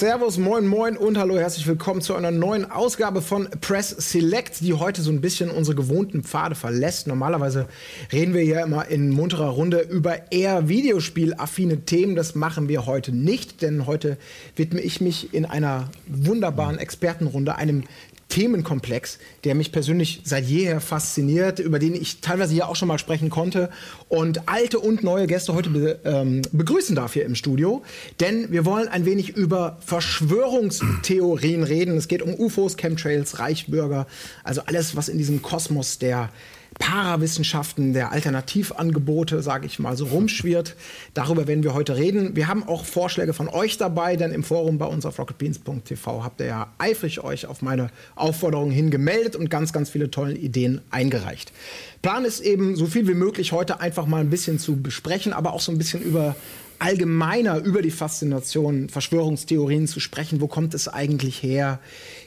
Servus, moin, moin und hallo, herzlich willkommen zu einer neuen Ausgabe von Press Select, die heute so ein bisschen unsere gewohnten Pfade verlässt. Normalerweise reden wir ja immer in munterer Runde über eher Videospielaffine Themen. Das machen wir heute nicht, denn heute widme ich mich in einer wunderbaren Expertenrunde einem Themenkomplex, der mich persönlich seit jeher fasziniert, über den ich teilweise hier auch schon mal sprechen konnte und alte und neue Gäste heute be ähm, begrüßen darf hier im Studio. Denn wir wollen ein wenig über Verschwörungstheorien reden. Es geht um UFOs, Chemtrails, Reichbürger, also alles, was in diesem Kosmos der Parawissenschaften, der Alternativangebote, sage ich mal, so rumschwirrt. Darüber werden wir heute reden. Wir haben auch Vorschläge von euch dabei, denn im Forum bei uns auf rocketbeans.tv habt ihr ja eifrig euch auf meine Aufforderungen hin gemeldet und ganz, ganz viele tolle Ideen eingereicht. Plan ist eben, so viel wie möglich heute einfach mal ein bisschen zu besprechen, aber auch so ein bisschen über allgemeiner über die Faszination Verschwörungstheorien zu sprechen. Wo kommt es eigentlich her?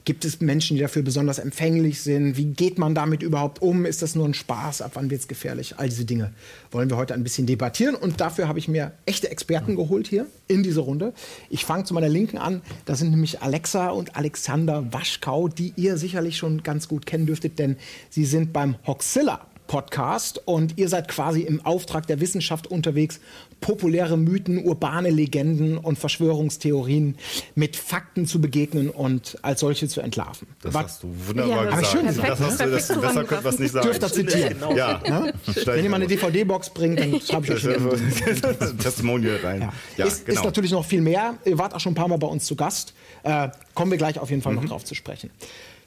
Gibt es Menschen, die dafür besonders empfänglich sind? Wie geht man damit überhaupt um? Ist das nur ein Spaß? Ab wann wird es gefährlich? All diese Dinge wollen wir heute ein bisschen debattieren. Und dafür habe ich mir echte Experten geholt hier in diese Runde. Ich fange zu meiner Linken an. Da sind nämlich Alexa und Alexander Waschkau, die ihr sicherlich schon ganz gut kennen dürftet, denn sie sind beim Hoxilla Podcast und ihr seid quasi im Auftrag der Wissenschaft unterwegs, populäre Mythen, urbane Legenden und Verschwörungstheorien mit Fakten zu begegnen und als solche zu entlarven. Das Was? hast du wunderbar ja, gesagt. Schön gesagt. Das hast du, das, besser könnte was nicht sagen. Dürft ihr zitieren. Genau. Ja. Ne? Wenn ihr mal eine DVD-Box bringt, dann habe ich euch schon Testimonial rein. Ja. Ja, ist, genau. ist, natürlich noch viel mehr. Ihr wart auch schon ein paar Mal bei uns zu Gast. Äh, kommen wir gleich auf jeden Fall mhm. noch drauf zu sprechen.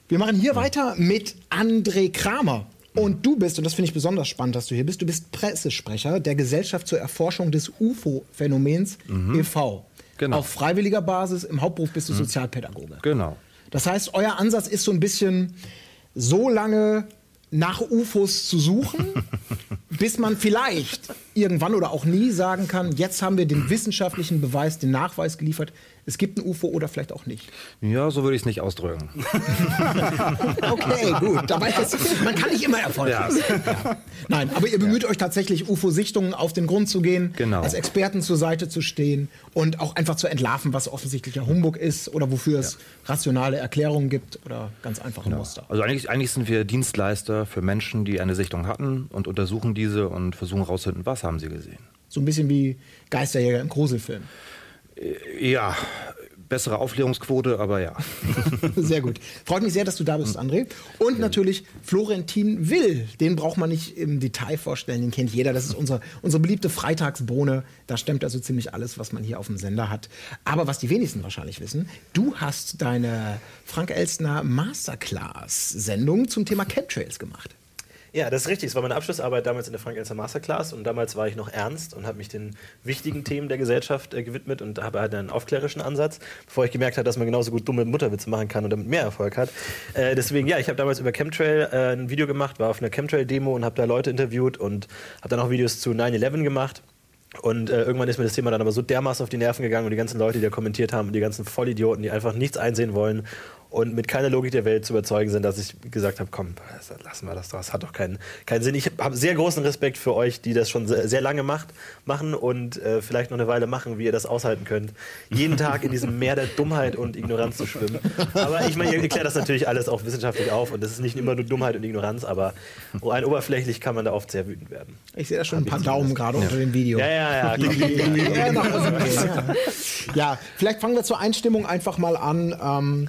Wir machen hier mhm. weiter mit André Kramer. Und du bist, und das finde ich besonders spannend, dass du hier bist, du bist Pressesprecher der Gesellschaft zur Erforschung des UFO-Phänomens mhm. e.V. Genau. Auf freiwilliger Basis, im Hauptberuf bist du mhm. Sozialpädagoge. Genau. Das heißt, euer Ansatz ist so ein bisschen so lange nach UFOs zu suchen, bis man vielleicht irgendwann oder auch nie sagen kann, jetzt haben wir den wissenschaftlichen Beweis, den Nachweis geliefert, es gibt ein UFO oder vielleicht auch nicht. Ja, so würde ich es nicht ausdrücken. okay, gut. Dabei ist, man kann nicht immer Erfolg ja. haben. Ja. Nein, aber ihr bemüht ja. euch tatsächlich, UFO-Sichtungen auf den Grund zu gehen, genau. als Experten zur Seite zu stehen und auch einfach zu entlarven, was offensichtlicher Humbug ist oder wofür es rationale Erklärungen gibt oder ganz einfache genau. Muster. Also eigentlich, eigentlich sind wir Dienstleister für Menschen, die eine Sichtung hatten und untersuchen diese und versuchen herauszufinden, was haben sie gesehen. So ein bisschen wie Geisterjäger im Gruselfilm. Äh, ja, bessere Aufklärungsquote, aber ja. Sehr gut. Freut mich sehr, dass du da bist, André. Und natürlich Florentin Will. Den braucht man nicht im Detail vorstellen, den kennt jeder. Das ist unsere, unsere beliebte Freitagsbohne. Da stemmt also ziemlich alles, was man hier auf dem Sender hat. Aber was die wenigsten wahrscheinlich wissen, du hast deine Frank Elstner Masterclass-Sendung zum Thema Chemtrails gemacht. Ja, das ist richtig. Es war meine Abschlussarbeit damals in der Frank Elster Masterclass und damals war ich noch ernst und habe mich den wichtigen Themen der Gesellschaft äh, gewidmet und habe halt einen aufklärerischen Ansatz, bevor ich gemerkt habe, dass man genauso gut dumme Mutterwitze machen kann und damit mehr Erfolg hat. Äh, deswegen, ja, ich habe damals über Chemtrail äh, ein Video gemacht, war auf einer Chemtrail-Demo und habe da Leute interviewt und habe dann auch Videos zu 9-11 gemacht. Und äh, irgendwann ist mir das Thema dann aber so dermaßen auf die Nerven gegangen und die ganzen Leute, die da kommentiert haben und die ganzen Vollidioten, die einfach nichts einsehen wollen und mit keiner Logik der Welt zu überzeugen sind, dass ich gesagt habe, komm, lassen wir das, das hat doch keinen, keinen Sinn. Ich habe sehr großen Respekt für euch, die das schon sehr, sehr lange macht, machen und äh, vielleicht noch eine Weile machen, wie ihr das aushalten könnt, jeden Tag in diesem Meer der Dummheit und Ignoranz zu schwimmen. Aber ich meine, ihr erklärt das natürlich alles auch wissenschaftlich auf und das ist nicht immer nur Dummheit und Ignoranz, aber rein oberflächlich kann man da oft sehr wütend werden. Ich sehe da schon ein paar Daumen gerade ja. unter dem Video. Ja, ja, ja. ja, vielleicht fangen wir zur Einstimmung einfach mal an. Ähm,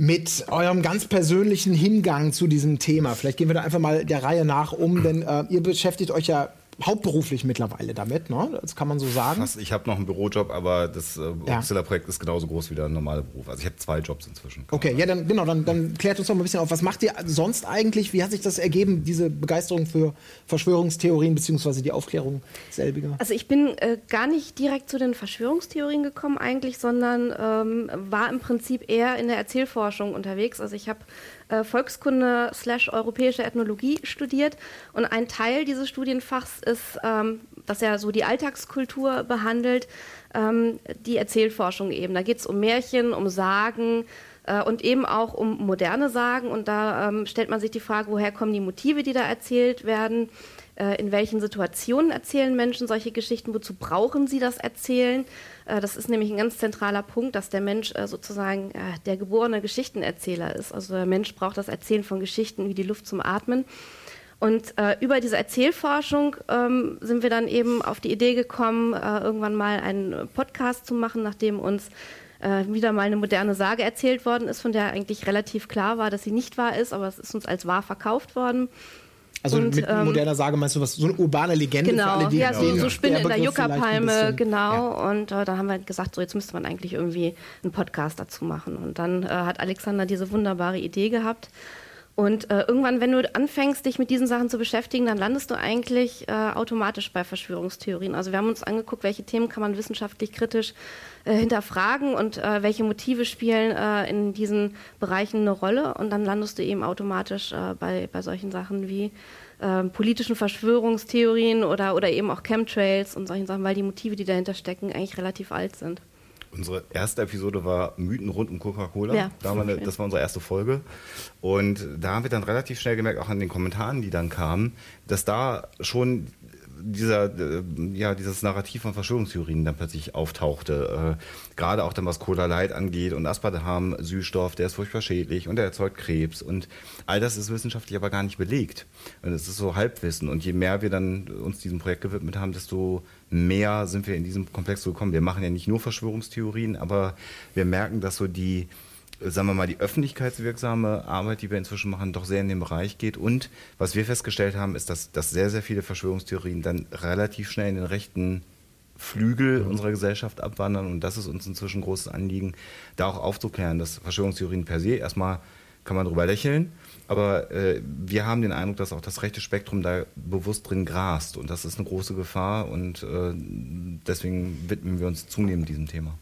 mit eurem ganz persönlichen Hingang zu diesem Thema. Vielleicht gehen wir da einfach mal der Reihe nach um, denn äh, ihr beschäftigt euch ja hauptberuflich mittlerweile damit, ne? Das kann man so sagen. Fast, ich habe noch einen Bürojob, aber das äh, Oxilla-Projekt ist genauso groß wie der normale Beruf. Also ich habe zwei Jobs inzwischen. Okay, ja, dann genau, dann, dann klärt uns doch mal ein bisschen auf. Was macht ihr sonst eigentlich? Wie hat sich das ergeben, diese Begeisterung für Verschwörungstheorien bzw. die Aufklärung selbiger? Also ich bin äh, gar nicht direkt zu den Verschwörungstheorien gekommen eigentlich, sondern ähm, war im Prinzip eher in der Erzählforschung unterwegs. Also ich habe äh, Volkskunde slash europäische Ethnologie studiert. Und ein Teil dieses Studienfachs ist, ähm, dass er so die Alltagskultur behandelt, ähm, die Erzählforschung eben. Da geht es um Märchen, um Sagen, Äh, und eben auch um moderne Sagen. Und da ähm, stellt man sich die Frage, woher kommen die Motive, die da erzählt werden? Äh, in welchen Situationen erzählen Menschen solche Geschichten? Wozu brauchen sie das Erzählen? Äh, das ist nämlich ein ganz zentraler Punkt, dass der Mensch äh, sozusagen äh, der geborene Geschichtenerzähler ist. Also der Mensch braucht das Erzählen von Geschichten wie die Luft zum Atmen. Und äh, über diese Erzählforschung ähm, sind wir dann eben auf die Idee gekommen, äh, irgendwann mal einen Podcast zu machen, nachdem uns äh, wieder mal eine moderne Sage erzählt worden ist, von der eigentlich relativ klar war, dass sie nicht wahr ist, aber es ist uns als wahr verkauft worden. Also und, mit ähm, moderner Sage meinst du was, so eine urbane Legende genau, für alle, die ja, so, so Spinne in der Juckerpalme, genau. Ja. Und äh, da haben wir gesagt, so jetzt müsste man eigentlich irgendwie einen Podcast dazu machen. Und dann äh, hat Alexander diese wunderbare Idee gehabt. Und äh, irgendwann, wenn du anfängst, dich mit diesen Sachen zu beschäftigen, dann landest du eigentlich äh, automatisch bei Verschwörungstheorien. Also wir haben uns angeguckt, welche Themen kann man wissenschaftlich kritisch äh, hinterfragen und äh, welche Motive spielen äh, in diesen Bereichen eine Rolle. Und dann landest du eben automatisch äh, bei, bei solchen Sachen wie politischen Verschwörungstheorien oder, oder eben auch Chemtrails und solchen Sachen, weil die Motive, die dahinter stecken, eigentlich relativ alt sind. Unsere erste Episode war Mythen rund um Coca-Cola. Ja, da das war unsere erste Folge. Und da haben wir dann relativ schnell gemerkt, auch an den Kommentaren, die dann kamen, dass da schon dieser, äh, ja, dieses Narrativ von Verschwörungstheorien dann plötzlich auftauchte. Äh, gerade auch dann, was Cola Light angeht und Aspartam, Süßstoff, der ist furchtbar schädlich und der erzeugt Krebs. Und all das ist wissenschaftlich aber gar nicht belegt. Und es ist so Halbwissen. Und je mehr wir dann uns diesem Projekt gewidmet haben, desto mehr sind wir in diesem Komplex gekommen. Wir machen ja nicht nur Verschwörungstheorien, aber wir merken, dass so die sagen wir mal, die öffentlichkeitswirksame Arbeit, die wir inzwischen machen, doch sehr in den Bereich geht. Und was wir festgestellt haben, ist, dass, dass sehr, sehr viele Verschwörungstheorien dann relativ schnell in den rechten Flügel mhm. unserer Gesellschaft abwandern. Und das ist uns inzwischen ein großes Anliegen, da auch aufzuklären, dass Verschwörungstheorien per se erstmal kann man drüber lächeln, aber äh, wir haben den Eindruck, dass auch das rechte Spektrum da bewusst drin grast. Und das ist eine große Gefahr. Und äh, deswegen widmen wir uns zunehmend diesem Thema.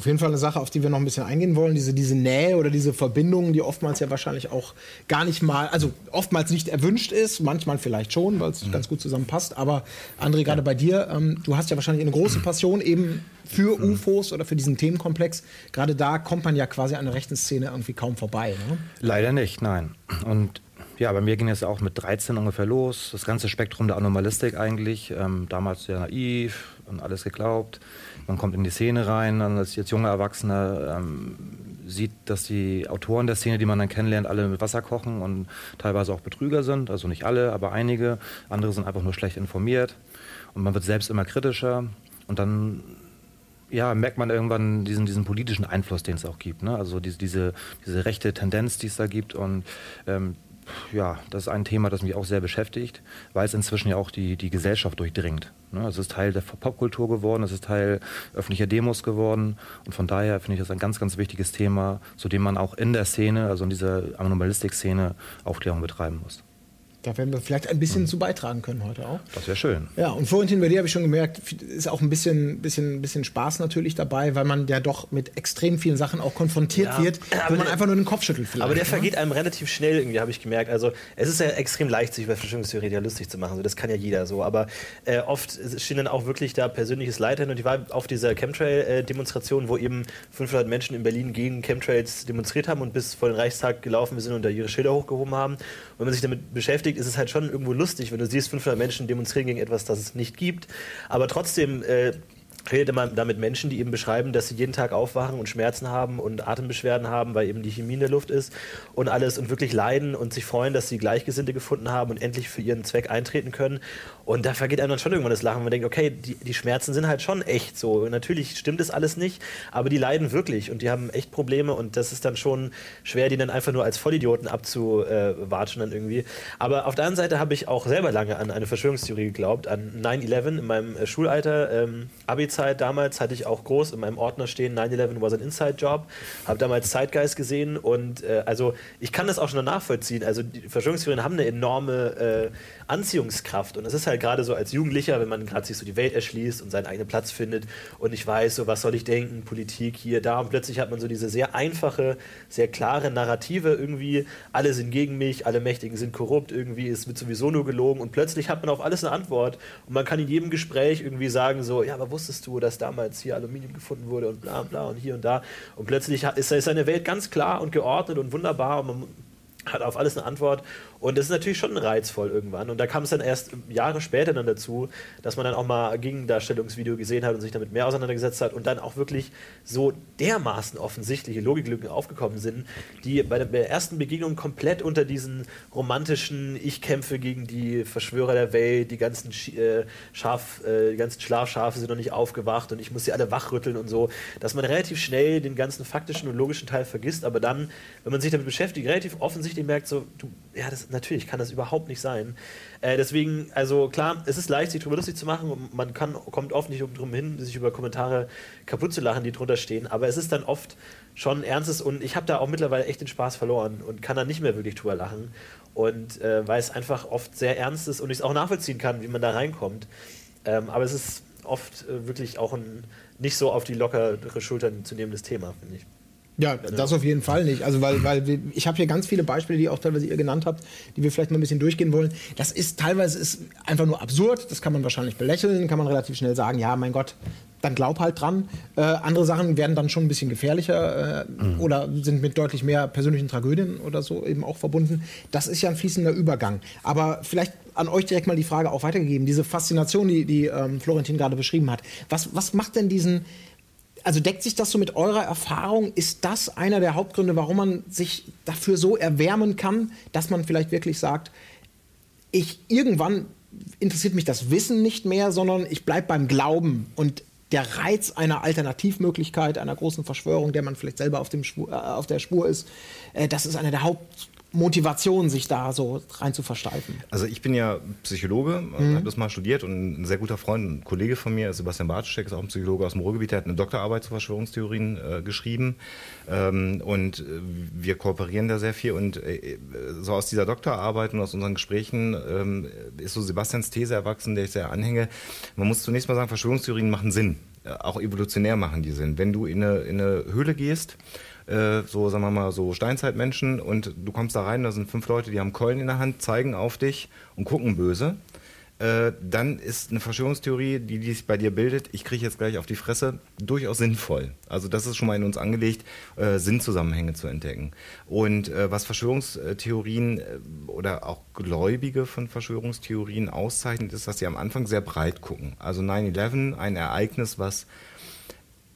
Auf jeden Fall eine Sache, auf die wir noch ein bisschen eingehen wollen, diese, diese Nähe oder diese Verbindungen, die oftmals ja wahrscheinlich auch gar nicht mal, also oftmals nicht erwünscht ist, manchmal vielleicht schon, weil es mhm. ganz gut zusammenpasst. Aber André, gerade ja. bei dir, ähm, du hast ja wahrscheinlich eine große Passion eben für mhm. UFOs oder für diesen Themenkomplex. Gerade da kommt man ja quasi an der rechten Szene irgendwie kaum vorbei. Ne? Leider nicht, nein. Und ja, bei mir ging es auch mit 13 ungefähr los. Das ganze Spektrum der Anomalistik eigentlich. Ähm, damals sehr naiv und alles geglaubt. Man kommt in die Szene rein, dann als jetzt junger Erwachsener ähm, sieht, dass die Autoren der Szene, die man dann kennenlernt, alle mit Wasser kochen und teilweise auch Betrüger sind. Also nicht alle, aber einige. Andere sind einfach nur schlecht informiert. Und man wird selbst immer kritischer. Und dann ja, merkt man irgendwann diesen, diesen politischen Einfluss, den es auch gibt. Ne? Also diese, diese, diese rechte Tendenz, die es da gibt. Und ähm, ja, das ist ein Thema, das mich auch sehr beschäftigt, weil es inzwischen ja auch die, die Gesellschaft durchdringt. Ne? Es ist Teil der Popkultur geworden, es ist Teil öffentlicher Demos geworden und von daher finde ich das ein ganz, ganz wichtiges Thema, zu dem man auch in der Szene, also in dieser Anomalistik-Szene, Aufklärung betreiben muss. Da werden wir vielleicht ein bisschen mhm. zu beitragen können heute auch. Das wäre schön. Ja, und Florentin, bei dir habe ich schon gemerkt, ist auch ein bisschen, bisschen, bisschen Spaß natürlich dabei, weil man ja doch mit extrem vielen Sachen auch konfrontiert ja, wird, wo man der, einfach nur den Kopf schüttelt. Aber der ne? vergeht einem relativ schnell irgendwie, habe ich gemerkt. Also es ist ja extrem leicht, sich über Verschwörungstheorie ja lustig zu machen. So, das kann ja jeder so. Aber äh, oft stehen dann auch wirklich da persönliches Leid hin. Und ich war auf dieser Chemtrail-Demonstration, wo eben 500 Menschen in Berlin gegen Chemtrails demonstriert haben und bis vor den Reichstag gelaufen sind und da ihre Schilder hochgehoben haben. Wenn man sich damit beschäftigt, beschäftigt, ist es halt schon irgendwo lustig, wenn du siehst, 500 Menschen demonstrieren gegen etwas, das es nicht gibt. Aber trotzdem äh, redet man da mit Menschen, die eben beschreiben, dass sie jeden Tag aufwachen und Schmerzen haben und Atembeschwerden haben, weil eben die Chemie in der Luft ist und alles und wirklich leiden und sich freuen, dass sie Gleichgesinnte gefunden haben und endlich für ihren Zweck eintreten können. Und da vergeht einem dann schon irgendwann das Lachen. Man denkt, okay, die, die Schmerzen sind halt schon echt so. Natürlich stimmt es alles nicht, aber die leiden wirklich und die haben echt Probleme und das ist dann schon schwer, die dann einfach nur als Vollidioten abzuwatschen dann irgendwie. Aber auf der anderen Seite habe ich auch selber lange an eine Verschwörungstheorie geglaubt, an 9-11 in meinem äh, Schulalter. Ähm, Abi-Zeit damals hatte ich auch groß in meinem Ordner stehen, 9-11 was an Inside-Job. Habe damals Zeitgeist gesehen und äh, also ich kann das auch schon nachvollziehen. Also die Verschwörungstheorien haben eine enorme äh, Anziehungskraft. Und es ist halt gerade so als Jugendlicher, wenn man gerade sich so die Welt erschließt und seinen eigenen Platz findet und ich weiß, so was soll ich denken, Politik hier, da und plötzlich hat man so diese sehr einfache, sehr klare Narrative irgendwie, alle sind gegen mich, alle Mächtigen sind korrupt, irgendwie es wird sowieso nur gelogen und plötzlich hat man auf alles eine Antwort und man kann in jedem Gespräch irgendwie sagen so, ja, aber wusstest du, dass damals hier Aluminium gefunden wurde und bla bla und hier und da. Und plötzlich ist seine Welt ganz klar und geordnet und wunderbar und man hat auf alles eine Antwort und das ist natürlich schon reizvoll irgendwann. Und da kam es dann erst Jahre später dann dazu, dass man dann auch mal Gegendarstellungsvideo gesehen hat und sich damit mehr auseinandergesetzt hat und dann auch wirklich so dermaßen offensichtliche Logiklücken aufgekommen sind, die bei der ersten Begegnung komplett unter diesen romantischen Ich kämpfe gegen die Verschwörer der Welt, die ganzen, äh, Schaf, äh, die ganzen Schlafschafe sind noch nicht aufgewacht und ich muss sie alle wachrütteln und so, dass man relativ schnell den ganzen faktischen und logischen Teil vergisst, aber dann, wenn man sich damit beschäftigt, relativ offensichtlich merkt, so, du, ja, das natürlich kann das überhaupt nicht sein. Äh, deswegen, also klar, es ist leicht, sich darüber lustig zu machen und man kann, kommt oft nicht drum hin, sich über Kommentare kaputt zu lachen, die drunter stehen, aber es ist dann oft schon ernstes und ich habe da auch mittlerweile echt den Spaß verloren und kann da nicht mehr wirklich drüber lachen und äh, weil es einfach oft sehr ernst ist und ich es auch nachvollziehen kann, wie man da reinkommt. Ähm, aber es ist oft äh, wirklich auch ein nicht so auf die lockere Schultern zu nehmendes Thema, finde ich. Ja, das auf jeden Fall nicht. Also weil, weil ich habe hier ganz viele Beispiele, die auch teilweise ihr genannt habt, die wir vielleicht mal ein bisschen durchgehen wollen. Das ist teilweise ist einfach nur absurd. Das kann man wahrscheinlich belächeln, kann man relativ schnell sagen, ja, mein Gott, dann glaub halt dran. Äh, andere Sachen werden dann schon ein bisschen gefährlicher äh, mhm. oder sind mit deutlich mehr persönlichen Tragödien oder so eben auch verbunden. Das ist ja ein fließender Übergang. Aber vielleicht an euch direkt mal die Frage auch weitergegeben. Diese Faszination, die, die ähm, Florentin gerade beschrieben hat. Was, was macht denn diesen also deckt sich das so mit eurer Erfahrung? Ist das einer der Hauptgründe, warum man sich dafür so erwärmen kann, dass man vielleicht wirklich sagt, ich irgendwann interessiert mich das Wissen nicht mehr, sondern ich bleibe beim Glauben und der Reiz einer Alternativmöglichkeit, einer großen Verschwörung, der man vielleicht selber auf, dem Spur, äh, auf der Spur ist, äh, das ist einer der Haupt Motivation, sich da so rein zu versteifen? Also ich bin ja Psychologe, mhm. habe das mal studiert und ein sehr guter Freund, ein Kollege von mir, Sebastian Bartschek, ist auch ein Psychologe aus dem Ruhrgebiet, der hat eine Doktorarbeit zu Verschwörungstheorien äh, geschrieben ähm, und äh, wir kooperieren da sehr viel und äh, so aus dieser Doktorarbeit und aus unseren Gesprächen ähm, ist so Sebastians These erwachsen, der ich sehr anhänge. Man muss zunächst mal sagen, Verschwörungstheorien machen Sinn, äh, auch evolutionär machen die Sinn. Wenn du in eine, in eine Höhle gehst, äh, so sagen wir mal so Steinzeitmenschen und du kommst da rein, da sind fünf Leute, die haben Keulen in der Hand, zeigen auf dich und gucken böse. Äh, dann ist eine Verschwörungstheorie, die, die sich bei dir bildet, ich kriege jetzt gleich auf die Fresse, durchaus sinnvoll. Also das ist schon mal in uns angelegt, äh, Sinnzusammenhänge zu entdecken. Und äh, was Verschwörungstheorien äh, oder auch Gläubige von Verschwörungstheorien auszeichnet, ist, dass sie am Anfang sehr breit gucken. Also 9-11, ein Ereignis, was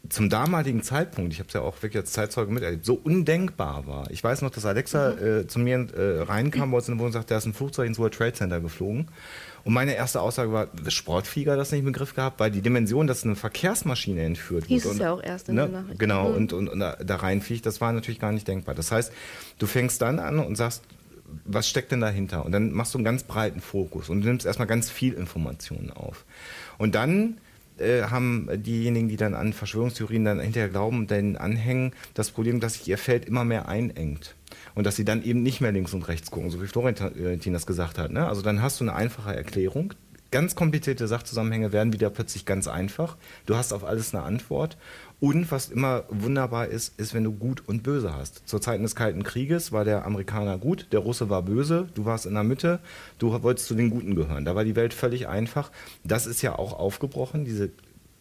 zum damaligen Zeitpunkt, ich habe es ja auch wirklich als Zeitzeuge miterlebt, so undenkbar war. Ich weiß noch, dass Alexa mhm. äh, zu mir äh, reinkam bei uns in der Wohnung und sagte, da ist ein Flugzeug ins World Trade Center geflogen. Und meine erste Aussage war, Sportflieger das nicht im Begriff gehabt, weil die Dimension, dass eine Verkehrsmaschine entführt Hieß wurde. Hieß es ja auch erst in ne, der Nachricht. Genau, mhm. und, und, und da, reinfliegt, das war natürlich gar nicht denkbar. Das heißt, du fängst dann an und sagst, was steckt denn dahinter? Und dann machst du einen ganz breiten Fokus und nimmst erstmal ganz viel Informationen auf. Und dann äh, haben diejenigen, die dann an Verschwörungstheorien dann hinterher glauben, dann anhängen, das Problem, dass sich ihr Feld immer mehr einengt. Und dass sie dann eben nicht mehr links und rechts gucken, so wie Florentin das gesagt hat. Ne? Also dann hast du eine einfache Erklärung, ganz komplizierte Sachzusammenhänge werden wieder plötzlich ganz einfach. Du hast auf alles eine Antwort. Und was immer wunderbar ist, ist, wenn du Gut und Böse hast. Zur Zeit des Kalten Krieges war der Amerikaner gut, der Russe war böse, du warst in der Mitte, du wolltest zu den Guten gehören. Da war die Welt völlig einfach. Das ist ja auch aufgebrochen, diese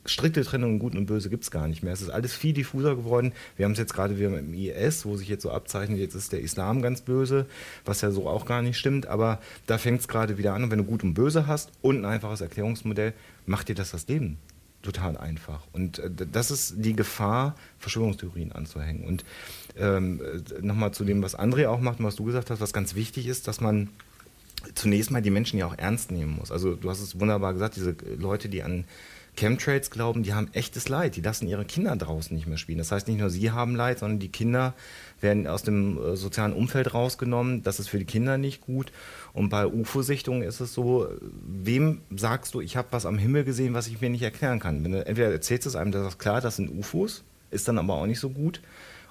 strikte Trennung Gut und Böse gibt es gar nicht mehr. Es ist alles viel diffuser geworden. Wir haben es jetzt gerade wieder mit dem IS, wo sich jetzt so abzeichnet, jetzt ist der Islam ganz böse, was ja so auch gar nicht stimmt. Aber da fängt es gerade wieder an. Und wenn du Gut und Böse hast und ein einfaches Erklärungsmodell, macht dir das das Leben total einfach. Und äh, das ist die Gefahr, Verschwörungstheorien anzuhängen. Und ähm, äh, nochmal zu dem, was André auch macht und was du gesagt hast, was ganz wichtig ist, dass man zunächst mal die Menschen ja auch ernst nehmen muss. Also du hast es wunderbar gesagt, diese Leute, die an Chemtrails glauben, die haben echtes Leid. Die lassen ihre Kinder draußen nicht mehr spielen. Das heißt, nicht nur sie haben Leid, sondern die Kinder werden aus dem äh, sozialen Umfeld rausgenommen. Das ist für die Kinder nicht gut. Und bei UFO-Sichtungen ist es so, wem sagst du, ich habe was am Himmel gesehen, was ich mir nicht erklären kann? Du entweder erzählst es einem, das ist klar, das sind UFOs, ist dann aber auch nicht so gut.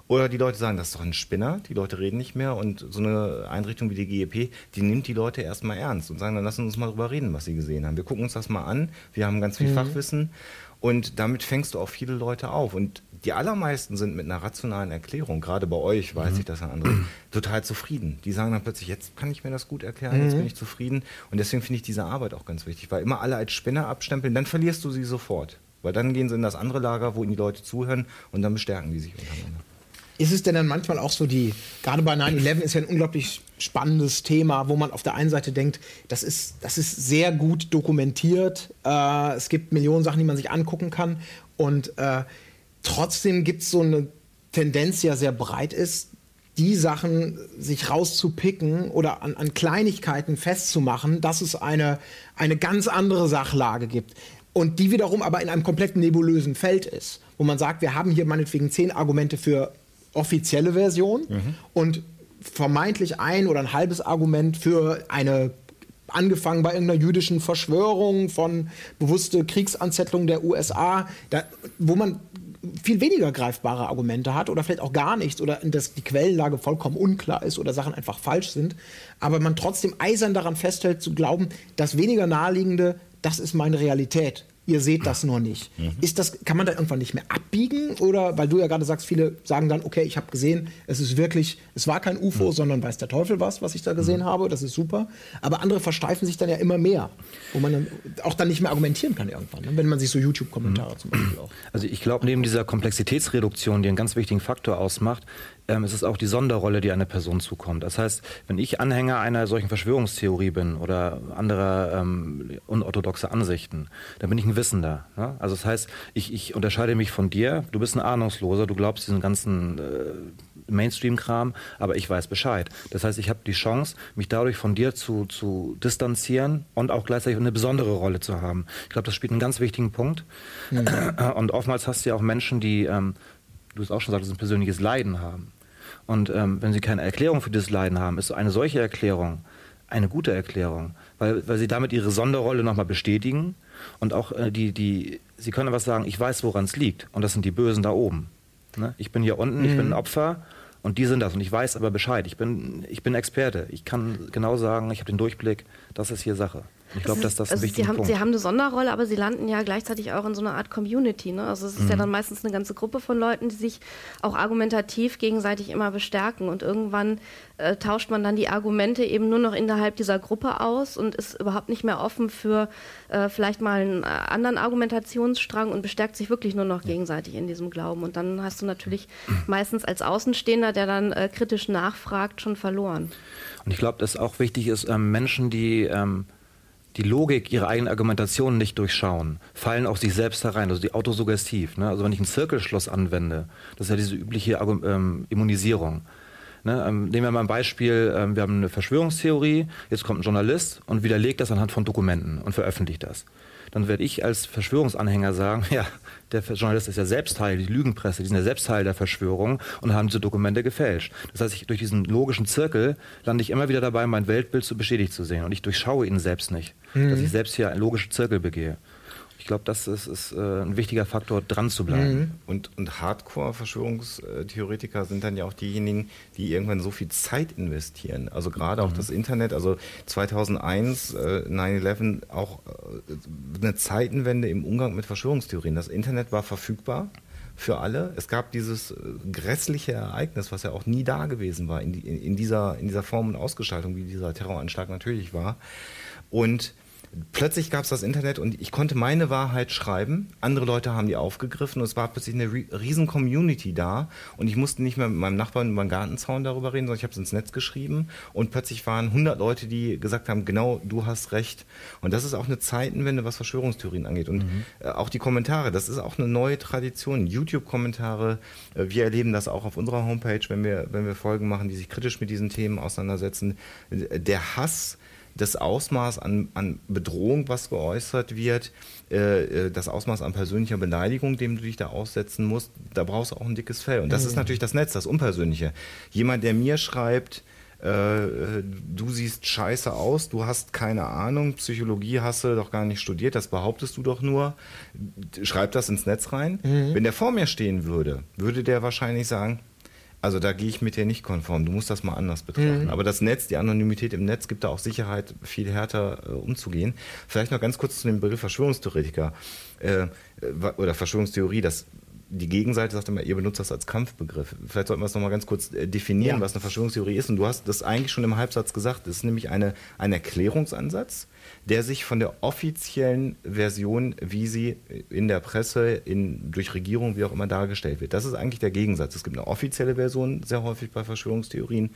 Oder die Leute sagen, das ist doch ein Spinner, die Leute reden nicht mehr und so eine Einrichtung wie die GEP, die nimmt die Leute erstmal ernst und sagen, dann lassen uns mal drüber reden, was sie gesehen haben. Wir gucken uns das mal an, wir haben ganz viel mhm. Fachwissen und damit fängst du auch viele Leute auf. Und die allermeisten sind mit einer rationalen Erklärung, gerade bei euch weiß mhm. ich das an anderen, total zufrieden. Die sagen dann plötzlich, jetzt kann ich mir das gut erklären, mhm. jetzt bin ich zufrieden. Und deswegen finde ich diese Arbeit auch ganz wichtig, weil immer alle als Spinner abstempeln, dann verlierst du sie sofort. Weil dann gehen sie in das andere Lager, wo ihnen die Leute zuhören und dann bestärken die sich untereinander. Ist es denn dann manchmal auch so die, gerade bei 9-11 ist ja ein unglaublich spannendes Thema, wo man auf der einen Seite denkt, das ist, das ist sehr gut dokumentiert, äh, es gibt Millionen Sachen, die man sich angucken kann und äh, trotzdem gibt es so eine Tendenz, die ja sehr breit ist, die Sachen sich rauszupicken oder an, an Kleinigkeiten festzumachen, dass es eine, eine ganz andere Sachlage gibt und die wiederum aber in einem komplett nebulösen Feld ist, wo man sagt, wir haben hier meinetwegen zehn Argumente für offizielle Version mhm. und vermeintlich ein oder ein halbes Argument für eine angefangen bei irgendeiner jüdischen Verschwörung von bewusste Kriegsanzettlung der USA, da, wo man viel weniger greifbare Argumente hat oder vielleicht auch gar nichts oder dass die Quellenlage vollkommen unklar ist oder Sachen einfach falsch sind, aber man trotzdem eisern daran festhält zu glauben, das weniger naheliegende, das ist meine Realität ihr seht das nur nicht. Mhm. Ist das, kann man da irgendwann nicht mehr abbiegen? Oder, weil du ja gerade sagst, viele sagen dann, okay, ich habe gesehen, es ist wirklich, es war kein UFO, mhm. sondern weiß der Teufel was, was ich da gesehen mhm. habe, das ist super. Aber andere versteifen sich dann ja immer mehr, wo man dann auch dann nicht mehr argumentieren kann irgendwann, ne? wenn man sich so YouTube-Kommentare mhm. zum Beispiel auch. Also ich glaube, neben dieser Komplexitätsreduktion, die einen ganz wichtigen Faktor ausmacht, ähm, es ist auch die Sonderrolle, die einer Person zukommt. Das heißt, wenn ich Anhänger einer solchen Verschwörungstheorie bin oder anderer ähm, unorthodoxer Ansichten, dann bin ich ein Wissender. Ne? Also das heißt, ich, ich unterscheide mich von dir, du bist ein Ahnungsloser, du glaubst diesen ganzen äh, Mainstream-Kram, aber ich weiß Bescheid. Das heißt, ich habe die Chance, mich dadurch von dir zu, zu distanzieren und auch gleichzeitig eine besondere Rolle zu haben. Ich glaube, das spielt einen ganz wichtigen Punkt. Mhm. Und oftmals hast du ja auch Menschen, die ähm, du es auch schon sagst, ein persönliches Leiden haben. Und ähm, wenn sie keine Erklärung für dieses Leiden haben, ist eine solche Erklärung eine gute Erklärung, weil, weil sie damit ihre Sonderrolle nochmal bestätigen und auch äh, die, die, sie können was sagen, ich weiß, woran es liegt und das sind die Bösen da oben. Ne? Ich bin hier unten, mhm. ich bin ein mhm. Opfer und die sind das und ich weiß aber Bescheid, ich bin, ich bin Experte, ich kann genau sagen, ich habe den Durchblick, das ist hier Sache. Ich glaube, dass das ein also wichtiger sie haben, Punkt. Sie haben eine Sonderrolle, aber sie landen ja gleichzeitig auch in so einer Art Community. Ne? Also es ist mhm. ja dann meistens eine ganze Gruppe von Leuten, die sich auch argumentativ gegenseitig immer bestärken. Und irgendwann äh, tauscht man dann die Argumente eben nur noch innerhalb dieser Gruppe aus und ist überhaupt nicht mehr offen für äh, vielleicht mal einen äh, anderen Argumentationsstrang und bestärkt sich wirklich nur noch gegenseitig in diesem Glauben. Und dann hast du natürlich meistens als Außenstehender, der dann äh, kritisch nachfragt, schon verloren. Und ich glaube, dass auch wichtig ist, ähm, Menschen, die ähm, die Logik ihrer eigenen Argumentation nicht durchschauen, fallen auch sich selbst herein, also die autosuggestiv. Ne? Also wenn ich ein Zirkelschloss anwende, das ist ja diese übliche ähm, Immunisierung. Ne? Ähm, nehmen wir mal ein Beispiel, ähm, wir haben eine Verschwörungstheorie, jetzt kommt ein Journalist und widerlegt das anhand von Dokumenten und veröffentlicht das dann werde ich als Verschwörungsanhänger sagen, ja, der Journalist ist ja selbst Teil, die Lügenpresse, die sind ja selbst Teil der Verschwörung und haben diese Dokumente gefälscht. Das heißt, ich, durch diesen logischen Zirkel lande ich immer wieder dabei, mein Weltbild zu bestätigt zu sehen und ich durchschaue ihn selbst nicht, mhm. dass ich selbst hier einen logischen Zirkel begehe. Ich glaube, das ist, ist äh, ein wichtiger Faktor, dran zu bleiben. Mhm. Und, und Hardcore-Verschwörungstheoretiker sind dann ja auch diejenigen, die irgendwann so viel Zeit investieren. Also gerade mhm. auch das Internet, also 2001, äh, 9-11, auch äh, eine Zeitenwende im Umgang mit Verschwörungstheorien. Das Internet war verfügbar für alle. Es gab dieses äh, grässliche Ereignis, was ja auch nie da gewesen war, in, die, in, dieser, in dieser Form und Ausgestaltung, wie dieser Terroranschlag natürlich war. Und plötzlich gab es das Internet und ich konnte meine Wahrheit schreiben. Andere Leute haben die aufgegriffen und es war plötzlich eine riesen Community da und ich musste nicht mehr mit meinem Nachbarn über den Gartenzaun darüber reden, sondern ich habe es ins Netz geschrieben und plötzlich waren 100 Leute, die gesagt haben, genau, du hast recht. Und das ist auch eine Zeitenwende, was Verschwörungstheorien angeht. Und mhm. Äh, auch die Kommentare, das ist auch eine neue Tradition. YouTube-Kommentare, äh, wir erleben das auch auf unserer Homepage, wenn wir, wenn wir Folgen machen, die sich kritisch mit diesen Themen auseinandersetzen. Der Hass, das Ausmaß an, an Bedrohung, was geäußert wird, äh, äh, das Ausmaß an persönlicher Beleidigung, dem du dich da aussetzen musst, da brauchst du auch ein dickes Fell. Und das mhm. ist natürlich das Netz, das Unpersönliche. Jemand, der mir schreibt, äh, du siehst scheiße aus, du hast keine Ahnung, Psychologie hast du doch gar nicht studiert, das behauptest du doch nur. Schreib das ins Netz rein. Mhm. Wenn der vor mir stehen würde, würde der wahrscheinlich sagen, also da gehe ich mit dir nicht konform. Du musst das mal anders betrachten. Mhm. Aber das Netz, die Anonymität im Netz gibt da auch Sicherheit, viel härter äh, umzugehen. Vielleicht noch ganz kurz zu dem Begriff Verschwörungstheoretiker äh, oder Verschwörungstheorie. Das die Gegenseite sagt immer, ihr benutzt das als Kampfbegriff. Vielleicht sollten wir es nochmal ganz kurz äh, definieren, ja. was eine Verschwörungstheorie ist. Und du hast das eigentlich schon im Halbsatz gesagt. Das ist nämlich eine, ein Erklärungsansatz, der sich von der offiziellen Version, wie sie in der Presse, in, durch Regierung, wie auch immer dargestellt wird. Das ist eigentlich der Gegensatz. Es gibt eine offizielle Version sehr häufig bei Verschwörungstheorien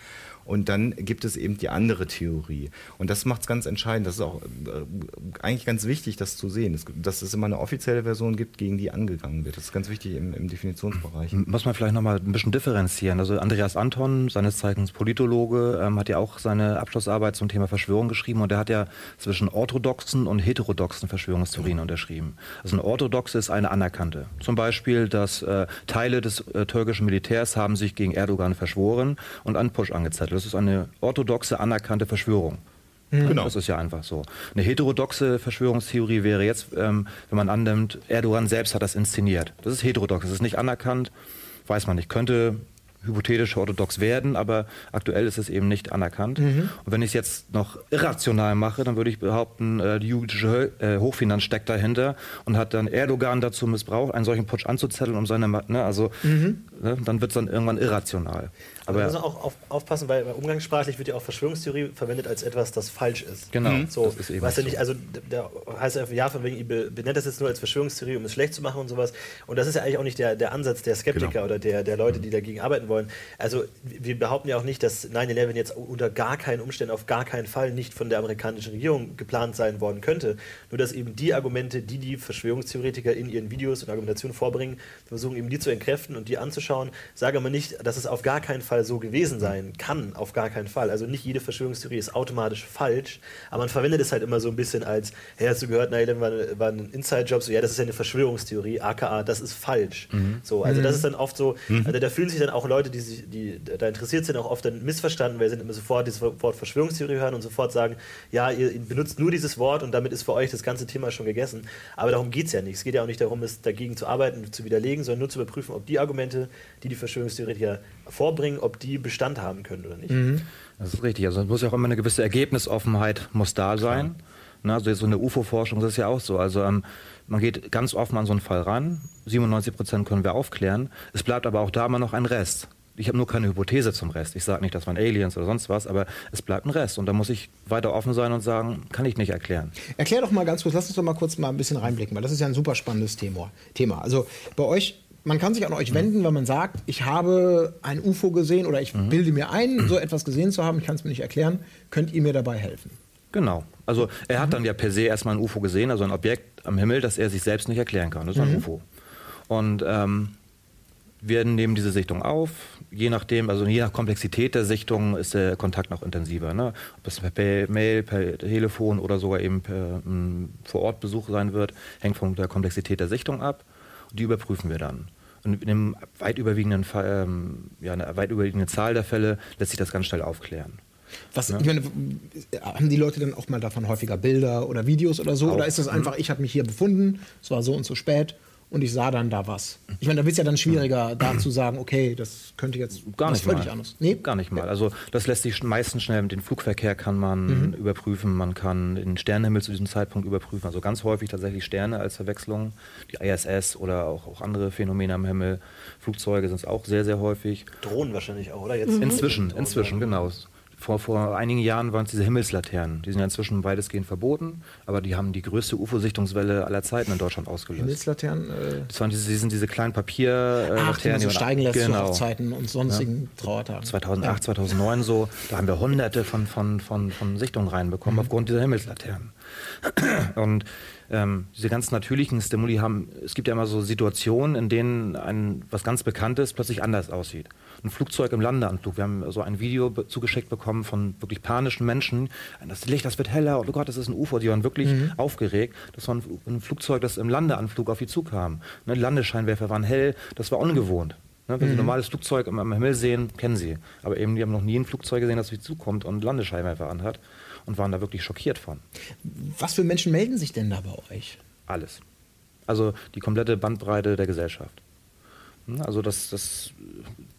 und dann gibt es eben die andere Theorie. Und das macht es ganz entscheidend. Das ist auch äh, eigentlich ganz wichtig, das zu sehen, dass es immer eine offizielle Version gibt, gegen die angegangen wird. Das ist ganz wichtig im, im Definitionsbereich. Muss man vielleicht nochmal ein bisschen differenzieren. Also Andreas Anton, seines Zeichens Politologe, ähm, hat ja auch seine Abschlussarbeit zum Thema Verschwörung geschrieben und der hat ja zwischen orthodoxen und heterodoxen Verschwörungstheorien unterschrieben. Also eine orthodoxe ist eine anerkannte. Zum Beispiel, dass äh, Teile des äh, türkischen Militärs haben sich gegen Erdogan verschworen und einen Push angezettelt. Das ist eine orthodoxe, anerkannte Verschwörung. Mhm. Genau. Das ist ja einfach so. Eine heterodoxe Verschwörungstheorie wäre jetzt, ähm, wenn man annimmt, Erdogan selbst hat das inszeniert. Das ist heterodox, das ist nicht anerkannt, weiß man nicht. Könnte hypothetisch orthodox werden, aber aktuell ist es eben nicht anerkannt. Mhm. Und wenn ich es jetzt noch irrational mache, dann würde ich behaupten, äh, die jugendliche äh, Hochfinanz steckt dahinter und hat dann Erdogan dazu missbraucht, einen solchen Putsch anzuzetteln, um seine, ne, also mhm. ne, dann wird es dann irgendwann irrational. Aber man muss auch auf, aufpassen, weil umgangssprachlich wird ja auch Verschwörungstheorie verwendet als etwas, das falsch ist. Genau. Mhm. So, das ist eben weißt du nicht, also da heißt ja, ja, von wegen, ihr benennt das jetzt nur als Verschwörungstheorie, um es schlecht zu machen und sowas. Und das ist ja eigentlich auch nicht der, der Ansatz der Skeptiker genau. oder der, der Leute, die dagegen arbeiten wollen. Also wir behaupten ja auch nicht, dass 9-11 jetzt unter gar keinen Umständen, auf gar keinen Fall nicht von der amerikanischen Regierung geplant sein worden könnte. Nur dass eben die Argumente, die die Verschwörungstheoretiker in ihren Videos und Argumentationen vorbringen, versuchen eben die zu entkräften und die anzuschauen. Sage aber nicht, dass es auf gar keinen Fall Fall so gewesen sein kann, auf gar keinen Fall. Also nicht jede Verschwörungstheorie ist automatisch falsch, aber man verwendet es halt immer so ein bisschen als, hey, hast du gehört, 9 war, war ein Inside-Job, so ja, das ist ja eine Verschwörungstheorie, aka, das ist falsch. Mhm. So, also das mhm. ist dann oft so, mhm. also da fühlen sich dann auch Leute, die, sich, die da interessiert sind, auch oft dann missverstanden, weil sie sind immer sofort dieses Wort Verschwörungstheorie hören und sofort sagen, ja, ihr benutzt nur dieses Wort und damit ist für euch das ganze Thema schon gegessen. Aber darum geht es ja nicht. Es geht ja auch nicht darum, es dagegen zu arbeiten, zu widerlegen, sondern nur zu überprüfen, ob die Argumente, die die Verschwörungstheoretiker vorbringen, ob die Bestand haben können oder nicht. Mhm. Das ist richtig. Also es muss ja auch immer eine gewisse Ergebnisoffenheit muss da sein. Ja. also so eine UFO-Forschung das ist ja auch so. Also ähm, man geht ganz offen an so einen Fall ran. 97 Prozent können wir aufklären. Es bleibt aber auch da immer noch ein Rest. Ich habe nur keine Hypothese zum Rest. Ich sage nicht, das waren Aliens oder sonst was, aber es bleibt ein Rest. Und da muss ich weiter offen sein und sagen, kann ich nicht erklären. Erklär doch mal ganz kurz, lass uns doch mal kurz mal ein bisschen reinblicken, weil das ist ja ein super spannendes Thema. Also bei euch man kann sich an euch wenden, wenn man sagt, ich habe ein UFO gesehen oder ich mhm. bilde mir ein, so etwas gesehen zu haben, ich kann es mir nicht erklären, könnt ihr mir dabei helfen? Genau. Also er hat mhm. dann ja per se erstmal ein UFO gesehen, also ein Objekt am Himmel, das er sich selbst nicht erklären kann. Das ist ein mhm. UFO. Und ähm, wir nehmen diese Sichtung auf. Je nachdem, also je nach Komplexität der Sichtung ist der Kontakt noch intensiver. Ne? Ob das per Mail, per Telefon oder sogar eben per um, Vor-Ort-Besuch sein wird, hängt von der Komplexität der Sichtung ab. Die überprüfen wir dann. In einem weit überwiegenden Fall, ähm, ja, eine weit überwiegende Zahl der Fälle lässt sich das ganz schnell aufklären. Was, ja. ich meine, haben die Leute dann auch mal davon häufiger Bilder oder Videos oder so? Auch. Oder ist das einfach, ich habe mich hier befunden, es war so und so spät und ich sah dann da was. Ich meine, da wird es ja dann schwieriger, da zu sagen, okay, das könnte jetzt gar nicht völlig mal. anders. Nee? Gar nicht mal. Also das lässt sich meistens schnell mit dem Flugverkehr kann man mhm. überprüfen, man kann den Sternenhimmel zu diesem Zeitpunkt überprüfen. Also ganz häufig tatsächlich Sterne als Verwechslung, die ISS oder auch, auch andere Phänomene am Himmel. Flugzeuge sind es auch sehr, sehr häufig. Drohnen wahrscheinlich auch, oder? Jetzt mhm. Inzwischen, inzwischen, genau. Vor, vor einigen Jahren waren es diese Himmelslaternen. Die sind ja inzwischen weitestgehend verboten, aber die haben die größte UFO-Sichtungswelle aller Zeiten in Deutschland ausgelöst. Himmelslaternen? Äh das waren diese, sind diese kleinen Papierlaternen. Äh, die man so steigen lässt genau. zu Hochzeiten und sonstigen ja. Trauertagen. 2008, ja. 2009 so, da haben wir hunderte von, von, von, von Sichtungen reinbekommen mhm. aufgrund dieser Himmelslaternen. Und ähm, diese ganz natürlichen Stimuli haben, es gibt ja immer so Situationen, in denen ein, was ganz Bekanntes plötzlich anders aussieht. Ein Flugzeug im Landeanflug, wir haben so ein Video zugeschickt bekommen von wirklich panischen Menschen, das Licht, das wird heller, oh Gott, das ist ein UFO, die waren wirklich mhm. aufgeregt. Das war ein, Flugzeug, das im Landeanflug auf sie zukam. Ne, Landescheinwerfer waren hell, das war ungewohnt. Ne, wenn mhm. Sie ein normales Flugzeug am, am, Himmel sehen, kennen Sie. Aber eben, die haben noch nie ein Flugzeug gesehen, das auf sie zukommt und Landescheinwerfer anhat und waren da wirklich schockiert von. Was für Menschen melden sich denn da bei euch? Alles. Also die komplette Bandbreite der Gesellschaft. Also das, das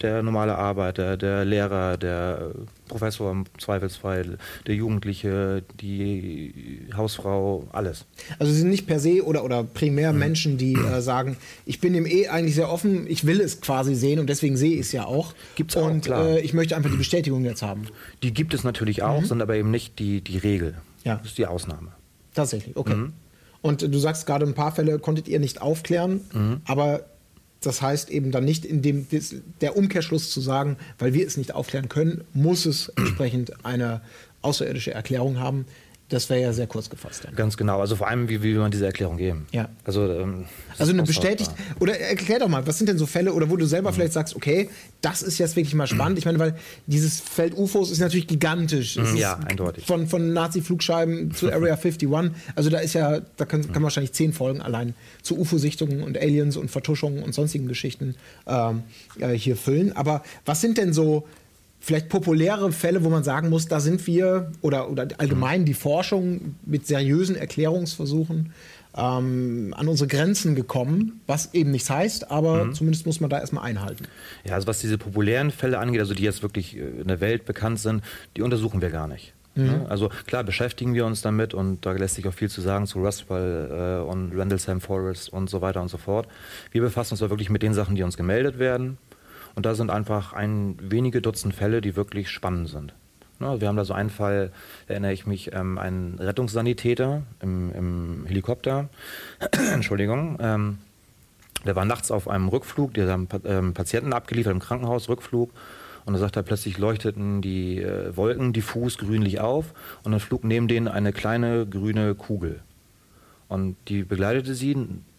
der normale Arbeiter, der Lehrer, der Professor im Zweifelsfall, der Jugendliche, die Hausfrau, alles. Also sie sind nicht per se oder, oder primär mhm. Menschen, die äh, sagen, ich bin dem eh eigentlich sehr offen, ich will es quasi sehen und deswegen sehe ich es ja auch. Gibt's auch, Und äh, ich möchte einfach die Bestätigung jetzt haben. Die gibt es natürlich auch, mhm. sind aber eben nicht die, die Regel. Ja. Das ist die Ausnahme. Tatsächlich, okay. Mhm. Und du sagst gerade, ein paar Fälle konntet ihr nicht aufklären, mhm. aber das heißt eben dann nicht in dem der Umkehrschluss zu sagen, weil wir es nicht aufklären können, muss es entsprechend eine außerirdische Erklärung haben. Das wäre ja sehr kurz gefasst. Dann. Ganz genau. Also vor allem, wie, wie will man diese Erklärung geben? Ja. Also, ähm, also eine bestätigt, oder erklär doch mal, was sind denn so Fälle, oder wo du selber mhm. vielleicht sagst, okay, das ist jetzt wirklich mal spannend. Ich meine, weil dieses Feld UFOs ist natürlich gigantisch. Mhm, ja, eindeutig. Von, von Nazi-Flugscheiben zu Area 51. Also da ist ja, da kann, kann man wahrscheinlich zehn Folgen allein zu UFO-Sichtungen und Aliens und Vertuschungen und sonstigen Geschichten ähm, äh, hier füllen. Aber was sind denn so vielleicht populäre Fälle, wo man sagen muss, da sind wir oder, oder allgemein die Forschung mit seriösen Erklärungsversuchen ähm, an unsere Grenzen gekommen, was eben nichts heißt, aber mhm. zumindest muss man da erstmal einhalten. Ja, also was diese populären Fälle angeht, also die jetzt wirklich äh, in der Welt bekannt sind, die untersuchen wir gar nicht. Mhm. Ne? Also klar beschäftigen wir uns damit und da lässt sich auch viel zu sagen zu Rustwell äh, und Rendlesham Forest und so weiter und so fort. Wir befassen uns da wirklich mit den Sachen, die uns gemeldet werden und da sind einfach ein wenige Dutzend Fälle, die wirklich spannend sind. wir haben da so einen Fall, erinnere ich mich, ähm, einen Rettungssanitäter im, im Helikopter, Entschuldigung, ähm, der war nachts auf einem Rückflug, der haben ähm, Patienten abgeliefert im Krankenhaus, Rückflug. Und da sagt er, plötzlich leuchteten die äh, Wolken diffus grünlich auf und dann flog neben denen eine kleine grüne Kugel. Und die begleitete sie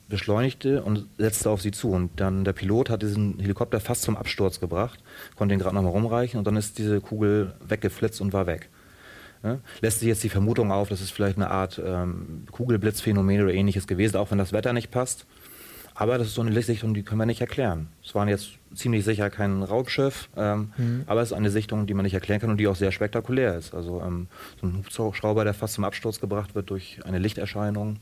beschleunigte und setzte auf sie zu. Und dann der Pilot hat diesen Helikopter fast zum Absturz gebracht, konnte ihn gerade nochmal rumreichen und dann ist diese Kugel weggeflitzt und war weg. Ja? Lässt sich jetzt die Vermutung auf, dass es vielleicht eine Art ähm, Kugelblitzphänomen oder ähnliches gewesen, auch wenn das Wetter nicht passt. Aber das ist so eine Lichtsichtung, die können wir nicht erklären. Es waren jetzt ziemlich sicher kein Raubschiff, ähm, mhm. aber es ist eine Sichtung, die man nicht erklären kann und die auch sehr spektakulär ist. Also ähm, so ein Hubschrauber, der fast zum Absturz gebracht wird durch eine Lichterscheinung,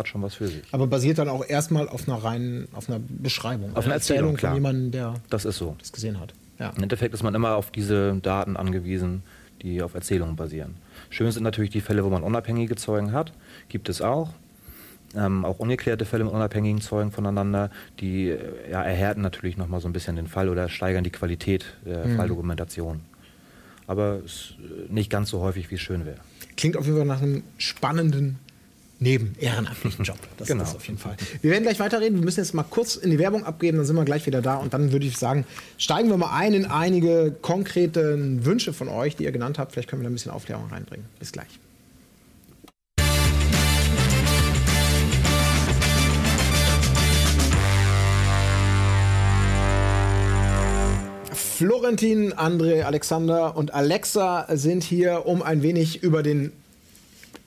hat schon was für sich. Aber basiert dann auch erstmal auf einer reinen, auf einer Beschreibung, auf einer Erzählung, Erzählung von jemandem, der das, ist so. das gesehen hat. Ja. Im Endeffekt ist man immer auf diese Daten angewiesen, die auf Erzählungen basieren. Schön sind natürlich die Fälle, wo man unabhängige Zeugen hat, gibt es auch. Ähm, auch ungeklärte Fälle mit unabhängigen Zeugen voneinander, die äh, ja, erhärten natürlich nochmal so ein bisschen den Fall oder steigern die Qualität der mhm. Falldokumentation. Aber äh, nicht ganz so häufig, wie es schön wäre. Klingt auf jeden Fall nach einem spannenden neben ehrenamtlichen Job. Das genau. ist auf jeden Fall. Wir werden gleich weiterreden. Wir müssen jetzt mal kurz in die Werbung abgeben, dann sind wir gleich wieder da. Und dann würde ich sagen, steigen wir mal ein in einige konkrete Wünsche von euch, die ihr genannt habt. Vielleicht können wir da ein bisschen Aufklärung reinbringen. Bis gleich. Florentin, André, Alexander und Alexa sind hier, um ein wenig über den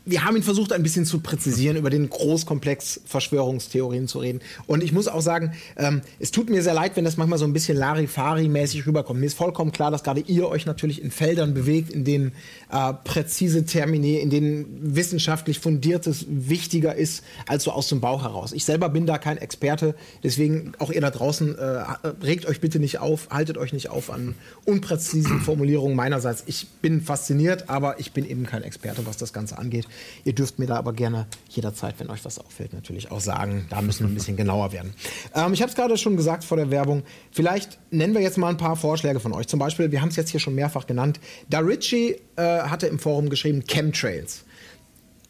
wir haben ihn versucht, ein bisschen zu präzisieren, über den Großkomplex Verschwörungstheorien zu reden. Und ich muss auch sagen, ähm, es tut mir sehr leid, wenn das manchmal so ein bisschen Larifari-mäßig rüberkommt. Mir ist vollkommen klar, dass gerade ihr euch natürlich in Feldern bewegt, in denen äh, präzise Termine, in denen wissenschaftlich fundiertes wichtiger ist als so aus dem Bauch heraus. Ich selber bin da kein Experte, deswegen auch ihr da draußen, äh, regt euch bitte nicht auf, haltet euch nicht auf an unpräzisen Formulierungen meinerseits. Ich bin fasziniert, aber ich bin eben kein Experte, was das Ganze angeht. Ihr dürft mir da aber gerne jederzeit, wenn euch was auffällt, natürlich auch sagen. Da müssen wir ein bisschen genauer werden. Ähm, ich habe es gerade schon gesagt vor der Werbung. Vielleicht nennen wir jetzt mal ein paar Vorschläge von euch. Zum Beispiel, wir haben es jetzt hier schon mehrfach genannt. Da Ritchie äh, hatte im Forum geschrieben Chemtrails.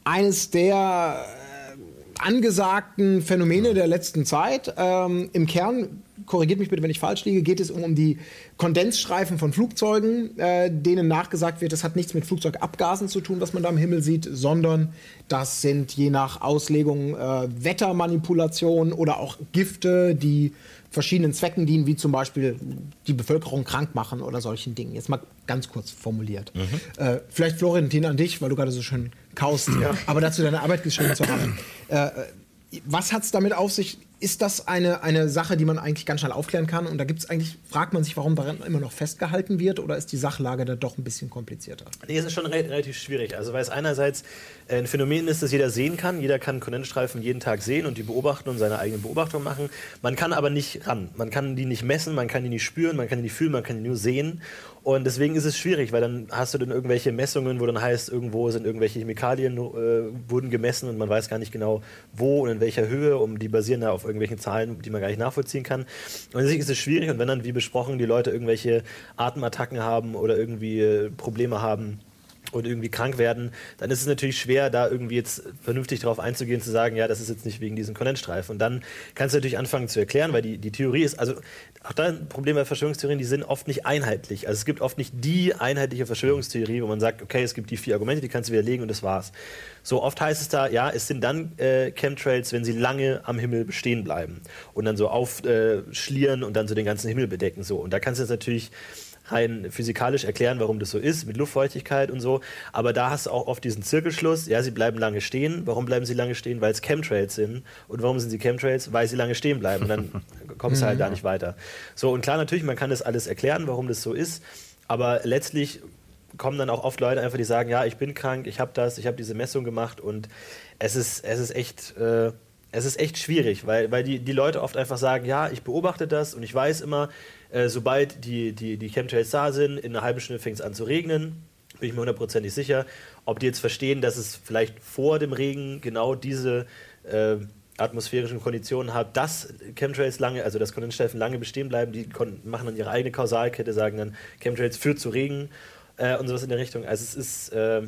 Eines der äh, angesagten Phänomene der letzten Zeit. Ähm, Im Kern korrigiert mich bitte, wenn ich falsch liege, geht es um, die Kondensstreifen von Flugzeugen, äh, denen nachgesagt wird, das hat nichts mit Flugzeugabgasen zu tun, was man da am Himmel sieht, sondern das sind je nach Auslegung äh, Wettermanipulationen oder auch Gifte, die verschiedenen Zwecken dienen, wie zum Beispiel die Bevölkerung krank machen oder solchen Dingen. Jetzt mal ganz kurz formuliert. Mhm. Äh, vielleicht Florentin an dich, weil du gerade so schön kaust, ja. aber dazu deine Arbeit geschrieben zu haben. Äh, was hat es damit auf sich? ist das eine, eine Sache, die man eigentlich ganz schnell aufklären kann? Und da gibt es eigentlich, fragt man sich, warum daran immer noch festgehalten wird oder ist die Sachlage da doch ein bisschen komplizierter? Nee, es ist schon re relativ schwierig. Also weil es einerseits ein Phänomen ist, das jeder sehen kann. Jeder kann Kondensstreifen jeden Tag sehen und die beobachten und seine eigenen Beobachtungen machen. Man kann aber nicht ran. Man kann die nicht messen, man kann die nicht spüren, man kann die nicht fühlen, man kann die nur sehen. Und deswegen ist es schwierig, weil dann hast du dann irgendwelche Messungen, wo dann heißt, irgendwo sind irgendwelche Chemikalien äh, wurden gemessen und man weiß gar nicht genau, wo und in welcher Höhe, um die basieren da auf irgendwelchen Zahlen, die man gar nicht nachvollziehen kann. Und deswegen ist es schwierig und wenn dann, wie besprochen, die Leute irgendwelche Atemattacken haben oder irgendwie äh, Probleme haben, und irgendwie krank werden, dann ist es natürlich schwer, da irgendwie jetzt vernünftig darauf einzugehen, zu sagen, ja, das ist jetzt nicht wegen diesen Kondensstreifen. Und dann kannst du natürlich anfangen zu erklären, weil die, die Theorie ist, also auch da ein Problem bei Verschwörungstheorien, die sind oft nicht einheitlich. Also es gibt oft nicht die einheitliche Verschwörungstheorie, wo man sagt, okay, es gibt die vier Argumente, die kannst du widerlegen und das war's. So oft heißt es da, ja, es sind dann äh, Chemtrails, wenn sie lange am Himmel bestehen bleiben und dann so aufschlieren äh, und dann so den ganzen Himmel bedecken. So. Und da kannst du jetzt natürlich rein physikalisch erklären, warum das so ist, mit Luftfeuchtigkeit und so. Aber da hast du auch oft diesen Zirkelschluss. Ja, sie bleiben lange stehen. Warum bleiben sie lange stehen? Weil es Chemtrails sind. Und warum sind sie Chemtrails? Weil sie lange stehen bleiben. Und dann kommst du halt da nicht weiter. So, und klar, natürlich, man kann das alles erklären, warum das so ist. Aber letztlich kommen dann auch oft Leute einfach, die sagen, ja, ich bin krank, ich habe das, ich habe diese Messung gemacht und es ist, es ist echt... Äh, es ist echt schwierig, weil, weil die, die Leute oft einfach sagen, ja, ich beobachte das und ich weiß immer, äh, sobald die, die, die Chemtrails da sind, in einer halben Stunde fängt es an zu regnen. Bin ich mir hundertprozentig sicher. Ob die jetzt verstehen, dass es vielleicht vor dem Regen genau diese äh, atmosphärischen Konditionen hat, dass Chemtrails lange, also dass Kondensstreifen lange bestehen bleiben, die machen dann ihre eigene Kausalkette, sagen dann, Chemtrails führt zu Regen äh, und sowas in der Richtung. Also es ist, äh,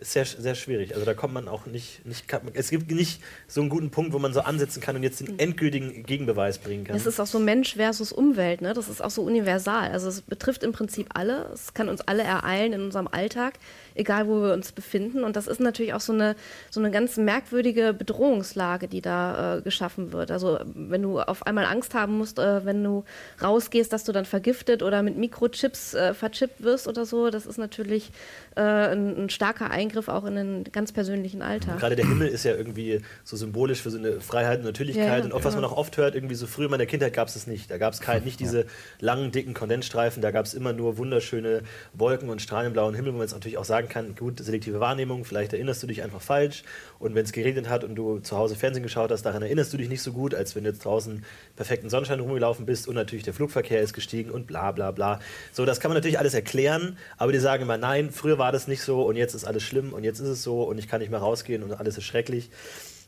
ist sehr, sehr schwierig. Also da kommt man auch nicht, nicht. Es gibt nicht so einen guten Punkt, wo man so ansetzen kann und jetzt den endgültigen Gegenbeweis bringen kann. Es ist auch so Mensch versus Umwelt, ne? Das ist auch so universal. Also es betrifft im Prinzip alle. Es kann uns alle ereilen in unserem Alltag egal wo wir uns befinden. Und das ist natürlich auch so eine, so eine ganz merkwürdige Bedrohungslage, die da äh, geschaffen wird. Also wenn du auf einmal Angst haben musst, äh, wenn du rausgehst, dass du dann vergiftet oder mit Mikrochips äh, verchippt wirst oder so, das ist natürlich äh, ein, ein, starker Eingriff auch in den ganz persönlichen Alltag. Gerade der Himmel ist ja irgendwie so symbolisch für so eine Freiheit und Natürlichkeit. Ja, und auch was man auch oft hört, irgendwie so früher in meiner Kindheit gab es es nicht. Da gab es nicht diese langen, dicken Kondensstreifen, da gab es immer nur wunderschöne Wolken und strahlend Himmel, wo man jetzt natürlich auch sagen kann, gut, selektive Wahrnehmung, vielleicht erinnerst du dich einfach falsch und wenn es geregnet hat und du zu Hause Fernsehen geschaut hast, daran erinnerst du dich nicht so gut, als wenn du jetzt draußen perfekten Sonnenschein rumgelaufen bist und natürlich der Flugverkehr ist gestiegen und bla bla bla. So, das kann man natürlich alles erklären, aber die sagen immer, nein, früher war das nicht so und jetzt ist alles schlimm und jetzt ist es so und ich kann nicht mehr rausgehen und alles ist schrecklich.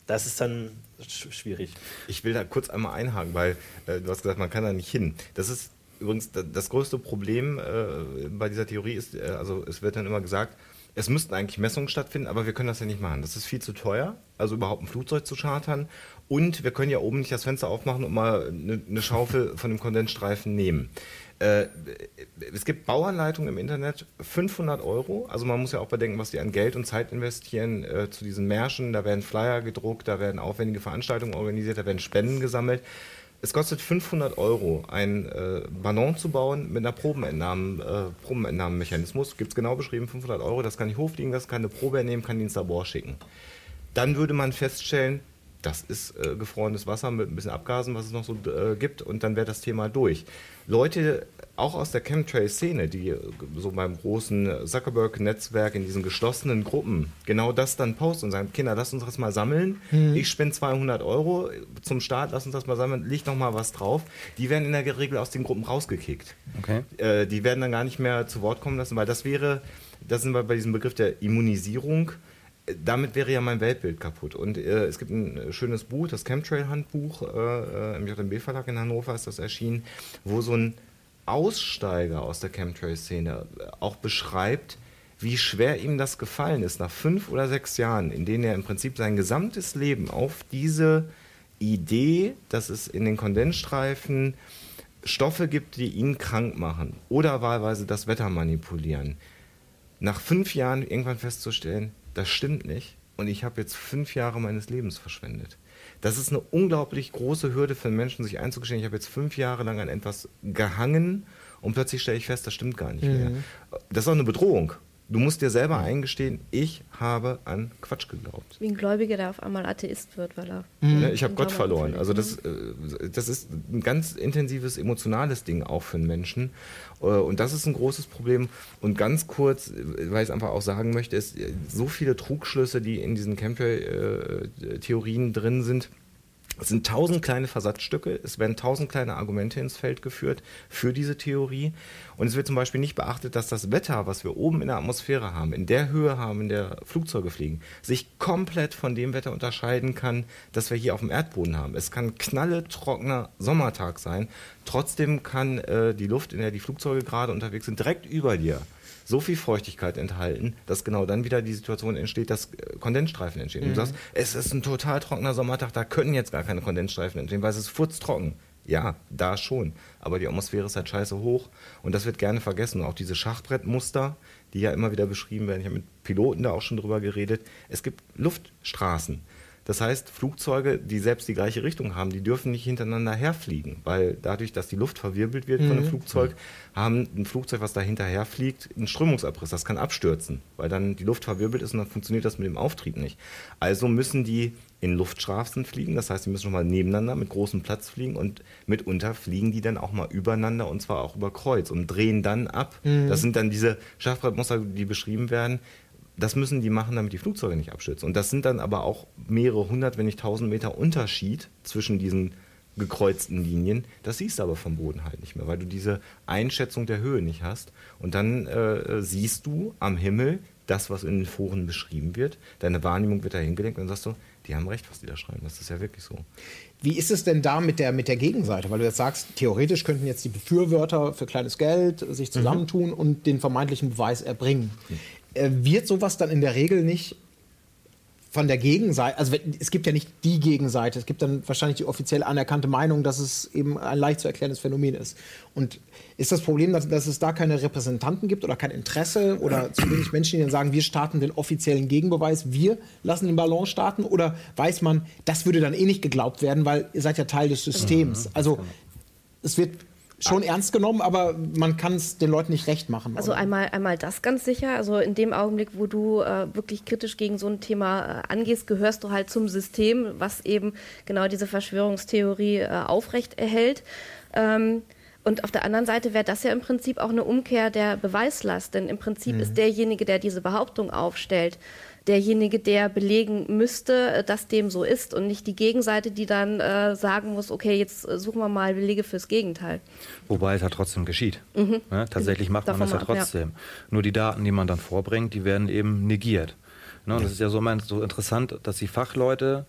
Das ist dann schwierig. Ich will da kurz einmal einhaken, weil äh, du hast gesagt, man kann da nicht hin. Das ist übrigens das größte Problem äh, bei dieser Theorie ist, äh, also es wird dann immer gesagt, es müssten eigentlich Messungen stattfinden, aber wir können das ja nicht machen. Das ist viel zu teuer, also überhaupt ein Flugzeug zu chartern. Und wir können ja oben nicht das Fenster aufmachen und mal eine, eine Schaufel von dem Kondensstreifen nehmen. Äh, es gibt Bauanleitungen im Internet, 500 Euro. Also man muss ja auch bedenken, was die an Geld und Zeit investieren äh, zu diesen Märschen. Da werden Flyer gedruckt, da werden aufwendige Veranstaltungen organisiert, da werden Spenden gesammelt. Es kostet 500 Euro, einen äh, Ballon zu bauen mit einer Probenentnahmen, äh, Probenentnahmemechanismus. Gibt es genau beschrieben, 500 Euro. Das kann ich hochfliegen, das kann eine Probe entnehmen, kann die ins Labor schicken. Dann würde man feststellen, das ist äh, gefrorenes Wasser mit ein bisschen Abgasen, was es noch so äh, gibt, und dann wäre das Thema durch. Leute, auch aus der Chemtrail-Szene, die äh, so beim großen Zuckerberg-Netzwerk in diesen geschlossenen Gruppen genau das dann posten und sagen, Kinder, lass uns das mal sammeln. Mhm. Ich spende 200 Euro zum Start, lass uns das mal sammeln, liegt noch mal was drauf. Die werden in der Regel aus den Gruppen rausgekickt. Okay. Äh, die werden dann gar nicht mehr zu Wort kommen lassen, weil das wäre, das sind wir bei diesem Begriff der Immunisierung, damit wäre ja mein Weltbild kaputt. Und äh, es gibt ein äh, schönes Buch, das Chemtrail-Handbuch, äh, äh im JMB-Verlag in Hannover ist das erschienen, wo so ein Aussteiger aus der Chemtrail-Szene äh, auch beschreibt, wie schwer ihm das gefallen ist, nach fünf oder sechs Jahren, in denen er im Prinzip sein gesamtes Leben auf diese Idee, dass es in den Kondensstreifen Stoffe gibt, die ihn krank machen oder wahlweise das Wetter manipulieren, nach fünf Jahren irgendwann festzustellen, das stimmt nicht und ich habe jetzt fünf Jahre meines Lebens verschwendet. Das ist eine unglaublich große Hürde für Menschen, sich einzugestehen, ich habe jetzt fünf Jahre lang an etwas gehangen und plötzlich stelle ich fest, das stimmt gar nicht mhm. mehr. Das ist auch eine Bedrohung. Du musst dir selber eingestehen, ich habe an Quatsch geglaubt. Wie ein Gläubiger, der auf einmal Atheist wird, weil er. Mhm. Ich habe Gott verloren. Also das, äh, das ist ein ganz intensives emotionales Ding auch für einen Menschen. Äh, und das ist ein großes Problem. Und ganz kurz, weil ich es einfach auch sagen möchte, ist so viele Trugschlüsse, die in diesen Camper-Theorien drin sind es sind tausend kleine Versatzstücke, es werden tausend kleine Argumente ins Feld geführt für diese Theorie. Und es wird zum Beispiel nicht beachtet, dass das Wetter, was wir oben in der Atmosphäre haben, in der Höhe haben, in der Flugzeuge fliegen, sich komplett von dem Wetter unterscheiden kann, das wir hier auf dem Erdboden haben. Es kann knalle trockener Sommertag sein, trotzdem kann äh, die Luft, in der die Flugzeuge gerade unterwegs sind, direkt über dir so viel Feuchtigkeit enthalten, dass genau dann wieder die Situation entsteht, dass äh, Kondensstreifen entstehen. Mhm. Du sagst, es ist ein total trockener Sommertag, da können jetzt gar keine Kondensstreifen entstehen, weil es ist furztrocken. Ja, da schon. Aber die Atmosphäre ist halt scheiße hoch und das wird gerne vergessen. Und auch diese Schachbrettmuster, die ja immer wieder beschrieben werden. Ich habe mit Piloten da auch schon drüber geredet. Es gibt Luftstraßen. Das heißt, Flugzeuge, die selbst die gleiche Richtung haben, die dürfen nicht hintereinander herfliegen, weil dadurch, dass die Luft verwirbelt wird mhm. von einem. Flugzeug, haben ein Flugzeug, was da hinterher fliegt, einen Strömungsabriss. Das kann abstürzen, weil dann die Luft verwirbelt ist und dann funktioniert das mit dem Auftrieb nicht. Also müssen die in Luftstraßen fliegen, das heißt, die müssen schon mal nebeneinander mit großem Platz fliegen und mitunter fliegen die dann auch mal übereinander und zwar auch über Kreuz und drehen dann ab. Mhm. Das sind dann diese Schachbrettmuster, die beschrieben werden, das müssen die machen, damit die Flugzeuge nicht abstürzen. Und das sind dann aber auch mehrere hundert, wenn nicht tausend Meter Unterschied zwischen diesen gekreuzten Linien. Das siehst du aber vom Boden halt nicht mehr, weil du diese Einschätzung der Höhe nicht hast. Und dann äh, siehst du am Himmel das, was in den Foren beschrieben wird. Deine Wahrnehmung wird dahin gelenkt und dann sagst du, die haben recht, was die da schreiben. Das ist ja wirklich so. Wie ist es denn da mit der, mit der Gegenseite? Weil du jetzt sagst, theoretisch könnten jetzt die Befürworter für kleines Geld sich mhm. zusammentun mhm. und den vermeintlichen Beweis erbringen. Mhm. Äh, wird sowas dann in der Regel nicht von der Gegenseite, also es gibt ja nicht die Gegenseite, es gibt dann wahrscheinlich die offiziell anerkannte Meinung, dass es eben ein leicht zu erklärendes Phänomen ist. Und ist das Problem, dass, dass es da keine Repräsentanten gibt oder kein Interesse oder zu wenig Menschen, die dann sagen, wir starten den offiziellen Gegenbeweis, wir lassen den Ballon starten? Oder weiß man, das würde dann eh nicht geglaubt werden, weil ihr seid ja Teil des Systems? Mhm. Also es wird schon ernst genommen, aber man kann es den Leuten nicht recht machen. Also einmal, einmal das ganz sicher. Also in dem Augenblick, wo du äh, wirklich kritisch gegen so ein Thema äh, angehst, gehörst du halt zum System, was eben genau diese Verschwörungstheorie äh, aufrecht erhält. Ähm, und auf der anderen Seite wäre das ja im Prinzip auch eine Umkehr der Beweislast, denn im Prinzip mhm. ist derjenige, der diese Behauptung aufstellt, derjenige, der belegen müsste, äh, dass dem so ist und nicht die Gegenseite, die dann äh, sagen muss, okay, jetzt äh, suchen wir mal Belege fürs Gegenteil. Wobei es ja trotzdem geschieht. Mhm. Ja, tatsächlich macht man das ja trotzdem. Ja. Nur die Daten, die man dann vorbringt, die werden eben negiert. Ne, und es ist ja so, so interessant, dass die Fachleute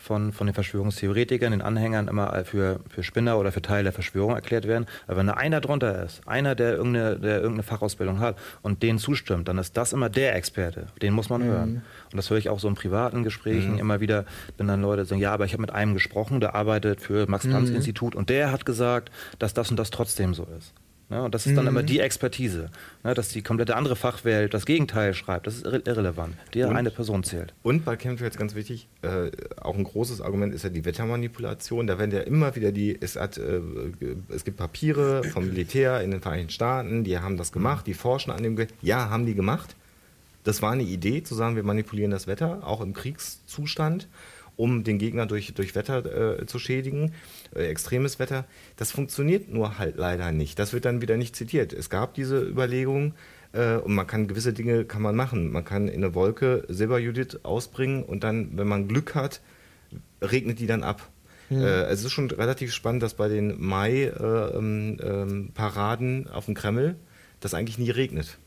von, von den Verschwörungstheoretikern, den Anhängern immer für, für Spinner oder für Teil der Verschwörung erklärt werden. Aber wenn da einer drunter ist, einer, der irgendeine, der irgendeine Fachausbildung hat und denen zustimmt, dann ist das immer der Experte. Den muss man mhm. hören. Und das höre ich auch so in privaten Gesprächen mhm. immer wieder, wenn dann Leute sagen, ja, aber ich habe mit einem gesprochen, der arbeitet für Max-Planck-Institut mhm. und der hat gesagt, dass das und das trotzdem so ist. Ja, und das ist dann mhm. immer die Expertise, ja, dass die komplette andere Fachwelt das Gegenteil schreibt. Das ist irre irrelevant. Die und, eine Person zählt. Und bei Chemtrails ganz wichtig, äh, auch ein großes Argument ist ja die Wettermanipulation. Da werden ja immer wieder die, es, hat, äh, es gibt Papiere vom Militär in den Vereinigten Staaten, die haben das gemacht, die forschen an dem. Ja, haben die gemacht. Das war eine Idee, zu sagen, wir manipulieren das Wetter, auch im Kriegszustand um den Gegner durch, durch Wetter äh, zu schädigen, äh, extremes Wetter. Das funktioniert nur halt leider nicht. Das wird dann wieder nicht zitiert. Es gab diese Überlegungen äh, und man kann gewisse Dinge kann man machen. Man kann in eine Wolke Silberjudith ausbringen und dann, wenn man Glück hat, regnet die dann ab. Mhm. es ist schon relativ spannend, dass bei den Mai-Paraden äh, ähm, auf dem Kreml das eigentlich nie regnet.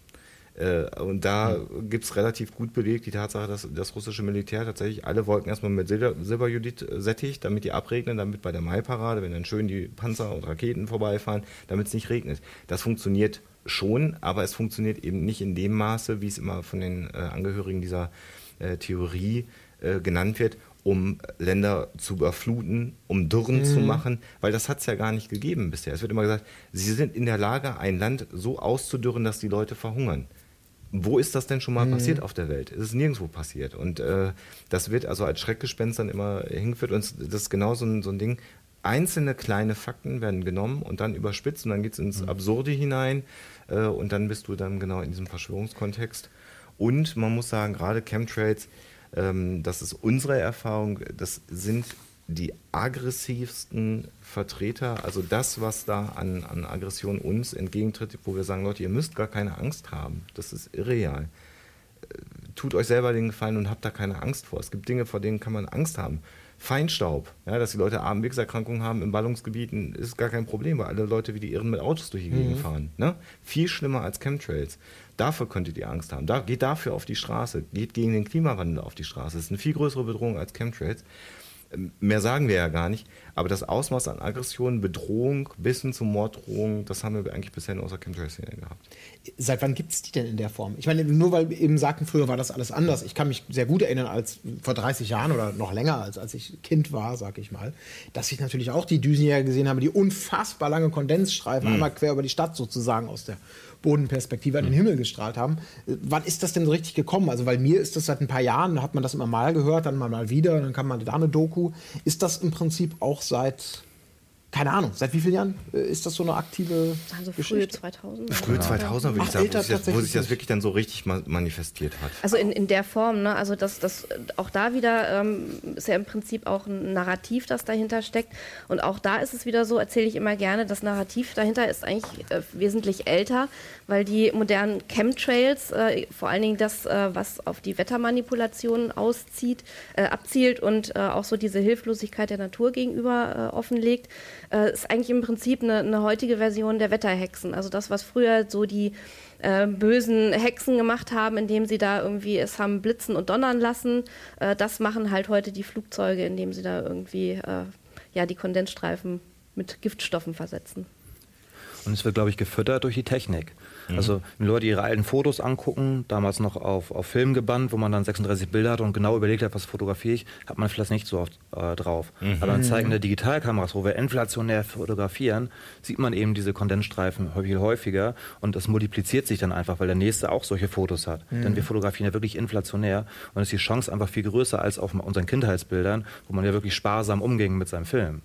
Äh, und da mhm. gibt es relativ gut belegt die Tatsache, dass das russische Militär tatsächlich alle Wolken erstmal mit Silber Silberjudith sättigt, damit die abregnen, damit bei der Maiparade, wenn dann schön die Panzer und Raketen vorbeifahren, damit es nicht regnet. Das funktioniert schon, aber es funktioniert eben nicht in dem Maße, wie es immer von den äh, Angehörigen dieser äh, Theorie äh, genannt wird, um Länder zu überfluten, um Dürren mhm. zu machen, weil das hat es ja gar nicht gegeben bisher. Es wird immer gesagt, sie sind in der Lage, ein Land so auszudürren, dass die Leute verhungern wo ist das denn schon mal mhm. passiert auf der Welt? Es ist nirgendwo passiert. Und äh, das wird also als Schreckgespenst dann immer hingeführt. Und das ist genau so ein, so ein Ding. einzelne kleine Fakten werden genommen und dann überspitzt und dann geht es ins mhm. Absurde hinein äh, und dann bist du dann genau in diesem Verschwörungskontext. Und man muss sagen, gerade Chemtrails, ähm, das ist unsere Erfahrung, das sind die aggressivsten Vertreter, also das, was da an, an Aggression uns entgegentritt, wo wir sagen, Leute, ihr müsst gar keine Angst haben, das ist irreal. Äh, tut euch selber den Gefallen und habt da keine Angst vor. Es gibt Dinge, vor denen kann man Angst haben. Feinstaub, ja, dass die Leute Atemwegserkrankungen haben in Ballungsgebieten, ist gar kein Problem, weil alle Leute wie die Irren mit Autos durch die Gegend mhm. fahren. Ne? Viel schlimmer als Chemtrails. Dafür könntet ihr Angst haben. Da, geht dafür auf die Straße, geht gegen den Klimawandel auf die Straße. Das ist eine viel größere Bedrohung als Chemtrails. Mehr sagen wir ja gar nicht. Aber das Ausmaß an Aggression, Bedrohung bis hin zu Morddrohungen, das haben wir eigentlich bisher nur aus der Chemtrail-Szene gehabt. Seit wann gibt es die denn in der Form? Ich meine, nur weil wir eben sagten, früher war das alles anders. Ich kann mich sehr gut erinnern, als vor 30 Jahren oder noch länger, als als ich Kind war, sag ich mal, dass ich natürlich auch die Düsenjäger gesehen habe, die unfassbar lange Kondensstreifen mhm. einmal quer über die Stadt sozusagen aus der Bodenperspektive an den Himmel gestrahlt haben. Wann ist das denn so richtig gekommen? Also, weil mir ist das seit ein paar Jahren, da hat man das immer mal gehört, dann mal, mal wieder, dann kann man da eine Doku. Ist das im Prinzip auch seit keine Ahnung, seit wie vielen Jahren äh, ist das so eine aktive Also frühe 2000. Frühe 2000 würde ich sagen, wo sich, das, wo sich, das, wirklich dann so richtig manifestiert hat. Also in, in der Form, ne? also das, das, auch da wieder ähm, ist ja im Prinzip auch ein Narrativ, das dahinter steckt. Und auch da ist es wieder so, erzähle ich immer gerne, das Narrativ dahinter ist eigentlich äh, wesentlich älter, weil die modernen Chemtrails, äh, vor allen Dingen das, äh, was auf die Wettermanipulationen auszieht, äh, abzielt und äh, auch so diese Hilflosigkeit der Natur gegenüber offenlegt, äh, ist eigentlich im Prinzip eine, eine, heutige Version der Wetterhexen. Also das, was früher so die äh, bösen Hexen gemacht haben, indem sie da irgendwie es haben blitzen und donnern lassen, äh, das machen halt heute die Flugzeuge, indem sie da irgendwie äh, ja, die Kondensstreifen mit Giftstoffen versetzen. Und es wird, glaube ich, gefüttert durch die Technik. Mhm. Also wenn Leute ihre alten Fotos angucken, damals noch auf, auf Film gebannt, wo man dann 36 Bilder hat und genau überlegt hat, was fotografiere ich, hat man vielleicht nicht so oft äh, drauf. Mhm. Aber dann zeigen die Digitalkameras, wo wir inflationär fotografieren, sieht man eben diese Kondensstreifen viel häufiger und das multipliziert sich dann einfach, weil der Nächste auch solche Fotos hat. Mhm. Denn wir fotografieren ja wirklich inflationär und ist die Chance einfach viel größer als auf unseren Kindheitsbildern, wo man ja wirklich sparsam umging mit seinem Film.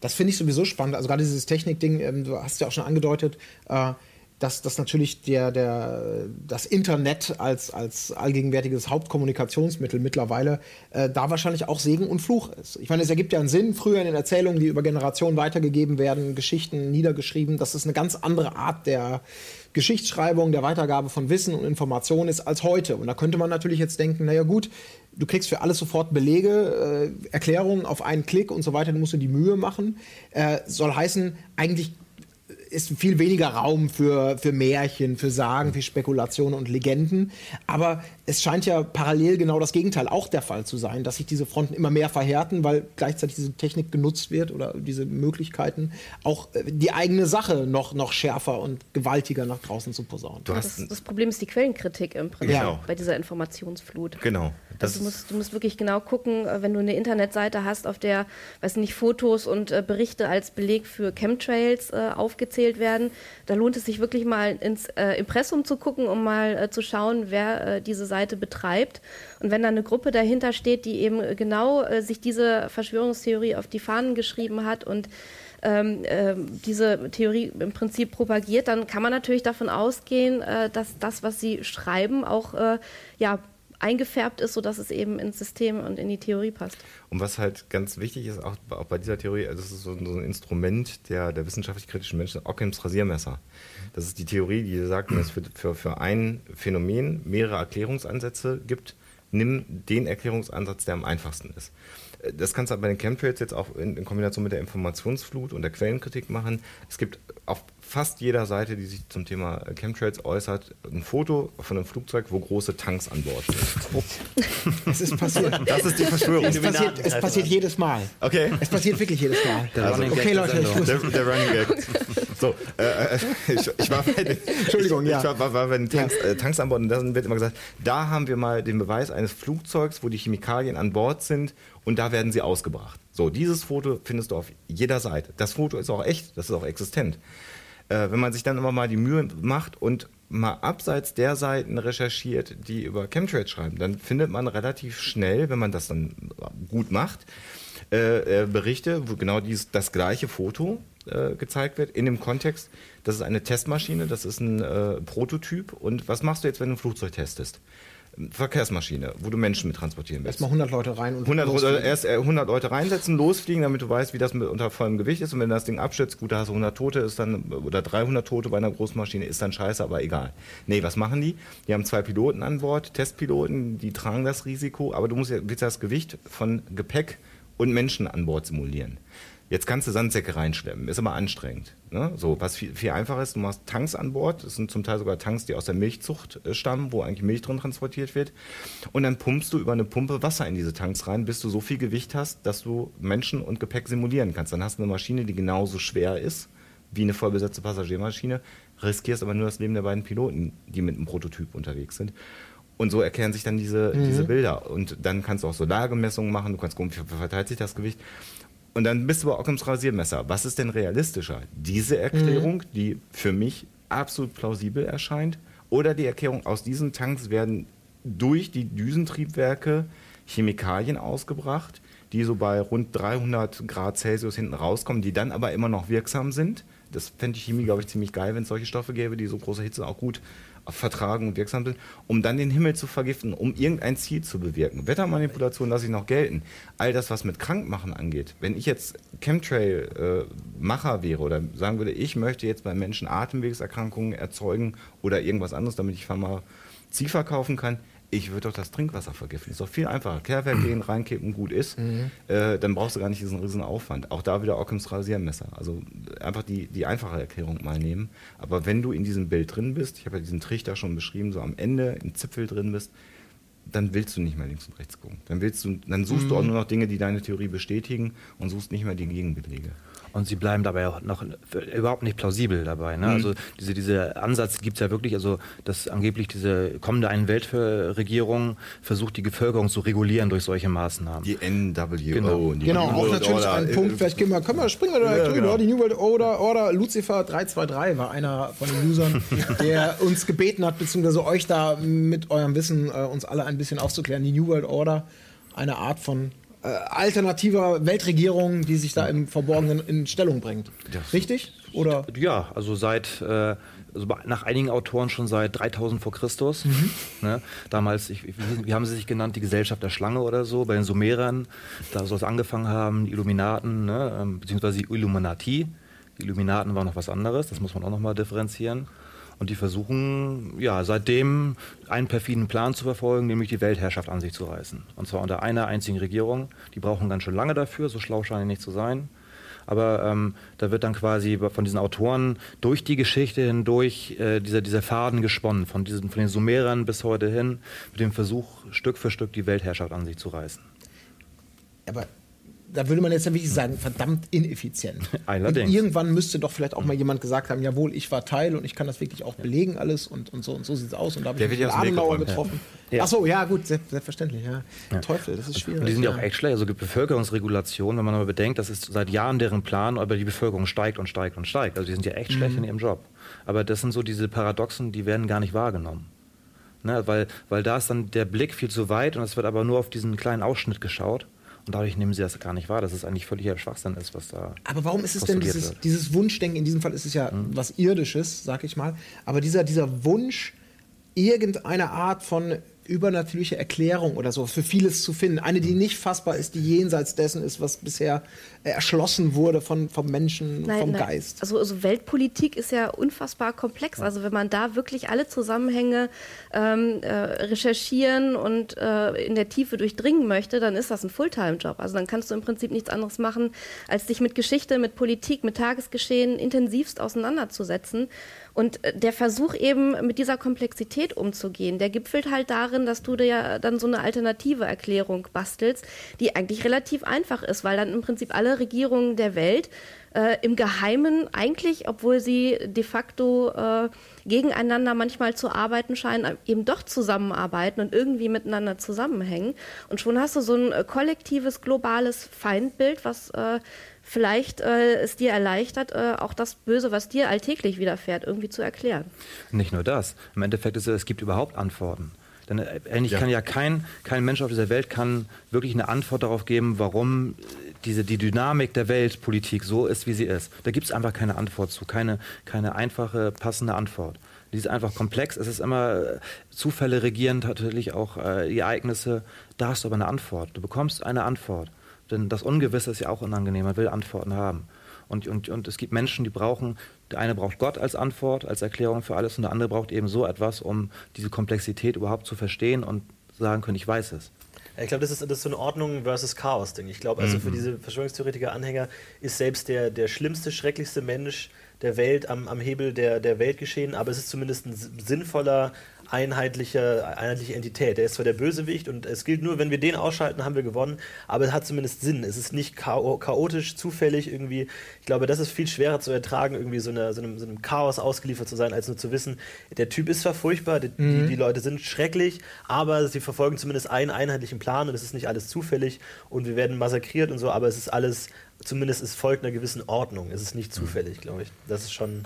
Das finde ich sowieso spannend. Also gerade dieses Technikding, ähm, du hast ja auch schon angedeutet, äh, dass, dass natürlich der, der, das Internet als, als allgegenwärtiges Hauptkommunikationsmittel mittlerweile äh, da wahrscheinlich auch Segen und Fluch ist. Ich meine, es ergibt ja einen Sinn, früher in den Erzählungen, die über Generationen weitergegeben werden, Geschichten niedergeschrieben, dass es eine ganz andere Art der Geschichtsschreibung, der Weitergabe von Wissen und Informationen ist als heute. Und da könnte man natürlich jetzt denken, naja gut, du kriegst für alles sofort Belege, äh, Erklärungen auf einen Klick und so weiter, du musst dir die Mühe machen. Äh, soll heißen, eigentlich ist viel weniger Raum für, für Märchen, für Sagen, für Spekulationen und Legenden. Aber es scheint ja parallel genau das Gegenteil auch der Fall zu sein, dass sich diese Fronten immer mehr verhärten, weil gleichzeitig diese Technik genutzt wird oder diese Möglichkeiten, auch äh, die eigene Sache noch, noch schärfer und gewaltiger nach draußen zu posaunen. Das, das, Problem ist die Quellenkritik im Prinzip genau. bei dieser Informationsflut. Genau. Also du, musst, du musst wirklich genau gucken, äh, wenn du eine Internetseite hast, auf der, weiß nicht, Fotos und äh, Berichte als Beleg für Chemtrails äh, aufgezählt werden, da lohnt es sich wirklich mal ins äh, Impressum zu gucken, um mal äh, zu schauen, wer äh, diese Seite betreibt. Und wenn da eine Gruppe dahinter steht, die eben genau sich diese Verschwörungstheorie auf die Fahnen geschrieben hat und ähm, äh, diese Theorie im Prinzip propagiert, dann kann man natürlich davon ausgehen, äh, dass das, was sie schreiben, auch äh, ja, eingefärbt ist, sodass es eben ins System und in die Theorie passt. Und was halt ganz wichtig ist, auch, auch bei dieser Theorie, also das ist so, so, ein Instrument der, der wissenschaftlich-kritischen Menschen, Ockhams Rasiermesser. Das ist die Theorie, die sagt, dass es für, für, für ein Phänomen mehrere Erklärungsansätze gibt. Nimm den Erklärungsansatz, der am einfachsten ist. Das kannst du bei den Chemtrails jetzt auch in, in, Kombination mit der Informationsflut und der Quellenkritik machen. Es gibt auf fast jeder Seite, die sich zum Thema Chemtrails äußert, ein Foto von einem Flugzeug, wo große Tanks an Bord sind. Es ist passiert. Das ist die Verschwörung. Es passiert, es passiert jedes Mal. Okay. Es passiert wirklich jedes Mal. Also, okay, Leute, ich der, der Running Gag. So, äh, äh, ich, ich, war bei den, Entschuldigung, ich, ja. Ich war, war, war bei den Tanks, äh, Tanks an Bord und da wird immer gesagt, da haben wir mal den Beweis eines Flugzeugs, wo die Chemikalien an Bord sind und da werden sie ausgebracht. So, dieses Foto findest du auf jeder Seite. Das Foto ist auch echt, das ist auch existent. Äh, wenn man sich dann immer mal die Mühe macht und mal abseits der Seiten recherchiert, die über Chemtrails schreiben, dann findet man relativ schnell, wenn man das dann gut macht, äh, Berichte, wo genau dies, das gleiche Foto äh, gezeigt wird, in dem Kontext, das ist eine Testmaschine, das ist ein äh, Prototyp. Und was machst du jetzt, wenn du ein Flugzeug testest? Verkehrsmaschine, wo du Menschen mit transportieren willst. Erstmal 100 Leute rein und 100, erst 100 äh, Leute reinsetzen, losfliegen, damit du weißt, wie das mit unter vollem Gewicht ist. Und wenn das Ding abstürzt, gut, da hast du 100 Tote, ist dann, oder 300 Tote bei einer Großmaschine, ist dann scheiße, aber egal. Nee, was machen die? Die haben zwei Piloten an Bord, Testpiloten, die tragen das Risiko, aber du musst ja das Gewicht von Gepäck und Menschen an Bord simulieren. Jetzt kannst du Sandsäcke reinschleppen, ist aber anstrengend. Ne? So, was viel, viel einfacher ist, du machst Tanks an Bord, das sind zum Teil sogar Tanks, die aus der Milchzucht äh, stammen, wo eigentlich Milch drin transportiert wird. Und dann pumpst du über eine Pumpe Wasser in diese Tanks rein, bis du so viel Gewicht hast, dass du Menschen und Gepäck simulieren kannst. Dann hast du eine Maschine, die genauso schwer ist wie eine vollbesetzte Passagiermaschine, riskierst aber nur das Leben der beiden Piloten, die mit einem Prototyp unterwegs sind. Und so erklären sich dann diese, mhm. diese Bilder. Und dann kannst du auch Solargemessungen machen, du kannst gucken, wie verteilt sich das Gewicht. Und dann bist du bei Ockhams Rasiermesser. Was ist denn realistischer? Diese Erklärung, mhm. die für mich absolut plausibel erscheint, oder die Erklärung, aus diesen Tanks werden durch die Düsentriebwerke Chemikalien ausgebracht, die so bei rund 300 Grad Celsius hinten rauskommen, die dann aber immer noch wirksam sind. Das fände ich Chemie, glaube ich, ziemlich geil, wenn es solche Stoffe gäbe, die so große Hitze auch gut vertragen und wirksam sind, um dann den Himmel zu vergiften, um irgendein Ziel zu bewirken. Wettermanipulation lasse ich noch gelten. All das, was mit Krankmachen angeht, wenn ich jetzt Chemtrail-Macher wäre oder sagen würde, ich möchte jetzt bei Menschen Atemwegserkrankungen erzeugen oder irgendwas anderes, damit ich Pharmazie verkaufen kann, ich würde doch das Trinkwasser vergiften. Ist doch viel einfacher. Kehrwerk gehen, reinkippen, gut ist. Mhm. Äh, dann brauchst du gar nicht diesen riesen Aufwand. Auch da wieder Ockhams Rasiermesser. Also einfach die, die einfache Erklärung mal nehmen. Aber wenn du in diesem Bild drin bist, ich habe ja diesen Trichter schon beschrieben, so am Ende im Zipfel drin bist, dann willst du nicht mehr links und rechts gucken. Dann, willst du, dann suchst mhm. du auch nur noch Dinge, die deine Theorie bestätigen und suchst nicht mehr die Gegenbelege. Und sie bleiben dabei auch noch überhaupt nicht plausibel dabei. Ne? Mhm. Also diese, dieser Ansatz gibt es ja wirklich, also dass angeblich diese kommende Einen-Weltregierung versucht, die Bevölkerung zu regulieren durch solche Maßnahmen. Die NWO. Genau, die genau auch natürlich Order. ein Punkt, vielleicht können wir, können wir springen wir ja, drüber. Genau. Die New World Order, Order Lucifer 323 war einer von den Usern, der uns gebeten hat, beziehungsweise euch da mit eurem Wissen äh, uns alle ein bisschen aufzuklären. Die New World Order, eine Art von äh, alternativer Weltregierung, die sich da im Verborgenen in Stellung bringt. Richtig? Oder? Ja, also seit äh, also nach einigen Autoren schon seit 3000 vor Christus. Mhm. Ne? Damals, ich, wie haben sie sich genannt, die Gesellschaft der Schlange oder so, bei den Sumerern, da soll es angefangen haben, die Illuminaten, ne? Ähm, beziehungsweise die Illuminati. Die Illuminaten waren noch was anderes, das muss man auch nochmal differenzieren. Und die versuchen, ja, seitdem einen perfiden Plan zu verfolgen, nämlich die Weltherrschaft an sich zu reißen. Und zwar unter einer einzigen Regierung. Die brauchen ganz schön lange dafür, so schlau scheinen die nicht zu sein. Aber ähm, da wird dann quasi von diesen Autoren durch die Geschichte hindurch äh, dieser, dieser Faden gesponnen, von, diesen, von den Sumerern bis heute hin, mit dem Versuch, Stück für Stück die Weltherrschaft an sich zu reißen. Aber da würde man jetzt ja wirklich sagen, verdammt ineffizient. Allerdings. Irgendwann müsste doch vielleicht auch mal jemand gesagt haben, jawohl, ich war Teil und ich kann das wirklich auch belegen alles und, und so und so sieht es aus und da habe ich Adenauer getroffen. Ja. Ach so, ja gut, selbstverständlich. Ja. ja. Teufel, das ist schwierig. Und die sind ja auch echt schlecht. Also Bevölkerungsregulation, wenn man aber bedenkt, das ist seit Jahren deren Plan, aber die Bevölkerung steigt und steigt und steigt. Also die sind ja echt schlecht mhm. in ihrem Job. Aber das sind so diese Paradoxen, die werden gar nicht wahrgenommen. Ne, weil, weil da ist dann der Blick viel zu weit und es wird aber nur auf diesen kleinen Ausschnitt geschaut. Und dadurch nehmen sie das gar nicht wahr, dass es eigentlich völliger Schwachsinn ist, was da. Aber warum ist es denn dieses, dieses, Wunschdenken? In diesem Fall ist es ja mhm. was Irdisches, sag ich mal. Aber dieser, dieser Wunsch, irgendeine Art von übernatürliche Erklärung oder so für vieles zu finden. Eine, die nicht fassbar ist, die jenseits dessen ist, was bisher erschlossen wurde von, vom Menschen, nein, vom nein. Geist. Also, also, Weltpolitik ist ja unfassbar komplex. Also wenn man da wirklich alle Zusammenhänge ähm, äh, recherchieren und äh, in der Tiefe durchdringen möchte, dann ist das ein Fulltime-Job. Also dann kannst du im Prinzip nichts anderes machen, als dich mit Geschichte, mit Politik, mit Tagesgeschehen intensivst auseinanderzusetzen. Und äh, der Versuch eben mit dieser Komplexität umzugehen, der gipfelt halt darin, dass du dir ja dann so eine alternative Erklärung bastelst, die eigentlich relativ einfach ist, weil dann im Prinzip alle Regierungen der Welt äh, im Geheimen eigentlich, obwohl sie de facto äh, gegeneinander manchmal zu arbeiten scheinen, eben doch zusammenarbeiten und irgendwie miteinander zusammenhängen. Und schon hast du so ein äh, kollektives, globales Feindbild, was äh, vielleicht äh, es dir erleichtert, äh, auch das Böse, was dir alltäglich widerfährt, irgendwie zu erklären. Nicht nur das. Im Endeffekt ist es, es gibt überhaupt Antworten. Denn äh, eigentlich ja. kann ja kein, kein Mensch auf dieser Welt kann wirklich eine Antwort darauf geben, warum diese, die Dynamik der Weltpolitik so ist, wie sie ist. Da gibt es einfach keine Antwort zu, keine, keine einfache, passende Antwort. Die ist einfach komplex. Es ist immer äh, Zufälle regieren natürlich auch äh, die Ereignisse. Da hast du aber eine Antwort. Du bekommst eine Antwort. Denn das Ungewisse ist ja auch unangenehm. Man will Antworten haben. Und, und, und es gibt Menschen, die brauchen, der eine braucht Gott als Antwort, als Erklärung für alles und der andere braucht eben so etwas, um diese Komplexität überhaupt zu verstehen und sagen können, ich weiß es. Ich glaube, das ist, das ist so ein Ordnung versus Chaos-Ding. Ich glaube, also mhm. für diese Verschwörungstheoretiker-Anhänger ist selbst der, der schlimmste, schrecklichste Mensch der Welt am, am Hebel der, der Welt geschehen, aber es ist zumindest ein sinnvoller einheitliche, einheitliche Entität. Der ist zwar der Bösewicht und es gilt nur, wenn wir den ausschalten, haben wir gewonnen, aber es hat zumindest Sinn. Es ist nicht chaotisch, zufällig irgendwie. Ich glaube, das ist viel schwerer zu ertragen, irgendwie so, eine, so, einem, so einem, Chaos ausgeliefert zu sein, als nur zu wissen, der Typ ist zwar furchtbar, die, mhm. die, die Leute sind schrecklich, aber sie verfolgen zumindest einen einheitlichen Plan und es ist nicht alles zufällig und wir werden massakriert und so, aber es ist alles, zumindest es folgt einer gewissen Ordnung. Es ist nicht mhm. zufällig, glaube ich. Das ist schon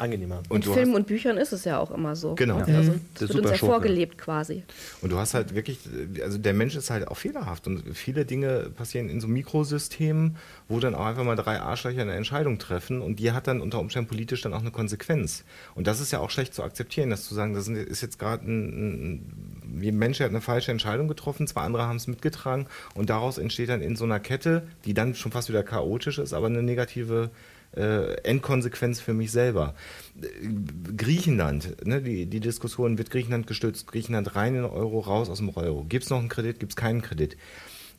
angenehmer. Und in Filmen und Büchern ist es ja auch immer so. Genau. Ja. Also, das wird uns ja vorgelebt quasi. Und du hast halt wirklich, also der Mensch ist halt auch fehlerhaft und viele Dinge passieren in so Mikrosystemen, wo dann auch einfach mal drei Arschlöcher eine Entscheidung treffen und die hat dann unter Umständen politisch dann auch eine Konsequenz. Und das ist ja auch schlecht zu akzeptieren, dass zu sagen, das ist jetzt gerade ein, ein Mensch hat eine falsche Entscheidung getroffen, zwei andere haben es mitgetragen und daraus entsteht dann in so einer Kette, die dann schon fast wieder chaotisch ist, aber eine negative äh, Endkonsequenz für mich selber. Griechenland, ne, die, die Diskussion, wird Griechenland gestützt, Griechenland rein in den Euro, raus aus dem Euro. Gibt es noch einen Kredit, gibt es keinen Kredit?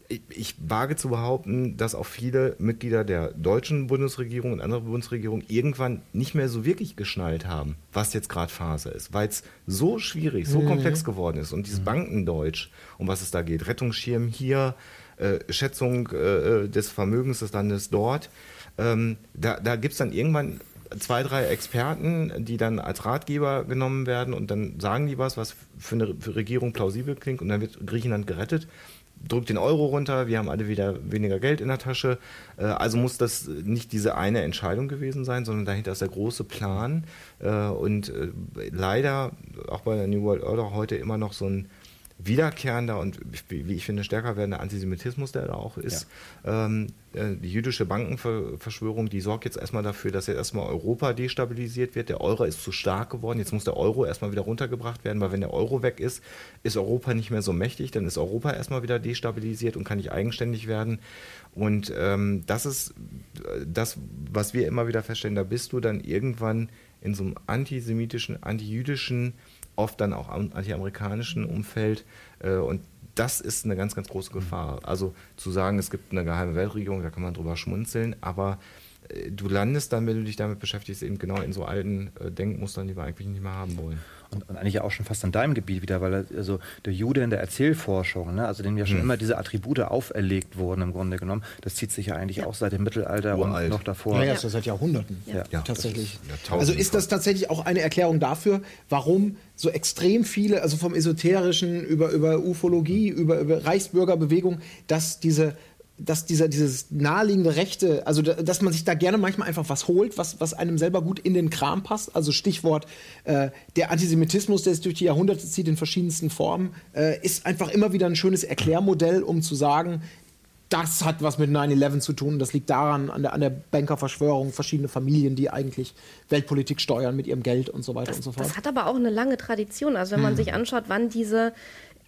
Ich, ich wage zu behaupten, dass auch viele Mitglieder der deutschen Bundesregierung und anderer Bundesregierung irgendwann nicht mehr so wirklich geschnallt haben, was jetzt gerade Phase ist, weil es so schwierig, so mhm. komplex geworden ist und dieses mhm. Bankendeutsch, um was es da geht, Rettungsschirm hier, äh, Schätzung äh, des Vermögens des Landes dort, ähm, da da gibt es dann irgendwann zwei, drei Experten, die dann als Ratgeber genommen werden und dann sagen die was, was für eine Regierung plausibel klingt und dann wird Griechenland gerettet. Drückt den Euro runter, wir haben alle wieder weniger Geld in der Tasche. Äh, also muss das nicht diese eine Entscheidung gewesen sein, sondern dahinter ist der große Plan. Äh, und äh, leider, auch bei der New World Order heute immer noch so ein wiederkehrender und wie ich finde stärker werdender Antisemitismus, der da auch ist. Ja. Ähm, äh, die jüdische Bankenverschwörung, die sorgt jetzt erstmal dafür, dass jetzt erstmal Europa destabilisiert wird. Der Euro ist zu stark geworden. Jetzt muss der Euro erstmal wieder runtergebracht werden, weil wenn der Euro weg ist, ist Europa nicht mehr so mächtig. Dann ist Europa erstmal wieder destabilisiert und kann nicht eigenständig werden. Und ähm, das ist äh, das, was wir immer wieder feststellen. Da bist du dann irgendwann in so einem antisemitischen, antijüdischen oft dann auch anti-amerikanischen Umfeld. Äh, und das ist eine ganz, ganz große Gefahr. Also zu sagen, es gibt eine geheime Weltregierung, da kann man drüber schmunzeln, aber äh, du landest dann, wenn du dich damit beschäftigst, eben genau in so alten äh, Denkmustern, die wir eigentlich nicht mehr haben wollen und, und, eigentlich auch schon fast an deinem Gebiet wieder, weil also der Jude in der Erzählforschung, ne, also dem ja schon hm. immer diese Attribute auferlegt wurden im Grunde genommen, das zieht sich ja eigentlich ja. auch seit dem Mittelalter Uralt. und noch davor. Ja, ja, das seit Jahrhunderten. Ja. ja. Tatsächlich. also ist das tatsächlich auch eine Erklärung dafür, warum so extrem viele, also vom Esoterischen über, über Ufologie, über, über Reichsbürgerbewegung, dass diese dass dieser, dieses naheliegende Rechte, also dass man sich da gerne manchmal einfach was holt, was, was einem selber gut in den Kram passt. Also Stichwort äh, der Antisemitismus, der sich durch die Jahrhunderte zieht in verschiedensten Formen, äh, ist einfach immer wieder ein schönes Erklärmodell, um zu sagen, das hat was mit 9-11 zu tun. Das liegt daran, an der, an der Bankerverschwörung, verschiedene Familien, die eigentlich Weltpolitik steuern mit ihrem Geld und so weiter das, und so fort. Das hat aber auch eine lange Tradition. Also wenn man hm. sich anschaut, wann diese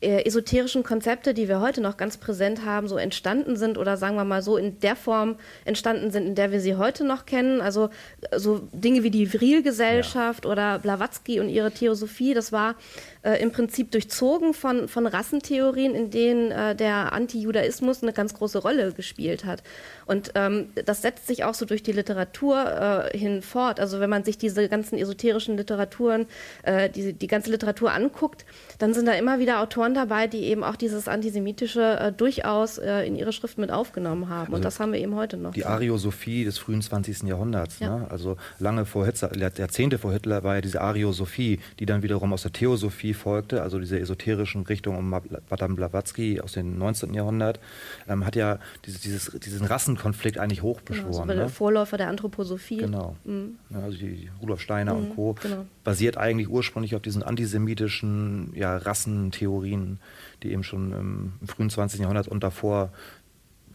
äh, esoterischen Konzepte, die wir heute noch ganz präsent haben, so entstanden sind oder sagen wir mal so in der Form entstanden sind, in der wir sie heute noch kennen. Also so Dinge wie die Vril-Gesellschaft ja. oder Blavatsky und ihre Theosophie, das war äh, im Prinzip durchzogen von, von Rassentheorien, in denen äh, der Antijudaismus eine ganz große Rolle gespielt hat. Und ähm, das setzt sich auch so durch die Literatur äh, hin fort. Also wenn man sich diese ganzen esoterischen Literaturen, äh, die, die ganze Literatur anguckt, dann sind da immer wieder Autoren dabei, die eben auch dieses Antisemitische äh, durchaus äh, in ihre Schrift mit aufgenommen haben. Also und das haben wir eben heute noch. Die Ariosophie des frühen 20. Jahrhunderts. Ja. Ne? Also lange vor Hitler, Jahrzehnte vor Hitler war ja diese Ariosophie, die dann wiederum aus der Theosophie folgte, also diese esoterischen Richtung um Madame Blavatsky aus dem 19. Jahrhundert, ähm, hat ja dieses, dieses, diesen Rassenkonflikt eigentlich hochbeschworen. Genau, so ne? der Vorläufer der Anthroposophie. Genau. Mhm. Ja, also die Rudolf Steiner mhm, und Co. Genau. basiert eigentlich ursprünglich auf diesen antisemitischen ja, Rassentheorien, die eben schon im, im frühen 20. Jahrhundert und davor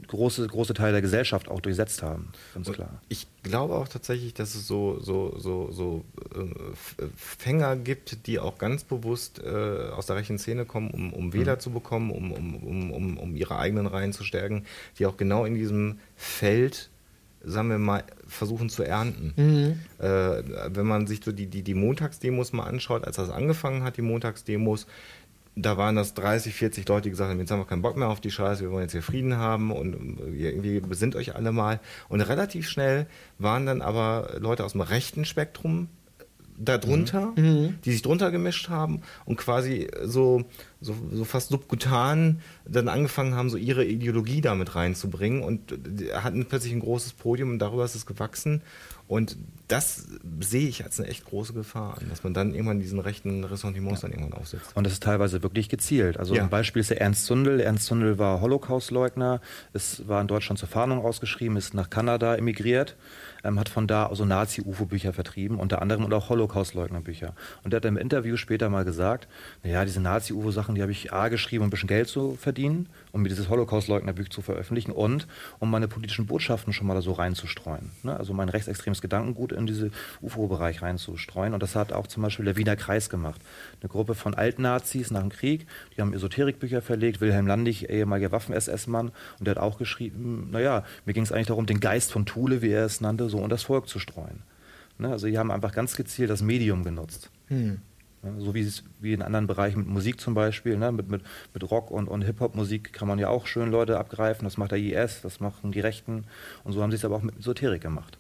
große, große Teile der Gesellschaft auch durchsetzt haben, ganz klar. Ich glaube auch tatsächlich, dass es so, so, so, so äh, Fänger gibt, die auch ganz bewusst äh, aus der rechten Szene kommen, um, um Wähler mhm. zu bekommen, um, um, um, um, ihre eigenen Reihen zu stärken, die auch genau in diesem Feld sagen wir mal, versuchen zu ernten. Mhm. Äh, wenn man sich so die, die, die Montagsdemos mal anschaut, als das angefangen hat, die Montagsdemos, da waren das 30, 40 Leute, die gesagt haben, jetzt haben wir keinen Bock mehr auf die Scheiße, wir wollen jetzt hier Frieden haben und irgendwie besinnt euch alle mal. Und relativ schnell waren dann aber Leute aus dem rechten Spektrum darunter, mhm. mhm. die sich drunter gemischt haben und quasi so, so, so fast subkutan dann angefangen haben, so ihre Ideologie damit reinzubringen und hatten plötzlich ein großes Podium und darüber ist es gewachsen. Und das sehe ich als eine echt große Gefahr an, dass man dann irgendwann diesen rechten Ressentiments ja. dann irgendwann aufsetzt. Und das ist teilweise wirklich gezielt. Also ja. ein Beispiel ist der Ernst Zundel. Ernst Zundel war Holocaustleugner, es war in Deutschland zur Fahndung ausgeschrieben, ist nach Kanada emigriert ähm, hat von da also Nazi-UFO-Bücher vertrieben, unter anderem und auch Holocaust-Leugner-Bücher. Und er hat im Interview später mal gesagt, naja, diese Nazi-UFO-Sachen, die habe ich A geschrieben, um ein bisschen Geld zu verdienen, um mir dieses Holocaust-Leugner-Buch zu veröffentlichen und um meine politischen Botschaften schon mal da so reinzustreuen. Ne? Also mein rechtsextremes Gedankengut in diesen UFO-Bereich reinzustreuen. Und das hat auch zum Beispiel der Wiener Kreis gemacht. Eine Gruppe von Altnazis nach dem Krieg, die haben Esoterikbücher verlegt, Wilhelm Landig, ehemaliger Waffen-SS-Mann, und der hat auch geschrieben, naja, mir ging es eigentlich darum, den Geist von Thule, wie er es nannte, so unter das Volk zu streuen. Ne? Also die haben einfach ganz gezielt das Medium genutzt. Hm. Ja, so wie es wie in anderen Bereichen mit Musik zum Beispiel, ne? mit, mit, mit Rock und, und Hip-Hop-Musik kann man ja auch schön Leute abgreifen. Das macht der IS, das machen die Rechten. Und so haben sie es aber auch mit Esoterik gemacht.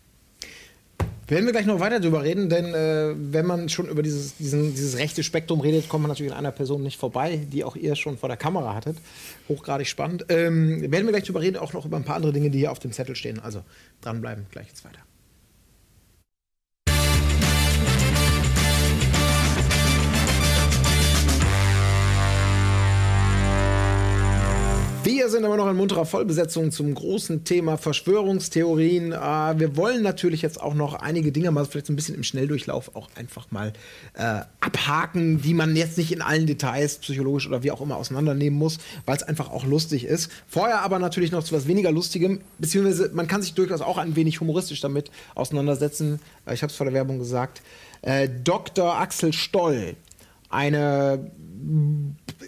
Werden wir gleich noch weiter darüber reden, denn äh, wenn man schon über dieses, diesen, dieses rechte Spektrum redet, kommt man natürlich an einer Person nicht vorbei, die auch ihr schon vor der Kamera hattet. Hochgradig spannend. Ähm, werden wir gleich darüber reden, auch noch über ein paar andere Dinge, die hier auf dem Zettel stehen. Also dranbleiben, gleich jetzt weiter. Sind aber noch in munterer Vollbesetzung zum großen Thema Verschwörungstheorien. Äh, wir wollen natürlich jetzt auch noch einige Dinge mal vielleicht so ein bisschen im Schnelldurchlauf auch einfach mal äh, abhaken, die man jetzt nicht in allen Details psychologisch oder wie auch immer auseinandernehmen muss, weil es einfach auch lustig ist. Vorher aber natürlich noch zu was weniger Lustigem, beziehungsweise man kann sich durchaus auch ein wenig humoristisch damit auseinandersetzen. Äh, ich habe es vor der Werbung gesagt. Äh, Dr. Axel Stoll, eine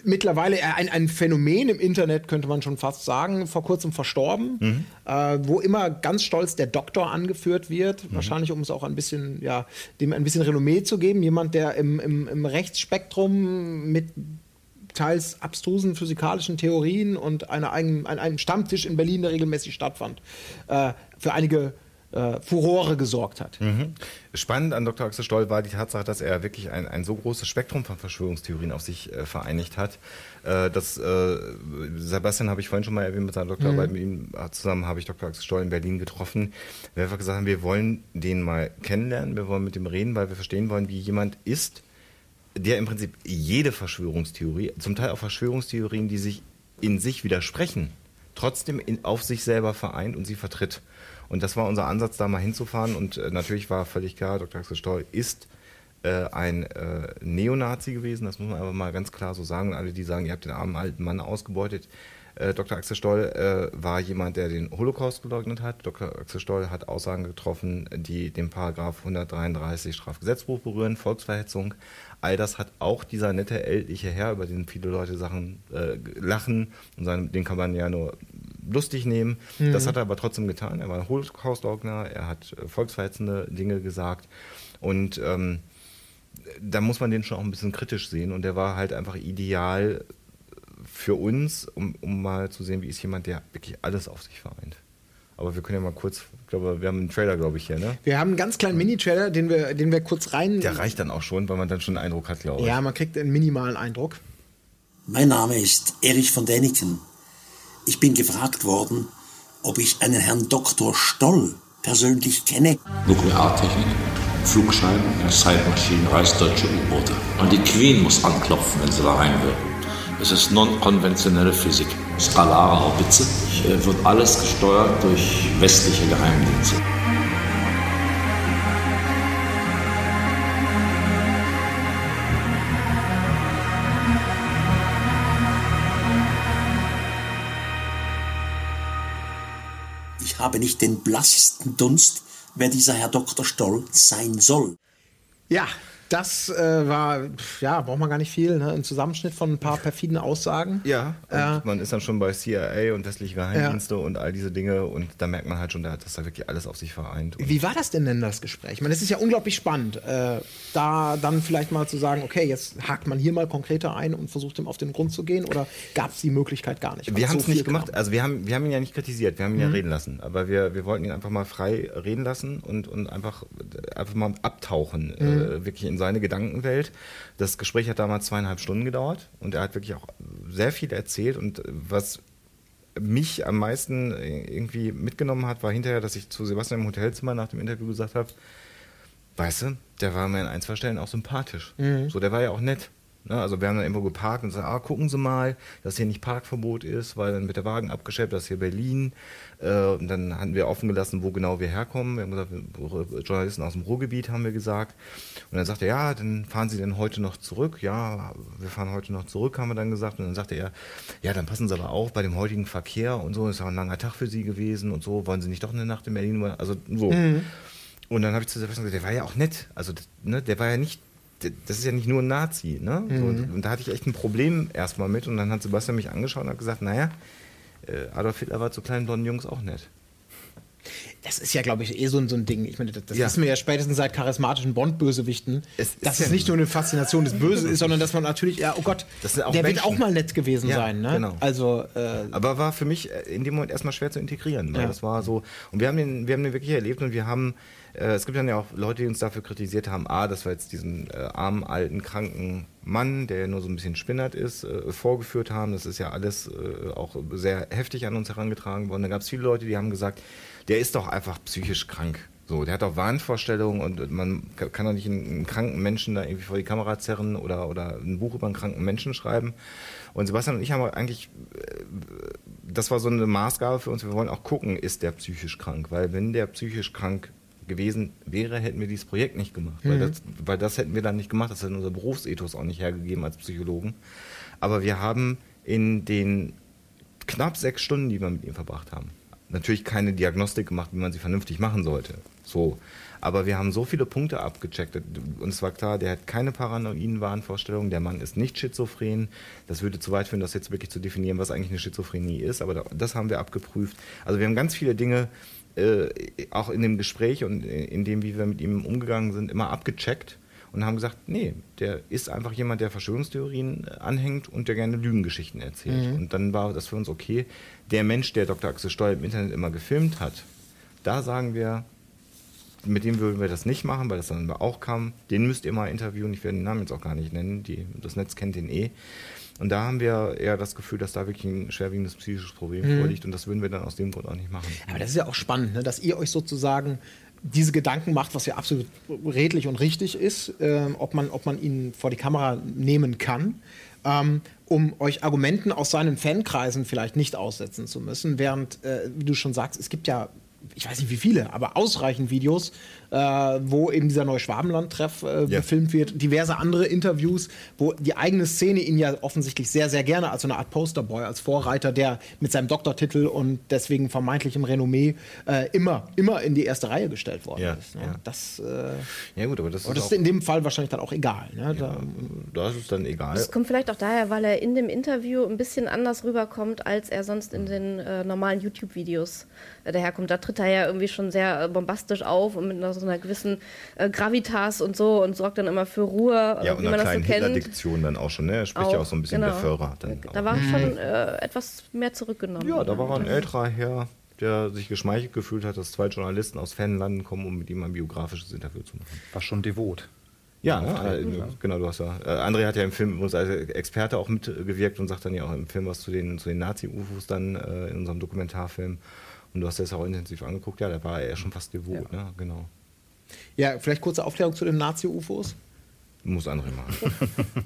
mittlerweile ein, ein Phänomen im Internet, könnte man schon fast sagen, vor kurzem verstorben, mhm. äh, wo immer ganz stolz der Doktor angeführt wird, mhm. wahrscheinlich um es auch ein bisschen, ja, dem ein bisschen Renommee zu geben. Jemand, der im, im, im Rechtsspektrum mit teils abstrusen physikalischen Theorien und einer eigenen, einem Stammtisch in Berlin, der regelmäßig stattfand, äh, für einige äh, Furore gesorgt hat. Mhm. Spannend an Dr. Axel Stoll war die Tatsache, dass er wirklich ein, ein so großes Spektrum von Verschwörungstheorien auf sich äh, vereinigt hat. Äh, das, äh, Sebastian habe ich vorhin schon mal erwähnt mit seiner Doktorarbeit, mhm. mit ihm zusammen habe ich Dr. Axel Stoll in Berlin getroffen. Wir einfach gesagt haben, wir wollen den mal kennenlernen, wir wollen mit ihm reden, weil wir verstehen wollen, wie jemand ist, der im Prinzip jede Verschwörungstheorie, zum Teil auch Verschwörungstheorien, die sich in sich widersprechen, trotzdem in, auf sich selber vereint und sie vertritt. Und das war unser Ansatz, da mal hinzufahren. Und äh, natürlich war völlig klar, Dr. Axel Stoll ist äh, ein äh, Neonazi gewesen. Das muss man aber mal ganz klar so sagen. Alle, die sagen, ihr habt den armen alten Mann ausgebeutet. Äh, Dr. Axel Stoll äh, war jemand, der den Holocaust geleugnet hat. Dr. Axel Stoll hat Aussagen getroffen, die den Paragraph 133 Strafgesetzbuch berühren, Volksverhetzung. All das hat auch dieser nette ältliche Herr, über den viele Leute Sachen äh, lachen, und seinen, den kann man ja nur lustig nehmen. Mhm. Das hat er aber trotzdem getan. Er war ein Holocaust-Leugner, er hat äh, volksverhetzende Dinge gesagt und ähm, da muss man den schon auch ein bisschen kritisch sehen und der war halt einfach ideal für uns, um, um mal zu sehen, wie ist jemand, der wirklich alles auf sich vereint. Aber wir können ja mal kurz, ich glaube, wir haben einen Trailer, glaube ich, hier, ne? Wir haben einen ganz kleinen Mini-Trailer, den wir, den wir kurz rein. Der reicht dann auch schon, weil man dann schon einen Eindruck hat, glaube ich. Ja, man kriegt einen minimalen Eindruck. Mein Name ist Erich von Däniken. Ich bin gefragt worden, ob ich einen Herrn Dr. Stoll persönlich kenne. Nukleartechnik, Flugschein, Zeitmaschinen, reichsdeutsche U-Boote. Und die Queen muss anklopfen, wenn sie da rein will. Es ist non-konventionelle Physik. Skalare Haubitze. Äh, wird alles gesteuert durch westliche Geheimdienste. Habe nicht den blassesten Dunst, wer dieser Herr Dr. Stoll sein soll. Ja, das äh, war, ja, braucht man gar nicht viel, ne? ein Zusammenschnitt von ein paar perfiden Aussagen. Ja, äh, man ist dann schon bei CIA und westliche Geheimdienste ja. und all diese Dinge und da merkt man halt schon, dass da wirklich alles auf sich vereint. Wie war das denn denn, das Gespräch? Ich meine, es ist ja unglaublich spannend, äh, da dann vielleicht mal zu sagen, okay, jetzt hakt man hier mal konkreter ein und versucht ihm auf den Grund zu gehen oder gab es die Möglichkeit gar nicht? Wir haben es so nicht gemacht, kam? also wir haben, wir haben ihn ja nicht kritisiert, wir haben ihn mhm. ja reden lassen, aber wir, wir wollten ihn einfach mal frei reden lassen und, und einfach, einfach mal abtauchen, äh, mhm. wirklich in seine Gedankenwelt. Das Gespräch hat damals zweieinhalb Stunden gedauert und er hat wirklich auch sehr viel erzählt und was mich am meisten irgendwie mitgenommen hat, war hinterher, dass ich zu Sebastian im Hotelzimmer nach dem Interview gesagt habe, weißt du, der war mir in ein, zwei Stellen auch sympathisch. Mhm. So, der war ja auch nett. Ne? Also wir haben dann irgendwo geparkt und gesagt, ah, gucken Sie mal, dass hier nicht Parkverbot ist, weil dann wird der Wagen abgeschleppt, das ist hier Berlin. Äh, und dann haben wir offen gelassen, wo genau wir herkommen. Wir haben gesagt, Journalisten aus dem Ruhrgebiet haben wir gesagt. Und dann sagte er, ja, dann fahren Sie denn heute noch zurück? Ja, wir fahren heute noch zurück, haben wir dann gesagt. Und dann sagte er, ja, dann passen Sie aber auf bei dem heutigen Verkehr und so, ist ja ein langer Tag für Sie gewesen und so, wollen Sie nicht doch eine Nacht in Berlin? Also so. Mhm. Und dann habe ich zu Sebastian gesagt, der war ja auch nett. Also ne, der war ja nicht das ist ja nicht nur ein Nazi. Ne? Mhm. So, und da hatte ich echt ein Problem erstmal mit. Und dann hat Sebastian mich angeschaut und hat gesagt, naja, äh, Adolf Hitler war zu kleinen blonden Jungs auch nett. Das ist ja, glaube ich, eh so ein, so ein Ding. Ich meine, das, das ja. wissen wir ja spätestens seit charismatischen Bond-Bösewichten, dass es nicht nur eine Faszination des Bösen ist, sondern dass man natürlich, ja, oh Gott, der Menschen. wird auch mal nett gewesen ja, sein. Ne? Genau. Also, äh, Aber war für mich äh, in dem Moment erstmal schwer zu integrieren. Weil ja. Das war so. Und wir haben, den, wir haben den wirklich erlebt und wir haben äh, es gibt dann ja auch Leute, die uns dafür kritisiert haben, ah, dass wir jetzt diesen äh, armen, alten, kranken Mann, der ja nur so ein bisschen spinnert ist, äh, vorgeführt haben. Das ist ja alles äh, auch sehr heftig an uns herangetragen worden. Da gab es viele Leute, die haben gesagt, der ist doch einfach psychisch krank. So, der hat auch Wahnvorstellungen und man kann doch nicht einen, einen, kranken Menschen da irgendwie vor die Kamera zerren oder, oder ein Buch über einen kranken Menschen schreiben. Und Sebastian und ich haben eigentlich, äh, das war so eine Maßgabe für uns, wir wollen auch gucken, ist der psychisch krank? Weil wenn der psychisch krank gewesen wäre, hätten wir dieses Projekt nicht gemacht. Mhm. Weil, das, weil das hätten wir dann nicht gemacht, das hätte unser Berufsethos auch nicht hergegeben als Psychologen. Aber wir haben in den knapp sechs Stunden, die wir mit ihm verbracht haben, natürlich keine Diagnostik gemacht, wie man sie vernünftig machen sollte. So. Aber wir haben so viele Punkte abgecheckt. Und es war klar, der hat keine paranoiden Wahnvorstellungen, der Mann ist nicht schizophren. Das würde zu weit führen, das jetzt wirklich zu definieren, was eigentlich eine Schizophrenie ist. Aber das haben wir abgeprüft. Also wir haben ganz viele Dinge äh, auch in dem Gespräch und in dem, wie wir mit ihm umgegangen sind, immer abgecheckt und haben gesagt, nee, der ist einfach jemand, der Verschwörungstheorien anhängt und der gerne Lügengeschichten erzählt. Mhm. Und dann war das für uns okay. Der Mensch, der Dr. Axel Stoll im Internet immer gefilmt hat, da sagen wir, mit dem würden wir das nicht machen, weil das dann auch kam. Den müsst ihr mal interviewen. Ich werde den Namen jetzt auch gar nicht nennen. Die, das Netz kennt den eh. Und da haben wir eher das Gefühl, dass da wirklich ein schwerwiegendes psychisches Problem mhm. vorliegt und das würden wir dann aus dem Grund auch nicht machen. Aber das ist ja auch spannend, ne? dass ihr euch sozusagen diese Gedanken macht, was ja absolut redlich und richtig ist, äh, ob, man, ob man ihn vor die Kamera nehmen kann. Ähm, um euch Argumenten aus seinen Fankreisen vielleicht nicht aussetzen zu müssen. Während, äh, wie du schon sagst, es gibt ja ich weiß nicht wie viele, aber ausreichend Videos, äh, wo eben dieser Neuschwabenland-Treff äh, ja. gefilmt wird. Diverse andere Interviews, wo die eigene Szene ihn ja offensichtlich sehr, sehr gerne als so eine Art Posterboy, als Vorreiter, der mit seinem Doktortitel und deswegen vermeintlichem Renommee äh, immer, immer in die erste Reihe gestellt worden ja, ist. Ne? Ja. Das, äh, ja gut, aber das, aber ist, das ist in dem Fall wahrscheinlich dann auch egal. Ne? Da, das ist dann egal. Das kommt vielleicht auch daher, weil er in dem Interview ein bisschen anders rüberkommt, als er sonst in den äh, normalen YouTube-Videos äh, daherkommt. Da tritt er ja irgendwie schon sehr bombastisch auf und mit einer so einer gewissen äh, Gravitas und so und sorgt dann immer für Ruhe, ja, wie und man das so. Diktion dann auch schon, ne? Er spricht auch, ja auch so ein bisschen genau. Beförer. Dann da war mhm. schon äh, etwas mehr zurückgenommen. Ja, da war ein älterer Herr, der sich geschmeichelt gefühlt hat, dass zwei Journalisten aus Fanlanden kommen, um mit ihm ein biografisches Interview zu machen. War schon devot. Ja, ne? äh, genau, du hast ja. Äh, André hat ja im Film als Experte auch mitgewirkt und sagt dann ja auch im Film was zu den, zu den Nazi-UFOs dann äh, in unserem Dokumentarfilm. Und du hast das auch intensiv angeguckt, ja, da war er schon fast devot, ja. ne? Genau. Ja, vielleicht kurze Aufklärung zu den Nazi-UFOs. Muss André machen.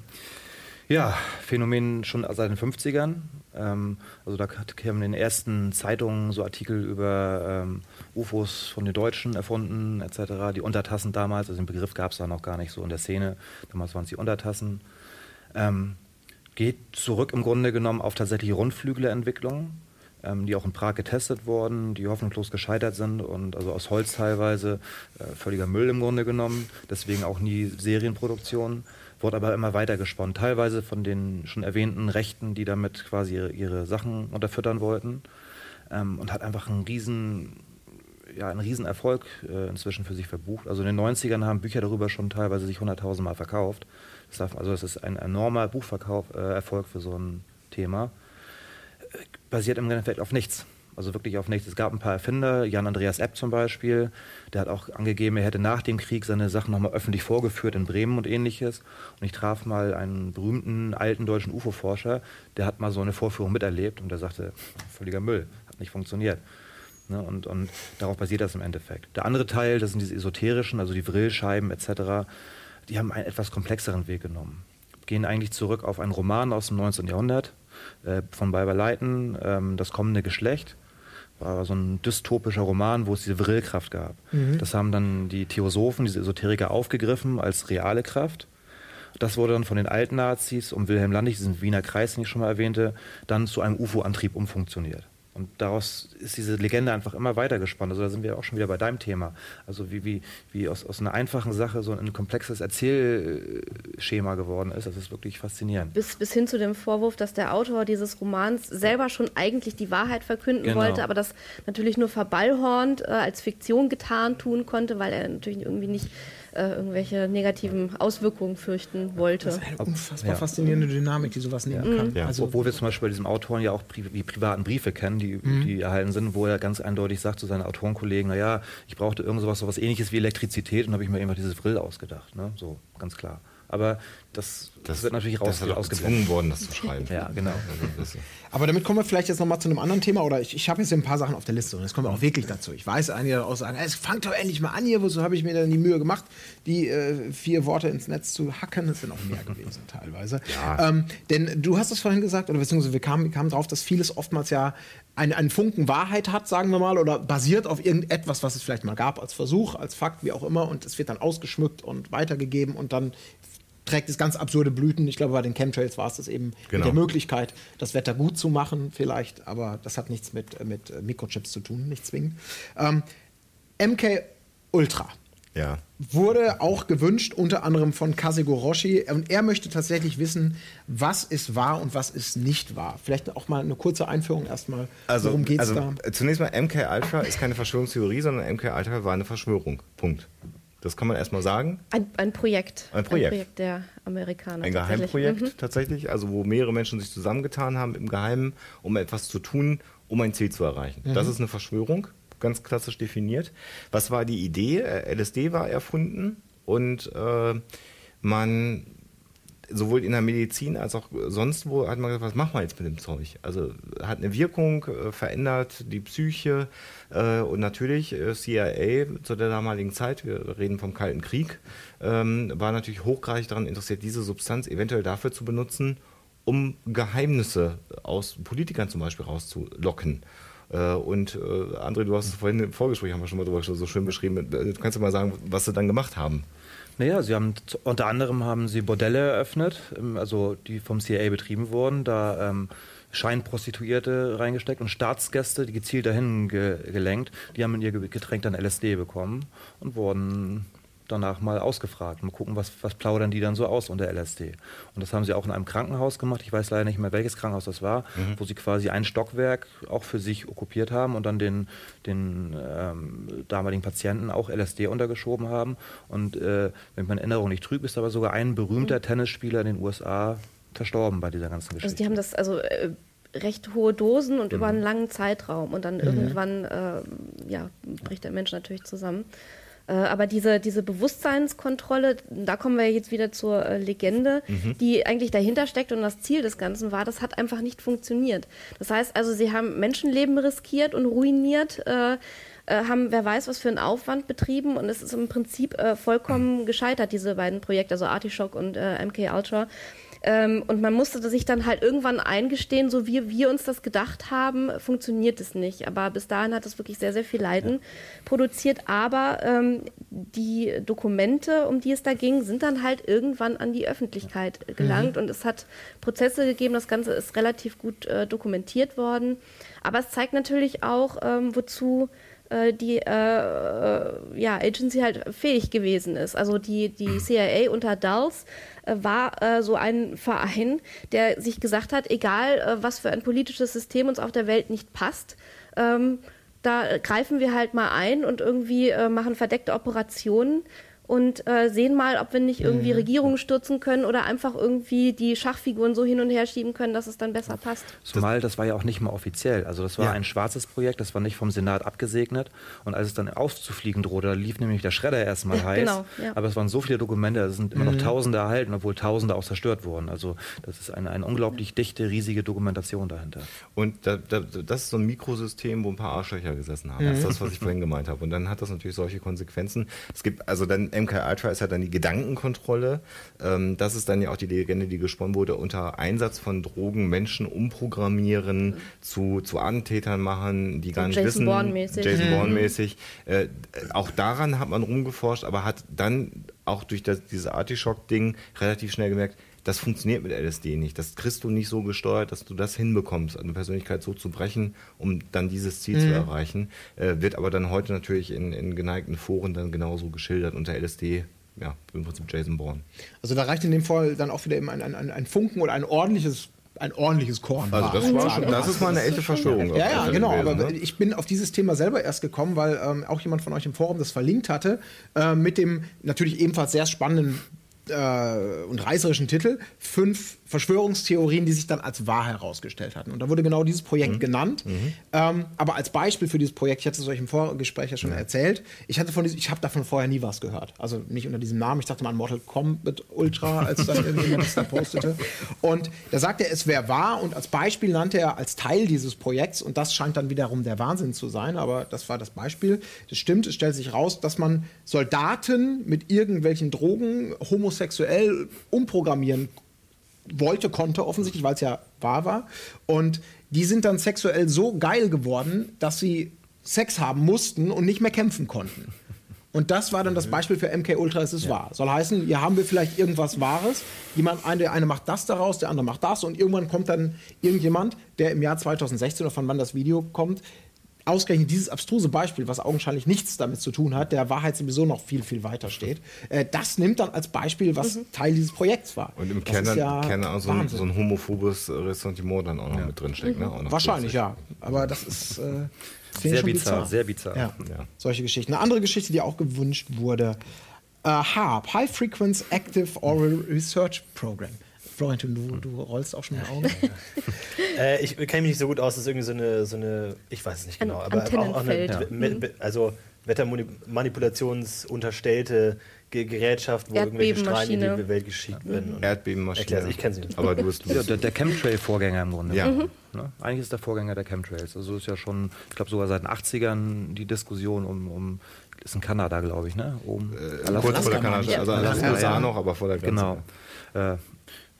ja, Phänomen schon seit den 50ern. Ähm, also da kamen in den ersten Zeitungen so Artikel über ähm, UFOs von den Deutschen erfunden, etc. Die Untertassen damals, also den Begriff gab es da noch gar nicht so in der Szene. Damals waren es die Untertassen. Ähm, geht zurück im Grunde genommen auf tatsächlich Rundflüglerentwicklung ähm, die auch in Prag getestet wurden, die hoffnungslos gescheitert sind und also aus Holz teilweise äh, völliger Müll im Grunde genommen, deswegen auch nie Serienproduktion, wurde aber immer weiter gesponnen, teilweise von den schon erwähnten Rechten, die damit quasi ihre, ihre Sachen unterfüttern wollten ähm, und hat einfach einen riesen ja, einen Riesenerfolg äh, inzwischen für sich verbucht. Also in den 90ern haben Bücher darüber schon teilweise sich 100.000 Mal verkauft. Das darf, also das ist ein enormer Buchverkauf, äh, Erfolg für so ein Thema. Basiert im Endeffekt auf nichts. Also wirklich auf nichts. Es gab ein paar Erfinder, Jan Andreas Epp zum Beispiel, der hat auch angegeben, er hätte nach dem Krieg seine Sachen nochmal öffentlich vorgeführt in Bremen und ähnliches. Und ich traf mal einen berühmten alten deutschen UFO-Forscher, der hat mal so eine Vorführung miterlebt und der sagte, völliger Müll, hat nicht funktioniert. Ne, und, und darauf basiert das im Endeffekt. Der andere Teil, das sind diese esoterischen, also die Vrillscheiben etc., die haben einen etwas komplexeren Weg genommen. Gehen eigentlich zurück auf einen Roman aus dem 19. Jahrhundert äh, von Biber Leiten, ähm, Das kommende Geschlecht. War so ein dystopischer Roman, wo es diese Vrillkraft gab. Mhm. Das haben dann die Theosophen, diese Esoteriker aufgegriffen als reale Kraft. Das wurde dann von den alten Nazis um Wilhelm Landig, diesen Wiener Kreis, den ich schon mal erwähnte, dann zu einem UFO-Antrieb umfunktioniert. Und daraus ist diese Legende einfach immer weiter gespannt. Also da sind wir auch schon wieder bei deinem Thema. Also wie, wie, wie aus, aus einer einfachen Sache so ein komplexes Erzählschema geworden ist. Das ist wirklich faszinierend. Bis, bis hin zu dem Vorwurf, dass der Autor dieses Romans selber schon eigentlich die Wahrheit verkünden genau. wollte, aber das natürlich nur verballhornt äh, als Fiktion getan tun konnte, weil er natürlich irgendwie nicht äh, irgendwelche negativen Auswirkungen fürchten wollte. Das ist eine unfassbar ja. faszinierende Dynamik, die sowas nehmen kann. Ja. Also, Obwohl wir zum Beispiel bei diesem Autoren ja auch pri die privaten Briefe kennen, die, mhm. die erhalten sind, wo er ganz eindeutig sagt zu seinen Autorenkollegen, naja, ich brauchte irgend sowas, sowas ähnliches wie Elektrizität und habe ich mir einfach dieses Brill ausgedacht. Ne? So, ganz klar. Aber das, das, wird natürlich raus das ausgeblendet. worden, das zu schreiben. ja, genau. Aber damit kommen wir vielleicht jetzt nochmal zu einem anderen Thema. Oder ich, ich habe jetzt ein paar Sachen auf der Liste und jetzt kommen wir auch wirklich dazu. Ich weiß, einige auch sagen, es fangt doch endlich mal an hier. Wozu habe ich mir dann die Mühe gemacht, die äh, vier Worte ins Netz zu hacken? Das sind auch mehr gewesen teilweise. Ja. Ähm, denn du hast es vorhin gesagt, oder beziehungsweise wir kamen, kamen drauf, dass vieles oftmals ja einen, einen Funken Wahrheit hat, sagen wir mal, oder basiert auf irgendetwas, was es vielleicht mal gab als Versuch, als Fakt, wie auch immer. Und es wird dann ausgeschmückt und weitergegeben und dann trägt es ganz absurde Blüten. Ich glaube, bei den Chemtrails war es das eben genau. mit der Möglichkeit, das Wetter gut zu machen, vielleicht, aber das hat nichts mit, mit Mikrochips zu tun, nicht zwingend. Ähm, MK Ultra. Ja. Wurde auch gewünscht, unter anderem von Kazugo Roshi. Und er möchte tatsächlich wissen, was ist wahr und was ist nicht wahr. Vielleicht auch mal eine kurze Einführung erstmal. Also, Worum geht es also, da? Zunächst mal, MK Ultra ist keine Verschwörungstheorie, sondern MK Ultra war eine Verschwörung. Punkt. Das kann man erstmal sagen. Ein, ein, Projekt. Ein Projekt. Ein Projekt der Amerikaner. Ein Geheimprojekt mhm. tatsächlich, also wo mehrere Menschen sich zusammengetan haben im Geheimen, um etwas zu tun, um ein Ziel zu erreichen. Mhm. Das ist eine Verschwörung, ganz klassisch definiert. Was war die Idee? Äh, LSD war erfunden und äh, man sowohl in der Medizin als auch sonst wo hat man gesagt, was machen wir jetzt mit dem Zeug? Also hat eine Wirkung, äh, verändert die Psyche äh, und natürlich äh, CIA zu der damaligen Zeit, wir reden vom Kalten Krieg, ähm, war natürlich hochgradig daran interessiert, diese Substanz eventuell dafür zu benutzen, um Geheimnisse aus Politikern zum Beispiel rauszulocken. Und André, du hast es vorhin im Vorgespräch haben wir schon mal drüber so schön beschrieben. Du kannst du mal sagen, was sie dann gemacht haben? Naja, sie haben unter anderem haben sie Bordelle eröffnet, ähm, also die vom CIA betrieben wurden, da ähm, Scheinprostituierte reingesteckt und Staatsgäste, die gezielt dahin ge gelenkt, die haben in ihr Getränk dann LSD bekommen und wurden danach mal ausgefragt. Mal gucken, was, was plaudern die dann so aus unter LSD. Und das haben sie auch in einem Krankenhaus gemacht. Ich weiß leider nicht mehr, welches Krankenhaus das war, mhm. wo sie quasi ein Stockwerk auch für sich okkupiert haben und dann den, den ähm, damaligen Patienten auch LSD untergeschoben haben. Und äh, wenn meine Erinnerung nicht trüb, ist aber sogar ein berühmter mhm. Tennisspieler in den USA verstorben bei dieser ganzen Geschichte. Also die haben das also äh, recht hohe Dosen und mhm. über einen langen Zeitraum und dann mhm. irgendwann äh, ja, bricht der Mensch natürlich zusammen. Äh, aber diese, diese Bewusstseinskontrolle, da kommen wir jetzt wieder zur äh, Legende, mhm. die eigentlich dahinter steckt und das Ziel des Ganzen war, das hat einfach nicht funktioniert. Das heißt also, sie haben Menschenleben riskiert und ruiniert. Äh, äh, haben wer weiß was für einen Aufwand betrieben und es ist im Prinzip äh, vollkommen gescheitert, diese beiden Projekte, also Artishock und äh, MK Ultra. Ähm, und man musste sich dann halt irgendwann eingestehen, so wie wir uns das gedacht haben, funktioniert es nicht. Aber bis dahin hat es wirklich sehr, sehr viel Leiden ja. produziert. Aber ähm, die Dokumente, um die es da ging, sind dann halt irgendwann an die Öffentlichkeit gelangt. Mhm. Und es hat Prozesse gegeben, das Ganze ist relativ gut äh, dokumentiert worden. Aber es zeigt natürlich auch, ähm, wozu äh, die äh, äh, ja, Agency halt fähig gewesen ist. Also die, die CIA unter Dulles äh, war äh, so ein Verein, der sich gesagt hat, egal äh, was für ein politisches System uns auf der Welt nicht passt, ähm, da greifen wir halt mal ein und irgendwie machen verdeckte Operationen und äh, sehen mal, ob wir nicht irgendwie mhm. Regierungen stürzen können oder einfach irgendwie die Schachfiguren so hin und her schieben können, dass es dann besser passt. Zumal das war ja auch nicht mal offiziell. Also das war ja. ein schwarzes Projekt, das war nicht vom Senat abgesegnet. Und als es dann aufzufliegen drohte, da lief nämlich der Schredder erstmal heiß. Genau, ja. Aber es waren so viele Dokumente, es sind immer noch mhm. Tausende erhalten, obwohl Tausende auch zerstört wurden. Also das ist eine, eine unglaublich dichte, riesige Dokumentation dahinter. Und da, da, das ist so ein Mikrosystem, wo ein paar Arschlöcher gesessen haben. Mhm. Das ist das, was ich vorhin gemeint habe. Und dann hat das natürlich solche Konsequenzen. Es gibt also dann MK Ultra ist ja dann die Gedankenkontrolle. Ähm, das ist dann ja auch die Legende, die gesponnen wurde, unter Einsatz von Drogen Menschen umprogrammieren, mhm. zu, zu Attentätern machen, die gar nicht Jason wissen. Bourne-mäßig. Jason Bourne-mäßig. Äh, auch daran hat man rumgeforscht, aber hat dann auch durch das, dieses Artischock-Ding relativ schnell gemerkt, das funktioniert mit LSD nicht. Das kriegst du nicht so gesteuert, dass du das hinbekommst, eine Persönlichkeit so zu brechen, um dann dieses Ziel mhm. zu erreichen. Äh, wird aber dann heute natürlich in, in geneigten Foren dann genauso geschildert unter LSD ja, im Prinzip Jason Bourne. Also da reicht in dem Fall dann auch wieder eben ein, ein, ein Funken oder ein ordentliches ein ordentliches Korn. Also das, war schon, das ist mal eine echte Verschwörung. Ja, ja, genau. Gewesen, aber ne? ich bin auf dieses Thema selber erst gekommen, weil ähm, auch jemand von euch im Forum das verlinkt hatte, äh, mit dem natürlich ebenfalls sehr spannenden äh, und reißerischen Titel fünf Verschwörungstheorien, die sich dann als wahr herausgestellt hatten. Und da wurde genau dieses Projekt mhm. genannt. Mhm. Ähm, aber als Beispiel für dieses Projekt, ich hatte es euch im Vorgespräch ja schon ja. erzählt, ich hatte von diesem, ich habe davon vorher nie was gehört. Also nicht unter diesem Namen. Ich dachte mal an Mortal Kombat Ultra, als dann irgendjemand das da postete. Und da sagte er, es wäre wahr und als Beispiel nannte er als Teil dieses Projekts, und das scheint dann wiederum der Wahnsinn zu sein, aber das war das Beispiel. Das stimmt, es stellt sich raus, dass man Soldaten mit irgendwelchen Drogen homosexuell umprogrammieren wollte, konnte offensichtlich, weil es ja wahr war. Und die sind dann sexuell so geil geworden, dass sie Sex haben mussten und nicht mehr kämpfen konnten. Und das war dann das Beispiel für MK Ultra, es ist ja. wahr. Soll heißen, hier haben wir vielleicht irgendwas Wahres. Jemand, der eine macht das daraus, der andere macht das und irgendwann kommt dann irgendjemand, der im Jahr 2016 oder von wann das Video kommt, ausgerechnet dieses abstruse Beispiel, was augenscheinlich nichts damit zu tun hat, der Wahrheit sowieso noch viel, viel weiter steht, äh, das nimmt dann als Beispiel, was mhm. Teil dieses Projekts war. Und im Kern, ja Kern auch so ein, so ein, homophobes Ressentiment dann auch noch ja. mit drinsteckt. Ne? Wahrscheinlich, ja. Aber das ist. Äh, sehr bizarr, bizarr, sehr bizarr. Ja. ja. Solche Geschichten. Eine andere Geschichte, die auch gewünscht wurde: uh, HARP, High Frequency Active Oral Research Program. Florentin, du, du rollst auch schon mit Augen. äh, ich kenne mich nicht so gut aus, das ist irgendwie so eine, so eine ich weiß es nicht genau, An aber auch, auch eine, ja. also Wettermanipulationsunterstellte Gerätschaft, wo irgendwelche Strahlen in die Welt geschickt mhm. werden. Erdbebenmaschine. ich kenne sie nicht. Aber du bist, du bist ja, der, der Chemtrail-Vorgänger im Grunde. Ja. Mhm. Ne? Eigentlich ist der Vorgänger der Chemtrails. Also ist ja schon, ich glaube sogar seit den 80ern die Diskussion um, um ist in Kanada, glaube ich, ne? Oben. Äh, kurz vor der Kanada, also Alaska ja, ja. noch, aber vor der Grenze. Genau. Äh,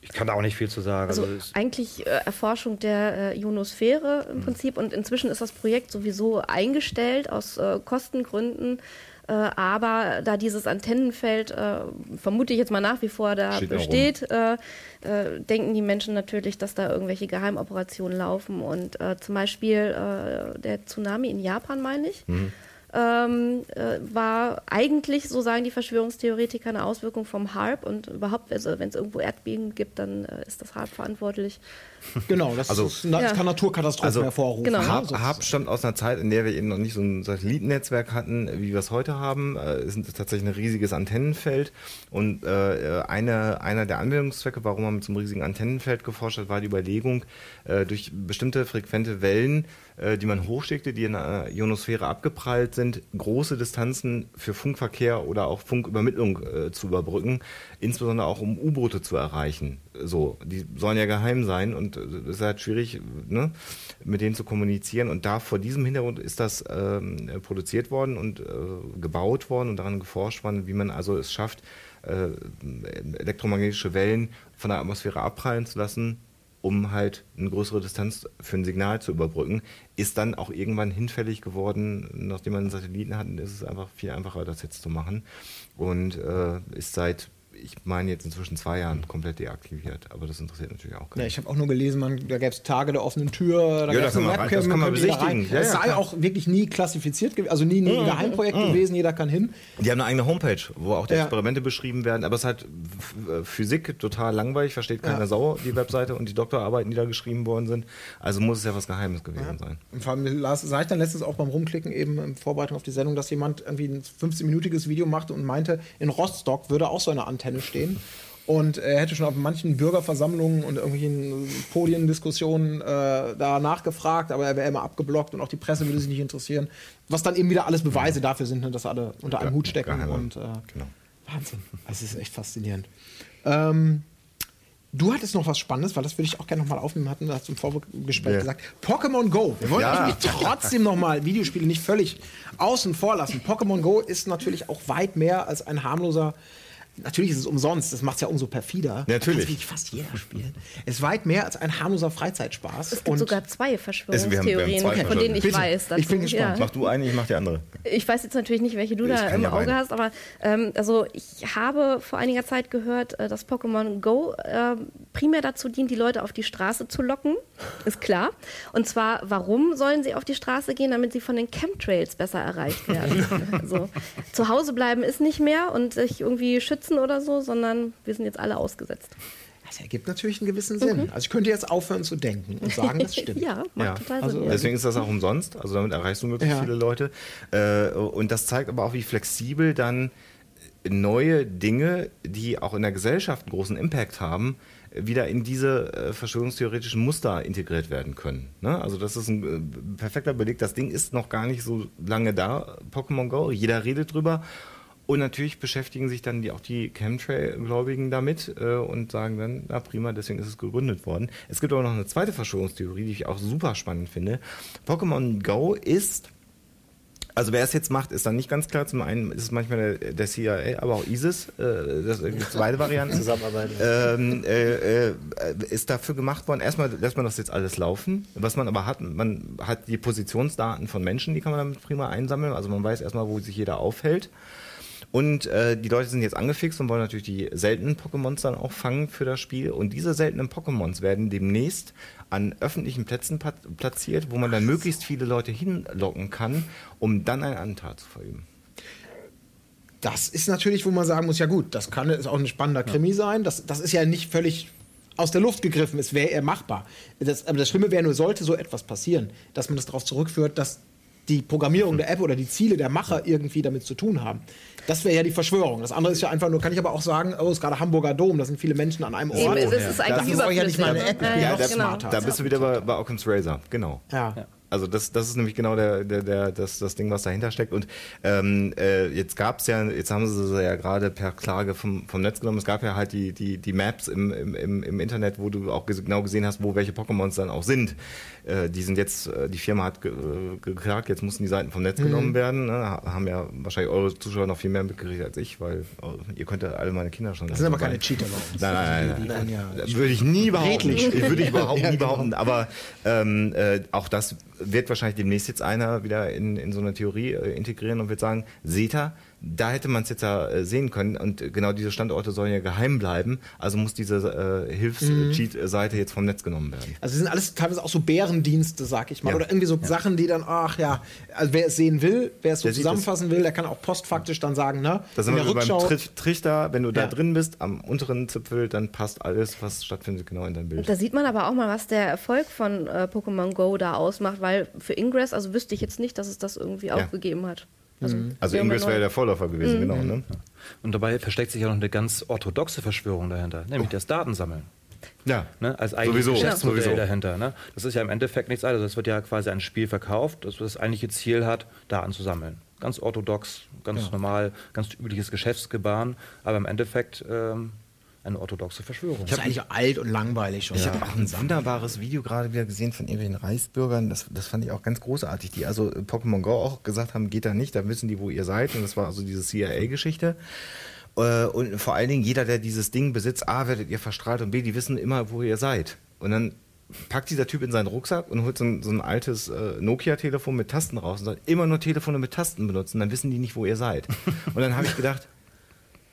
ich kann da auch nicht viel zu sagen. Also, also eigentlich äh, Erforschung der äh, Ionosphäre im mhm. Prinzip und inzwischen ist das Projekt sowieso eingestellt aus äh, Kostengründen. Äh, aber da dieses Antennenfeld, äh, vermute ich jetzt mal nach wie vor, da Steht besteht, äh, denken die Menschen natürlich, dass da irgendwelche Geheimoperationen laufen. Und zum Beispiel der Tsunami in Japan, meine ich. Mhm ähm, äh, war eigentlich, so sagen die Verschwörungstheoretiker, eine Auswirkung vom HARP und überhaupt, also wenn es irgendwo Erdbeben gibt, dann äh, ist das HARP verantwortlich. Genau, das, also, ist, das kann Naturkatastrophen also, hervorrufen. Genau. HARP, HARP stammt aus einer Zeit, in der wir eben noch nicht so ein Satellitennetzwerk hatten, wie wir es heute haben. Äh, es ist tatsächlich ein riesiges Antennenfeld und äh, eine, einer der Anwendungszwecke, warum man mit so einem riesigen Antennenfeld geforscht hat, war die Überlegung, äh, durch bestimmte frequente Wellen äh, die man hochschickte, die in der Ionosphäre abgeprallt sind, große Distanzen für Funkverkehr oder auch Funkübermittlung äh, zu überbrücken, insbesondere auch um U-Boote zu erreichen. So, die sollen ja geheim sein und es ist halt schwierig, ne, mit denen zu kommunizieren. Und da vor diesem Hintergrund ist das ähm, produziert worden und äh, gebaut worden und daran geforscht worden, wie man also es schafft, äh, elektromagnetische Wellen von der Atmosphäre abprallen zu lassen, um halt eine größere Distanz für ein Signal zu überbrücken, ist dann auch irgendwann hinfällig geworden. Nachdem man einen Satelliten hat, ist es einfach viel einfacher, das jetzt zu machen. Und äh, ist seit ich meine jetzt inzwischen zwei Jahren komplett deaktiviert, aber das interessiert natürlich auch keinen. Ja, ich habe auch nur gelesen, man, da gäbe es Tage der offenen Tür, da ja, gäbe es eine Webcam, das kann man besichtigen. Ja, es sei ja, auch wirklich nie klassifiziert, also nie, nie ein Geheimprojekt mhm. gewesen, jeder kann hin. Die haben eine eigene Homepage, wo auch die Experimente beschrieben werden, aber es ist halt Physik total langweilig, versteht keine Sau, die Webseite und die Doktorarbeiten, die da geschrieben worden sind. Also muss es ja was Geheimes gewesen sein. Und vor allem sah ich dann letztens auch beim Rumklicken eben in Vorbereitung auf die Sendung, dass jemand irgendwie ein 15-minütiges Video machte und meinte, in Rostock würde auch so eine Antenne stehen. Und er hätte schon auf manchen Bürgerversammlungen und irgendwelchen Podiendiskussionen äh, da nachgefragt, aber er wäre immer abgeblockt und auch die Presse würde sich nicht interessieren. Was dann eben wieder alles Beweise dafür sind, ne, dass alle unter einem Hut stecken. Und, äh, genau. Wahnsinn. Das ist echt faszinierend. Ähm, Du hattest noch was Spannendes, weil das würde ich auch gerne nochmal aufnehmen, hatten wir zum Vorgespräch yeah. gesagt. Pokémon Go. Wir wollen ja. natürlich trotzdem nochmal Videospiele nicht völlig außen vor lassen. Pokémon Go ist natürlich auch weit mehr als ein harmloser Natürlich ist es umsonst, das macht es ja umso perfider. Natürlich. Das fast jeder spielen. Es ist weit mehr als ein harmloser Freizeitspaß. Es gibt und sogar zwei Verschwörungstheorien, von denen ich Bitte. weiß. Dazu. Ich bin gespannt. Ja. Mach du eine, ich mach die andere. Ich weiß jetzt natürlich nicht, welche du ich da im Auge rein. hast, aber ähm, also ich habe vor einiger Zeit gehört, äh, dass Pokémon Go äh, primär dazu dient, die Leute auf die Straße zu locken. Ist klar. Und zwar, warum sollen sie auf die Straße gehen? Damit sie von den Chemtrails besser erreicht werden. also, zu Hause bleiben ist nicht mehr und sich irgendwie schützen sitzen oder so, sondern wir sind jetzt alle ausgesetzt. Das ergibt natürlich einen gewissen Sinn. Mhm. Also ich könnte jetzt aufhören zu denken und sagen, das stimmt. ja, macht ja. total also, Sinn. Deswegen ist das auch umsonst. Also damit erreichst du möglichst ja. viele Leute. Äh, und das zeigt aber auch, wie flexibel dann neue Dinge, die auch in der Gesellschaft einen großen Impact haben, wieder in diese äh, verschwörungstheoretischen Muster integriert werden können. Ne? Also das ist ein äh, perfekter Beleg. Das Ding ist noch gar nicht so lange da, Pokémon Go. Jeder redet drüber. Und natürlich beschäftigen sich dann die, auch die Chemtrail-Gläubigen damit äh, und sagen dann, na prima, deswegen ist es gegründet worden. Es gibt aber noch eine zweite Verschwörungstheorie, die ich auch super spannend finde. Pokémon Go ist also wer es jetzt macht, ist dann nicht ganz klar. Zum einen ist es manchmal der, der CIA, aber auch ISIS. Äh, das gibt beide Varianten. Zusammenarbeiten. Ähm, äh, äh, ist dafür gemacht worden. Erstmal lässt man das jetzt alles laufen. Was man aber hat, man hat die Positionsdaten von Menschen, die kann man damit prima einsammeln. Also man weiß erstmal, wo sich jeder aufhält. Und äh, die Leute sind jetzt angefixt und wollen natürlich die seltenen Pokémons dann auch fangen für das Spiel. Und diese seltenen Pokémons werden demnächst an öffentlichen Plätzen platziert, wo man dann möglichst viele Leute hinlocken kann, um dann ein Antat zu verüben. Das ist natürlich, wo man sagen muss, ja gut, das kann ist auch ein spannender Krimi ja. sein. Das, das ist ja nicht völlig aus der Luft gegriffen, es wäre eher machbar. Das, aber das Schlimme wäre nur, sollte so etwas passieren, dass man das darauf zurückführt, dass die Programmierung der App oder die Ziele der Macher irgendwie damit zu tun haben. Das wäre ja die Verschwörung. Das andere ist ja einfach nur, kann ich aber auch sagen, oh, es ist gerade Hamburger Dom, da sind viele Menschen an einem Ort. Eben, es ist eigentlich das ist ja nicht meine App, ich bin ja, noch genau. Da bist du wieder bei, bei Occam's Razor, genau. Ja. Also das, das ist nämlich genau der, der, der, das, das Ding, was dahinter steckt. Und ähm, äh, jetzt gab es ja, jetzt haben sie sie ja gerade per Klage vom, vom Netz genommen. Es gab ja halt die, die, die Maps im, im, im Internet, wo du auch genau gesehen hast, wo welche Pokémons dann auch sind. Äh, die sind jetzt, äh, die Firma hat ge, äh, geklagt, jetzt mussten die Seiten vom Netz mhm. genommen werden. Ne? Haben ja wahrscheinlich eure Zuschauer noch viel mehr mitgekriegt als ich, weil oh, ihr könnt ja alle meine Kinder schon. Das sind aber keine Cheater bei. Nein, nein, nein. nein. Ja würde ich nie behaupten. Ich würde ich überhaupt nie behaupten. Aber ähm, äh, auch das wird wahrscheinlich demnächst jetzt einer wieder in, in so eine Theorie äh, integrieren und wird sagen, SETA, da hätte man es jetzt ja äh, sehen können und genau diese Standorte sollen ja geheim bleiben, also muss diese äh, Hilfs-Cheat-Seite mhm. jetzt vom Netz genommen werden. Also es sind alles teilweise auch so Bärendienste, sag ich mal, ja. oder irgendwie so ja. Sachen, die dann, ach ja, also wer es sehen will, wer es so der zusammenfassen will, der kann auch postfaktisch dann sagen, ne? Das sind wir Rückschau, beim Trichter, wenn du da drin bist, am unteren Zipfel, dann passt alles, was stattfindet, genau in dein Bild. Da sieht man aber auch mal, was der Erfolg von äh, Pokémon Go da ausmacht, weil für Ingress, also wüsste ich jetzt nicht, dass es das irgendwie ja. auch gegeben hat. Also, mhm. also Ingress wäre der Vorläufer gewesen, mhm. genau. Ne? Und dabei versteckt sich ja noch eine ganz orthodoxe Verschwörung dahinter, nämlich oh. das Datensammeln. Ja, ne? als eigenes sowieso, Geschäftsmodell sowieso. dahinter. Ne? Das ist ja im Endeffekt nichts anderes. Es wird ja quasi ein Spiel verkauft, das das eigentliche Ziel hat, Daten zu sammeln. Ganz orthodox, ganz ja. normal, ganz übliches Geschäftsgebaren, aber im Endeffekt ähm, eine orthodoxe Verschwörung. Das ist eigentlich alt und langweilig schon. Ich ja. habe auch ein wunderbares Video gerade wieder gesehen von irgendwelchen Reichsbürgern. Das, das fand ich auch ganz großartig. Die also Pokémon Go auch gesagt haben, geht da nicht, da wissen die, wo ihr seid. Und das war also diese CIA-Geschichte. Äh, und vor allen Dingen jeder, der dieses Ding besitzt, A, werdet ihr verstrahlt und B, die wissen immer, wo ihr seid. Und dann packt dieser Typ in seinen Rucksack und holt so ein, so ein altes äh, Nokia-Telefon mit Tasten raus und sagt, immer nur Telefone mit Tasten benutzen, dann wissen die nicht, wo ihr seid. Und dann habe ich gedacht,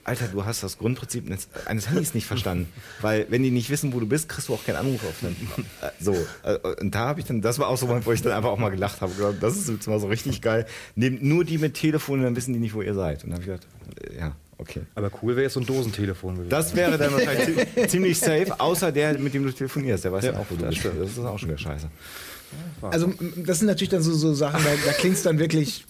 Alter, du hast das Grundprinzip eines Handys nicht verstanden. Weil, wenn die nicht wissen, wo du bist, kriegst du auch keinen Anruf auf den. Äh, so. Äh, und da habe ich dann, das war auch so, wo ich dann einfach auch mal gelacht habe. Das ist jetzt mal so richtig geil. Nehmt nur die mit Telefon, dann wissen die nicht, wo ihr seid. Und dann habe ich gedacht, äh, ja, okay. Aber cool wäre jetzt so ein Dosentelefon gewesen. Das wäre dann wahrscheinlich ziemlich safe, außer der, mit dem du telefonierst. Der weiß ja, ja auch, wo du bist. Das ist auch schon wieder scheiße. Also, das sind natürlich dann so, so Sachen, da, da klingt es dann wirklich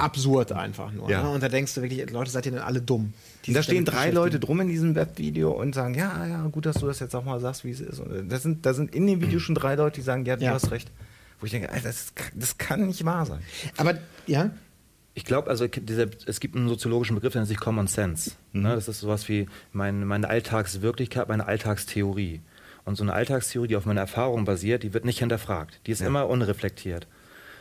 absurd einfach nur. Ja. Ne? Und da denkst du wirklich, Leute, seid ihr denn alle dumm? Da stehen drei Leute drum in diesem Webvideo und sagen, ja, ja, gut, dass du das jetzt auch mal sagst, wie es ist. Und das sind, da sind in dem Video schon drei Leute, die sagen, ja, du ja. hast recht. Wo ich denke, Alter, das, das kann nicht wahr sein. Aber, ja, ich glaube, also dieser, es gibt einen soziologischen Begriff, der nennt sich Common Sense. Mhm. Ne? Das ist sowas wie mein, meine Alltagswirklichkeit, meine Alltagstheorie. Und so eine Alltagstheorie, die auf meiner Erfahrung basiert, die wird nicht hinterfragt. Die ist ja. immer unreflektiert.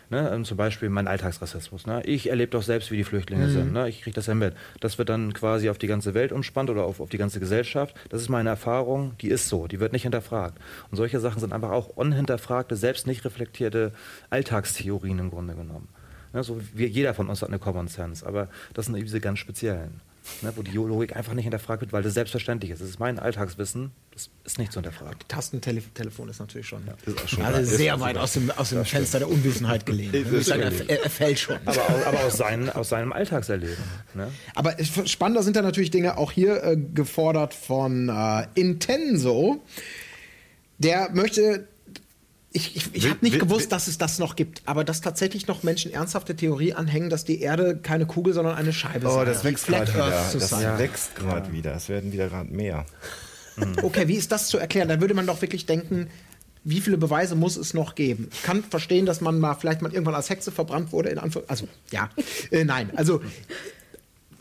Ne? Ähm, zum Beispiel mein Alltagsrassismus. Ne? Ich erlebe doch selbst, wie die Flüchtlinge mhm. sind. Ne? Ich kriege das ja mit. Das wird dann quasi auf die ganze Welt umspannt oder auf, auf die ganze Gesellschaft. Das ist meine Erfahrung, die ist so, die wird nicht hinterfragt. Und solche Sachen sind einfach auch unhinterfragte, selbst nicht reflektierte Alltagstheorien im Grunde genommen. Ne? So wie jeder von uns hat eine Common Sense, aber das sind eben diese ganz speziellen ne, wo die Logik einfach nicht hinterfragt wird, weil das selbstverständlich ist. Das ist mein Alltagswissen, das ist nicht zu hinterfragen. Tastentelefon ist natürlich schon, ja. ist schon also sehr weit aus dem, aus dem Fenster der Unwissenheit gelehnt. er, er, fällt schon. Aber, aus, aber aus, seinen, aus seinem Alltagserleben. Ne? Aber spannender sind da natürlich Dinge auch hier äh, gefordert von äh, Intenso. Der möchte ich, ich, ich habe nicht will, gewusst, will, dass es das noch gibt, aber dass tatsächlich noch Menschen ernsthafte Theorie anhängen, dass die Erde keine Kugel, sondern eine Scheibe ist. Oh, das wächst gerade wieder. Das ja. wächst gerade ja. wieder. Es werden wieder gerade mehr. Mhm. Okay, wie ist das zu erklären? Da würde man doch wirklich denken, wie viele Beweise muss es noch geben? Ich kann verstehen, dass man mal vielleicht mal irgendwann als Hexe verbrannt wurde. In Anführ also ja, äh, nein. Also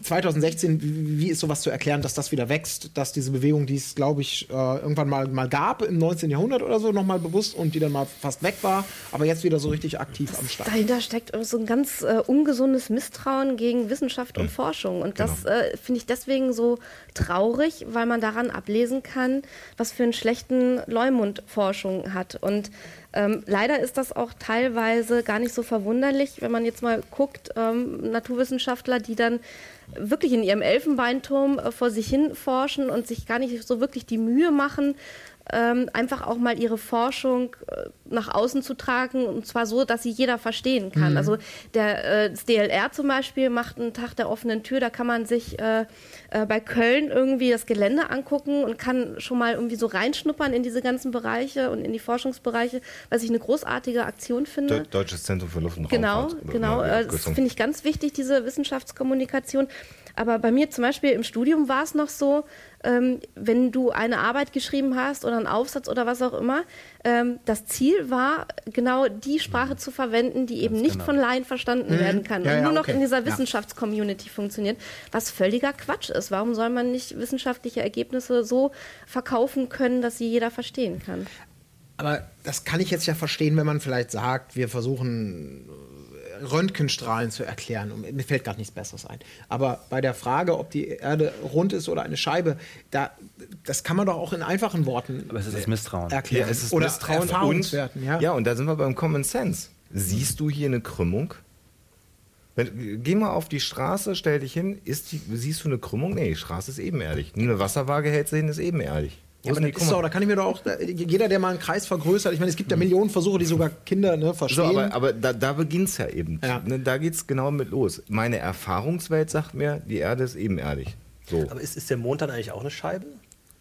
2016, wie ist sowas zu erklären, dass das wieder wächst, dass diese Bewegung, die es, glaube ich, äh, irgendwann mal, mal gab im 19. Jahrhundert oder so, nochmal bewusst und die dann mal fast weg war, aber jetzt wieder so richtig aktiv am Start. Dahinter steckt so ein ganz äh, ungesundes Misstrauen gegen Wissenschaft und mhm. Forschung. Und das genau. äh, finde ich deswegen so traurig, weil man daran ablesen kann, was für einen schlechten Leumund Forschung hat. Und ähm, leider ist das auch teilweise gar nicht so verwunderlich, wenn man jetzt mal guckt, ähm, Naturwissenschaftler, die dann wirklich in ihrem Elfenbeinturm äh, vor sich hin forschen und sich gar nicht so wirklich die Mühe machen, ähm, einfach auch mal ihre Forschung äh, nach außen zu tragen und zwar so, dass sie jeder verstehen kann. Mhm. Also der, äh, das DLR zum Beispiel macht einen Tag der offenen Tür, da kann man sich äh, äh, bei Köln irgendwie das Gelände angucken und kann schon mal irgendwie so reinschnuppern in diese ganzen Bereiche und in die Forschungsbereiche, was ich eine großartige Aktion finde. Deutsches Zentrum für Luft- und Genau, Raumfahrt, genau. Äh, das finde ich ganz wichtig, diese Wissenschaftskommunikation. Aber bei mir zum Beispiel im Studium war es noch so, ähm, wenn du eine Arbeit geschrieben hast oder einen Aufsatz oder was auch immer, ähm, das Ziel war, genau die Sprache zu verwenden, die eben nicht genau. von Laien verstanden mhm. werden kann ja, und nur ja, okay. noch in dieser Wissenschaftscommunity funktioniert, was völliger Quatsch ist. Warum soll man nicht wissenschaftliche Ergebnisse so verkaufen können, dass sie jeder verstehen kann? Aber das kann ich jetzt ja verstehen, wenn man vielleicht sagt, wir versuchen Röntgenstrahlen zu erklären. Und mir fällt gerade nichts Besseres ein. Aber bei der Frage, ob die Erde rund ist oder eine Scheibe, da, das kann man doch auch in einfachen Worten Aber es ist das Misstrauen. erklären. Ja, es ist oder Misstrauen Erfahrungswerten. Und, ja. ja, und da sind wir beim Common Sense. Siehst du hier eine Krümmung? Wenn, geh mal auf die Straße, stell dich hin, die, siehst du eine Krümmung? Nee, die Straße ist ebenerdig. Eine Wasserwaage hält sie hin, ist ebenerdig. Ja, aber ist doch, da kann ich mir doch auch, jeder, der mal einen Kreis vergrößert, ich meine, es gibt ja hm. Millionen Versuche, die sogar Kinder ne, verstehen. So, aber, aber da, da beginnt es ja eben. Ja. Ne, da geht es genau mit los. Meine Erfahrungswelt sagt mir, die Erde ist ebenerdig. So. Aber ist, ist der Mond dann eigentlich auch eine Scheibe?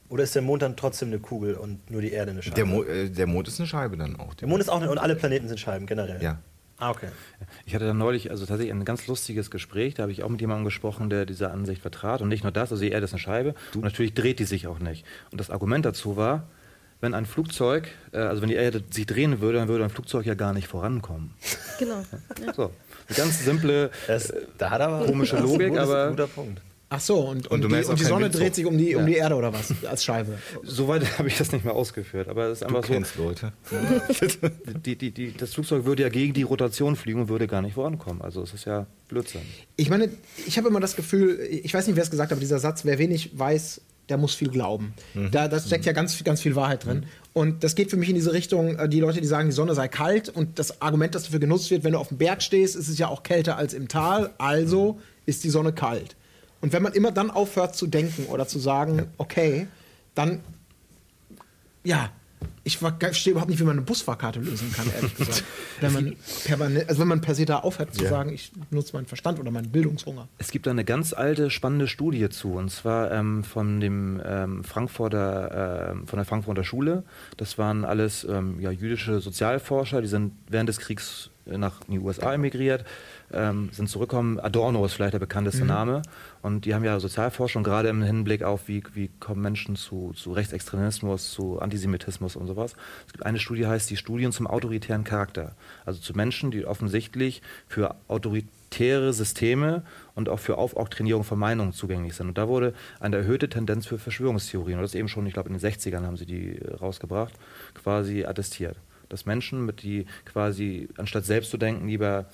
Oder ist der Mond dann trotzdem eine Kugel und nur die Erde eine Scheibe? Der, Mo äh, der Mond ist eine Scheibe dann auch. Der Mond ist auch eine, und alle Planeten sind Scheiben generell. Ja. Ah, okay. Ich hatte dann neulich also tatsächlich ein ganz lustiges Gespräch. Da habe ich auch mit jemandem gesprochen, der diese Ansicht vertrat. Und nicht nur das, also die Erde ist eine Scheibe. Du. Und natürlich dreht die sich auch nicht. Und das Argument dazu war, wenn ein Flugzeug, äh, also wenn die Erde sich drehen würde, dann würde ein Flugzeug ja gar nicht vorankommen. Genau. Ja. So. Eine ganz simple, das, da hat aber komische Logik, aber. Guter Punkt. Ach so, und, und, und, die, und die, Sonne dreht sich um die, um die Erde oder was? Als Scheibe. Soweit habe ich das nicht mehr ausgeführt. Aber es ist einfach du kennst so. Leute. die, die, die, das Flugzeug würde ja gegen die Rotation fliegen und würde gar nicht vorankommen. Also es ist ja Blödsinn. Ich meine, ich habe immer das Gefühl, ich weiß nicht, wer es gesagt hat, aber dieser Satz, wer wenig weiß, der muss viel glauben. Mhm. Da das steckt ja ganz, ganz viel Wahrheit drin. Mhm. Und das geht für mich in diese Richtung, äh, die Leute, die sagen, die Sonne sei kalt und das Argument, das dafür genutzt wird, wenn du auf dem Berg stehst, ist es ja auch kälter als im Tal, also ist die Sonne kalt. Und wenn man immer dann aufhört zu denken oder zu sagen, ja. okay, dann, ja, ich verstehe überhaupt nicht, wie man eine Busfahrkarte lösen kann, ehrlich gesagt. wenn man permanent, also wenn man per se da aufhört zu ja. sagen, ich nutze meinen Verstand oder meinen Bildungshunger. Es gibt da eine ganz alte, spannende Studie zu, und zwar ähm, von dem ähm, Frankfurter, äh, von der Frankfurter Schule. Das waren alles ähm, ja, jüdische Sozialforscher, die sind während des Kriegs nach in die USA emigriert ähm, sind zurückgekommen. Adorno ist vielleicht der bekannteste mhm. Name. Und die haben ja Sozialforschung, gerade im Hinblick auf, wie, wie kommen Menschen zu, zu Rechtsextremismus, zu Antisemitismus und sowas. Es gibt eine Studie, die heißt die Studien zum autoritären Charakter. Also zu Menschen, die offensichtlich für autoritäre Systeme und auch für Aufoktroyierung von Meinungen zugänglich sind. Und da wurde eine erhöhte Tendenz für Verschwörungstheorien, und das eben schon, ich glaube, in den 60ern haben sie die rausgebracht, quasi attestiert. Dass Menschen, mit die quasi, anstatt selbst zu denken, lieber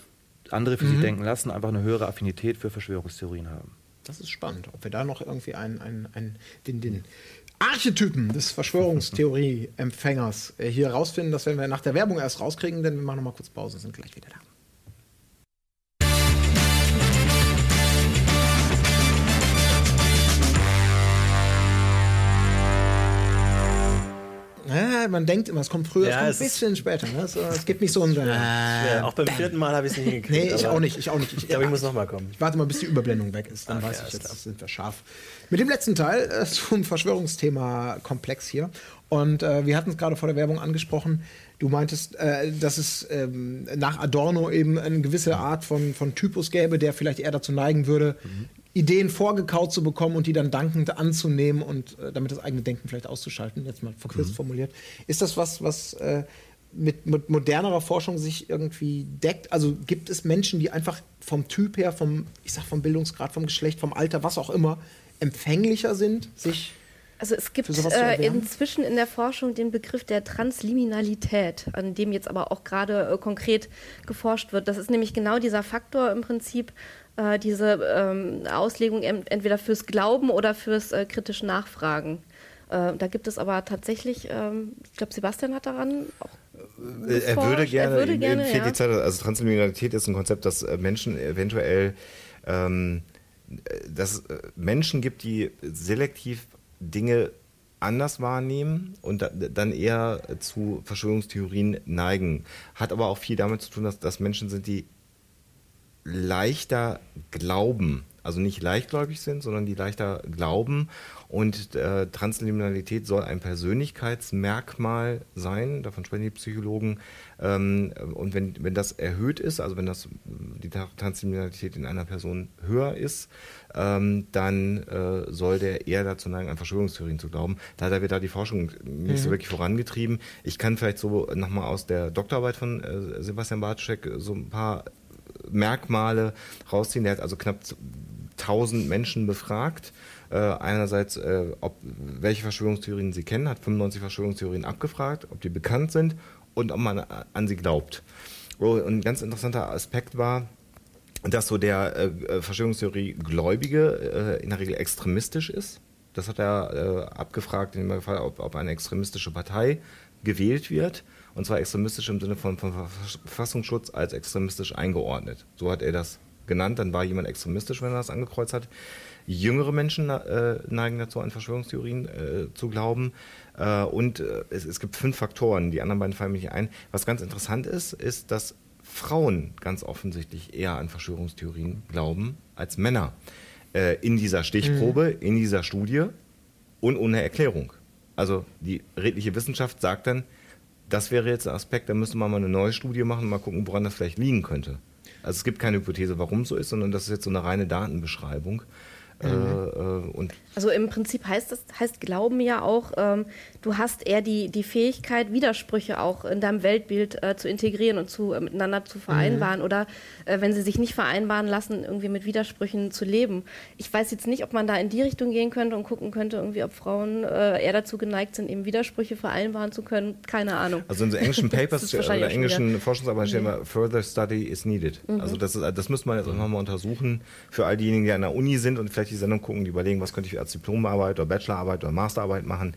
andere für mhm. sich denken lassen, einfach eine höhere Affinität für Verschwörungstheorien haben. Das ist spannend, ob wir da noch irgendwie einen, einen, einen den, den Archetypen des Verschwörungstheorie-Empfängers äh, hier rausfinden. Das werden wir nach der Werbung erst rauskriegen, denn wir machen noch mal kurz Pause und sind gleich wieder da. Ja, man denkt immer, es kommt früher, ja, es kommt ein bisschen später. Ne? Es, es, gibt nicht so einen. Äh, auch beim vierten Mal habe ich es nicht hingekriegt. Nee, ich auch nicht. Ich auch nicht. Ich, ich glaube, ich muss nochmal kommen. Ich warte mal, bis die Überblendung weg ist. Dann Ach, weiß ja, ich jetzt, klar. sind wir scharf. Mit dem letzten Teil äh, zum Verschwörungsthema-Komplex hier. Und äh, wir hatten es gerade vor der Werbung angesprochen. Du meintest, äh, dass es ähm, nach Adorno eben eine gewisse Art von, von Typus gäbe, der vielleicht eher dazu neigen würde, mhm. Ideen vorgekaut zu bekommen und die dann dankend anzunehmen und äh, damit das eigene Denken vielleicht auszuschalten, jetzt mal verkürzt mhm. formuliert. Ist das was, was äh, mit, mit, modernerer Forschung sich irgendwie deckt? Also gibt es Menschen, die einfach vom Typ her, vom, ich sag vom Bildungsgrad, vom Geschlecht, vom Alter, was auch immer, empfänglicher sind, sich also es gibt äh, inzwischen in der Forschung den Begriff der Transliminalität, an dem jetzt aber auch gerade äh, konkret geforscht wird. Das ist nämlich genau dieser Faktor im Prinzip, äh, diese ähm, Auslegung entweder fürs Glauben oder fürs äh, kritische Nachfragen. Äh, da gibt es aber tatsächlich, ähm, ich glaube, Sebastian hat daran auch. Äh, er würde gerne, er würde gerne ja. die Zeit, also Transliminalität ist ein Konzept, das äh, Menschen eventuell, ähm, dass Menschen gibt, die selektiv Dinge anders wahrnehmen und dann eher zu Verschwörungstheorien neigen. Hat aber auch viel damit zu tun, dass das Menschen sind, die leichter glauben, also nicht leichtgläubig sind, sondern die leichter glauben. Und äh, Transliminalität soll ein Persönlichkeitsmerkmal sein, davon sprechen die Psychologen. Ähm, und wenn, wenn das erhöht ist, also wenn das, die Transliminalität in einer Person höher ist, ähm, dann äh, soll der eher dazu neigen, an Verschwörungstheorien zu glauben. Leider wird da die Forschung nicht mhm. so wirklich vorangetrieben. Ich kann vielleicht so nochmal aus der Doktorarbeit von äh, Sebastian Bartschek so ein paar Merkmale rausziehen. Der hat also knapp 1000 Menschen befragt. Äh, einerseits, äh, ob, welche Verschwörungstheorien sie kennen, hat 95 Verschwörungstheorien abgefragt, ob die bekannt sind und ob man an sie glaubt. Und ein ganz interessanter Aspekt war, dass so der äh, Verschwörungstheorie Gläubige äh, in der Regel extremistisch ist. Das hat er äh, abgefragt, in dem Fall, ob, ob eine extremistische Partei gewählt wird. Und zwar extremistisch im Sinne von, von Verfassungsschutz als extremistisch eingeordnet. So hat er das genannt. Dann war jemand extremistisch, wenn er das angekreuzt hat. Jüngere Menschen äh, neigen dazu, an Verschwörungstheorien äh, zu glauben. Äh, und äh, es, es, gibt fünf Faktoren, die anderen beiden fallen mir nicht ein. Was ganz interessant ist, ist, dass Frauen ganz offensichtlich eher an Verschwörungstheorien glauben als Männer. Äh, in dieser Stichprobe, mhm. in dieser Studie und ohne Erklärung. Also die redliche Wissenschaft sagt dann, das wäre jetzt ein Aspekt, da müsste man mal eine neue Studie machen mal gucken, woran das vielleicht liegen könnte. Also es gibt keine Hypothese, warum so ist, sondern das ist jetzt so eine reine Datenbeschreibung. Mhm. Äh, und also im Prinzip heißt das heißt Glauben ja auch, ähm, du hast eher die, die Fähigkeit, Widersprüche auch in deinem Weltbild äh, zu integrieren und zu, äh, miteinander zu vereinbaren mhm. oder äh, wenn sie sich nicht vereinbaren lassen, irgendwie mit Widersprüchen zu leben. Ich weiß jetzt nicht, ob man da in die Richtung gehen könnte und gucken könnte, irgendwie, ob Frauen äh, eher dazu geneigt sind, eben Widersprüche vereinbaren zu können. Keine Ahnung. Also in so englischen Papers oder englischen Forschungsarbeiten steht immer, further study is needed. Mhm. Also das, ist, das müsste man jetzt auch nochmal untersuchen für all diejenigen, die an der Uni sind und vielleicht die Sendung gucken, die überlegen, was könnte ich als Diplomarbeit oder Bachelorarbeit oder Masterarbeit machen.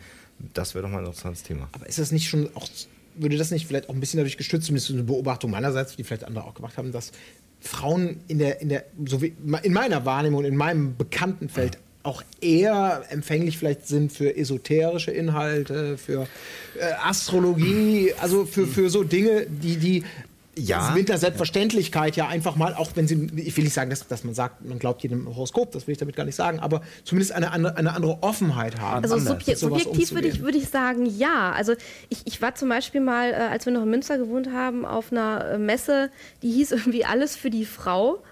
Das wäre doch mal ein interessantes Thema. Aber ist das nicht schon auch, würde das nicht vielleicht auch ein bisschen dadurch gestützt, zumindest eine Beobachtung meinerseits, die vielleicht andere auch gemacht haben, dass Frauen in der, in der, so wie in meiner Wahrnehmung, in meinem Bekanntenfeld auch eher empfänglich vielleicht sind für esoterische Inhalte, für äh, Astrologie, also für, für so Dinge, die, die ja. mit der Selbstverständlichkeit ja einfach mal, auch wenn sie, ich will nicht sagen, dass, dass man sagt, man glaubt jedem Horoskop, das will ich damit gar nicht sagen, aber zumindest eine, eine, eine andere Offenheit haben. Also subje subjektiv würde ich, würde ich sagen, ja. Also ich, ich war zum Beispiel mal, äh, als wir noch in Münster gewohnt haben, auf einer äh, Messe, die hieß irgendwie Alles für die Frau.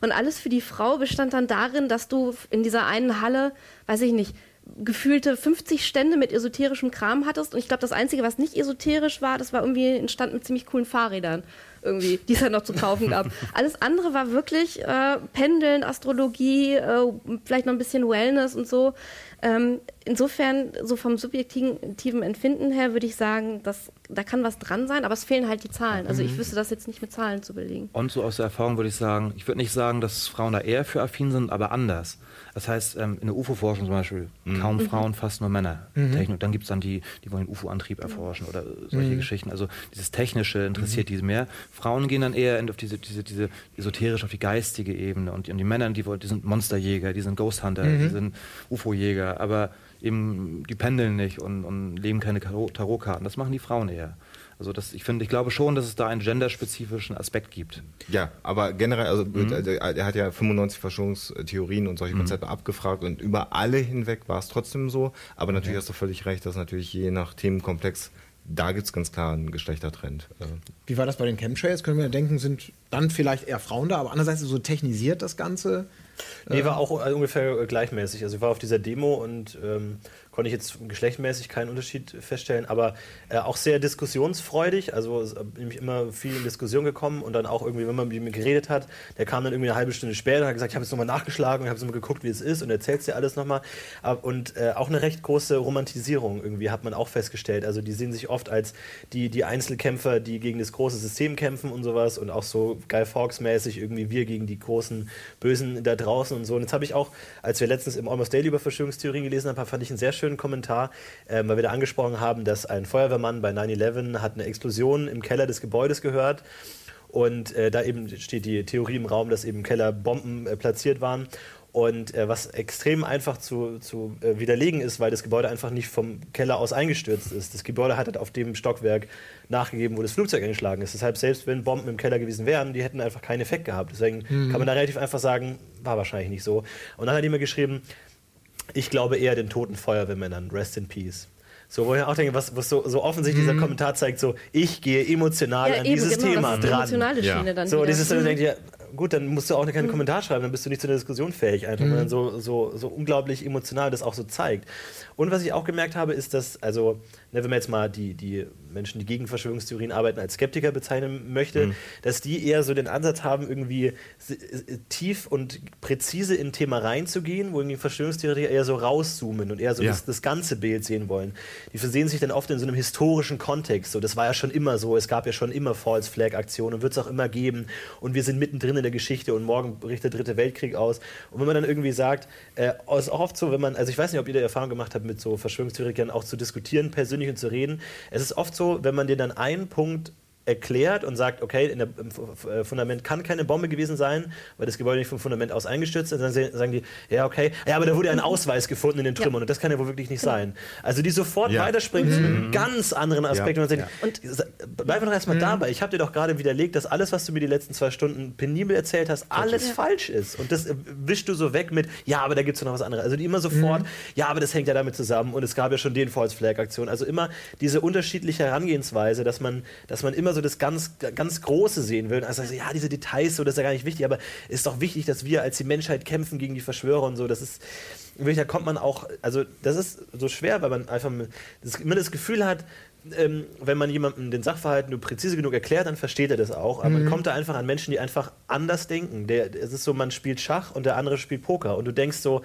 Und Alles für die Frau bestand dann darin, dass du in dieser einen Halle, weiß ich nicht, gefühlte 50 Stände mit esoterischem Kram hattest. Und ich glaube, das Einzige, was nicht esoterisch war, das war irgendwie ein Stand mit ziemlich coolen Fahrrädern irgendwie, die es halt noch zu kaufen gab. Alles andere war wirklich äh, Pendeln, Astrologie, äh, vielleicht noch ein bisschen Wellness und so. Ähm, insofern, so vom subjektiven Empfinden her, würde ich sagen, dass, da kann was dran sein, aber es fehlen halt die Zahlen. Also ich mhm. wüsste das jetzt nicht mit Zahlen zu belegen. Und so aus der Erfahrung würde ich sagen, ich würde nicht sagen, dass Frauen da eher für affin sind, aber anders. Das heißt, ähm, in der UFO-Forschung zum Beispiel, mhm. kaum Frauen, fast nur Männer. Mhm. Technik. Dann gibt es dann die, die wollen UFO-Antrieb erforschen oder solche mhm. Geschichten. Also dieses Technische interessiert mhm. diese mehr. Frauen gehen dann eher auf diese, diese, diese esoterisch, auf die geistige Ebene. Und die, und die Männer, die, die sind Monsterjäger, die sind Ghost Hunter, die mhm. sind UFO-Jäger. Aber eben, die pendeln nicht und, und leben keine Tarotkarten. Das machen die Frauen eher. Also das, ich finde, ich glaube schon, dass es da einen genderspezifischen Aspekt gibt. Ja, aber generell, also mhm. er hat ja 95 Verschwörungstheorien und solche mhm. Konzepte mhm. abgefragt und über alle hinweg war es trotzdem so. Aber natürlich okay. hast du völlig recht, dass natürlich je nach Themenkomplex da gibt es ganz klar einen Geschlechtertrend. Äh. Wie war das bei den Chemtrails? Können wir denken, sind dann vielleicht eher Frauen da, aber andererseits so technisiert das Ganze? Nee, war auch ungefähr gleichmäßig. Also ich war auf dieser Demo und ähm, konnte ich jetzt geschlechtmäßig keinen Unterschied feststellen, aber äh, auch sehr diskussionsfreudig, also nämlich immer viel in Diskussion gekommen und dann auch irgendwie, wenn man mit ihm geredet hat, der kam dann irgendwie eine halbe Stunde später und hat gesagt, ich habe jetzt nochmal nachgeschlagen und habe nochmal geguckt, wie es ist und erzählt dir alles nochmal. Und äh, auch eine recht große Romantisierung irgendwie hat man auch festgestellt. Also die sehen sich oft als die, die Einzelkämpfer, die gegen das große System kämpfen und sowas und auch so Guy Fawkes-mäßig irgendwie wir gegen die großen Bösen da draußen und so. Und jetzt habe ich auch, als wir letztens im Almost Daily über Verschwörungstheorien gelesen haben, fand ich einen sehr schönen Kommentar, äh, weil wir da angesprochen haben, dass ein Feuerwehrmann bei 9-11 hat eine Explosion im Keller des Gebäudes gehört. Und äh, da eben steht die Theorie im Raum, dass eben im Keller Bomben äh, platziert waren. Und äh, was extrem einfach zu, zu äh, widerlegen ist, weil das Gebäude einfach nicht vom Keller aus eingestürzt ist. Das Gebäude hat halt auf dem Stockwerk nachgegeben, wo das Flugzeug eingeschlagen ist. Deshalb, selbst wenn Bomben im Keller gewesen wären, die hätten einfach keinen Effekt gehabt. Deswegen mhm. kann man da relativ einfach sagen, war wahrscheinlich nicht so. Und dann hat jemand geschrieben, ich glaube eher den toten Feuerwehrmännern. Rest in Peace. So, wo ich auch denke, was, was so, so offensichtlich mhm. dieser Kommentar zeigt, so, ich gehe emotional ja, an eben, dieses genau, Thema das dran. Emotionale Schiene ja. dann so, wieder. dieses, mhm. denkt, ja, gut, dann musst du auch keinen mhm. Kommentar schreiben, dann bist du nicht zu einer Diskussion fähig, einfach, mhm. weil dann so, so, so unglaublich emotional das auch so zeigt. Und was ich auch gemerkt habe, ist, dass, also, ne, wenn man jetzt mal die, die Menschen, die gegen Verschwörungstheorien arbeiten, als Skeptiker bezeichnen möchte, mhm. dass die eher so den Ansatz haben, irgendwie äh, tief und präzise in ein Thema reinzugehen, wo irgendwie Verschwörungstheoretiker eher so rauszoomen und eher so ja. das, das, ganze Bild sehen wollen. Die versehen sich dann oft in so einem historischen Kontext. So, das war ja schon immer so, es gab ja schon immer False Flag Aktionen und wird es auch immer geben und wir sind mittendrin in der Geschichte und morgen bricht der dritte Weltkrieg aus. Und wenn man dann irgendwie sagt, äh, ist auch oft so, wenn man, also ich weiß nicht, ob ihr da Erfahrung gemacht habt, mit so Verschwörungstheoretikern auch zu diskutieren, persönlich und zu reden. Es ist oft so, wenn man dir dann einen Punkt erklärt und sagt, okay, in der, im äh, Fundament kann keine Bombe gewesen sein, weil das Gebäude nicht vom Fundament aus eingestürzt ist. Dann sagen die, ja, okay, ja, aber da wurde ein Ausweis gefunden in den Trümmern ja. und das kann ja wohl wirklich nicht sein. Also die sofort ja. weiterspringen mhm. zu einem ganz anderen Aspekt ja. und sagen, und bleib doch erstmal mhm. dabei. Ich habe dir doch gerade widerlegt, dass alles, was du mir die letzten zwei Stunden penibel erzählt hast, alles falsch ist. Und das äh, wischst du so weg mit, ja, aber da gibt es noch was anderes. Also die immer sofort, mhm. ja, aber das hängt ja damit zusammen und es gab ja schon den False Flag Aktion. Also immer diese unterschiedliche Herangehensweise, dass man, dass man immer immer so das ganz, ganz Große sehen will. Also, ja, diese Details, so, das ist ja gar nicht wichtig, aber es ist doch wichtig, dass wir als die Menschheit kämpfen gegen die Verschwörer und so. Das ist, da kommt man auch, also das ist so schwer, weil man einfach das, immer das Gefühl hat, ähm, wenn man jemandem den Sachverhalt nur präzise genug erklärt, dann versteht er das auch. Aber mhm. man kommt da einfach an Menschen, die einfach anders denken. Der, es ist so, man spielt Schach und der andere spielt Poker. Und du denkst so,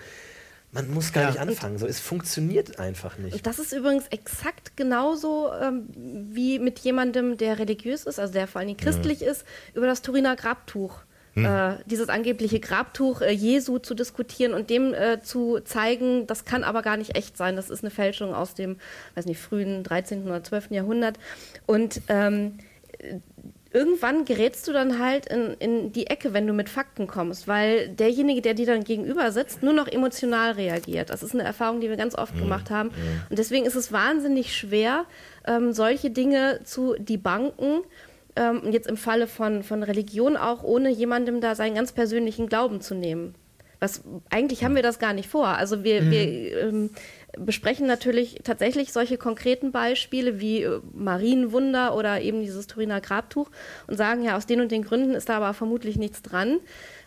man muss gar ja. nicht anfangen. So, es funktioniert einfach nicht. Das ist übrigens exakt genauso ähm, wie mit jemandem, der religiös ist, also der vor allem christlich mhm. ist, über das Turiner Grabtuch. Mhm. Äh, dieses angebliche Grabtuch äh, Jesu zu diskutieren und dem äh, zu zeigen, das kann aber gar nicht echt sein. Das ist eine Fälschung aus dem, weiß nicht, frühen 13. oder 12. Jahrhundert. Und ähm, irgendwann gerätst du dann halt in, in die Ecke, wenn du mit Fakten kommst, weil derjenige, der dir dann gegenüber sitzt, nur noch emotional reagiert. Das ist eine Erfahrung, die wir ganz oft mhm. gemacht haben. Und deswegen ist es wahnsinnig schwer, ähm, solche Dinge zu debanken. Ähm, jetzt im Falle von, von Religion auch, ohne jemandem da seinen ganz persönlichen Glauben zu nehmen. Was, eigentlich haben wir das gar nicht vor. Also wir, mhm. wir ähm, besprechen natürlich tatsächlich solche konkreten Beispiele wie äh, Marienwunder oder eben dieses Turiner Grabtuch und sagen, ja, aus den und den Gründen ist da aber vermutlich nichts dran.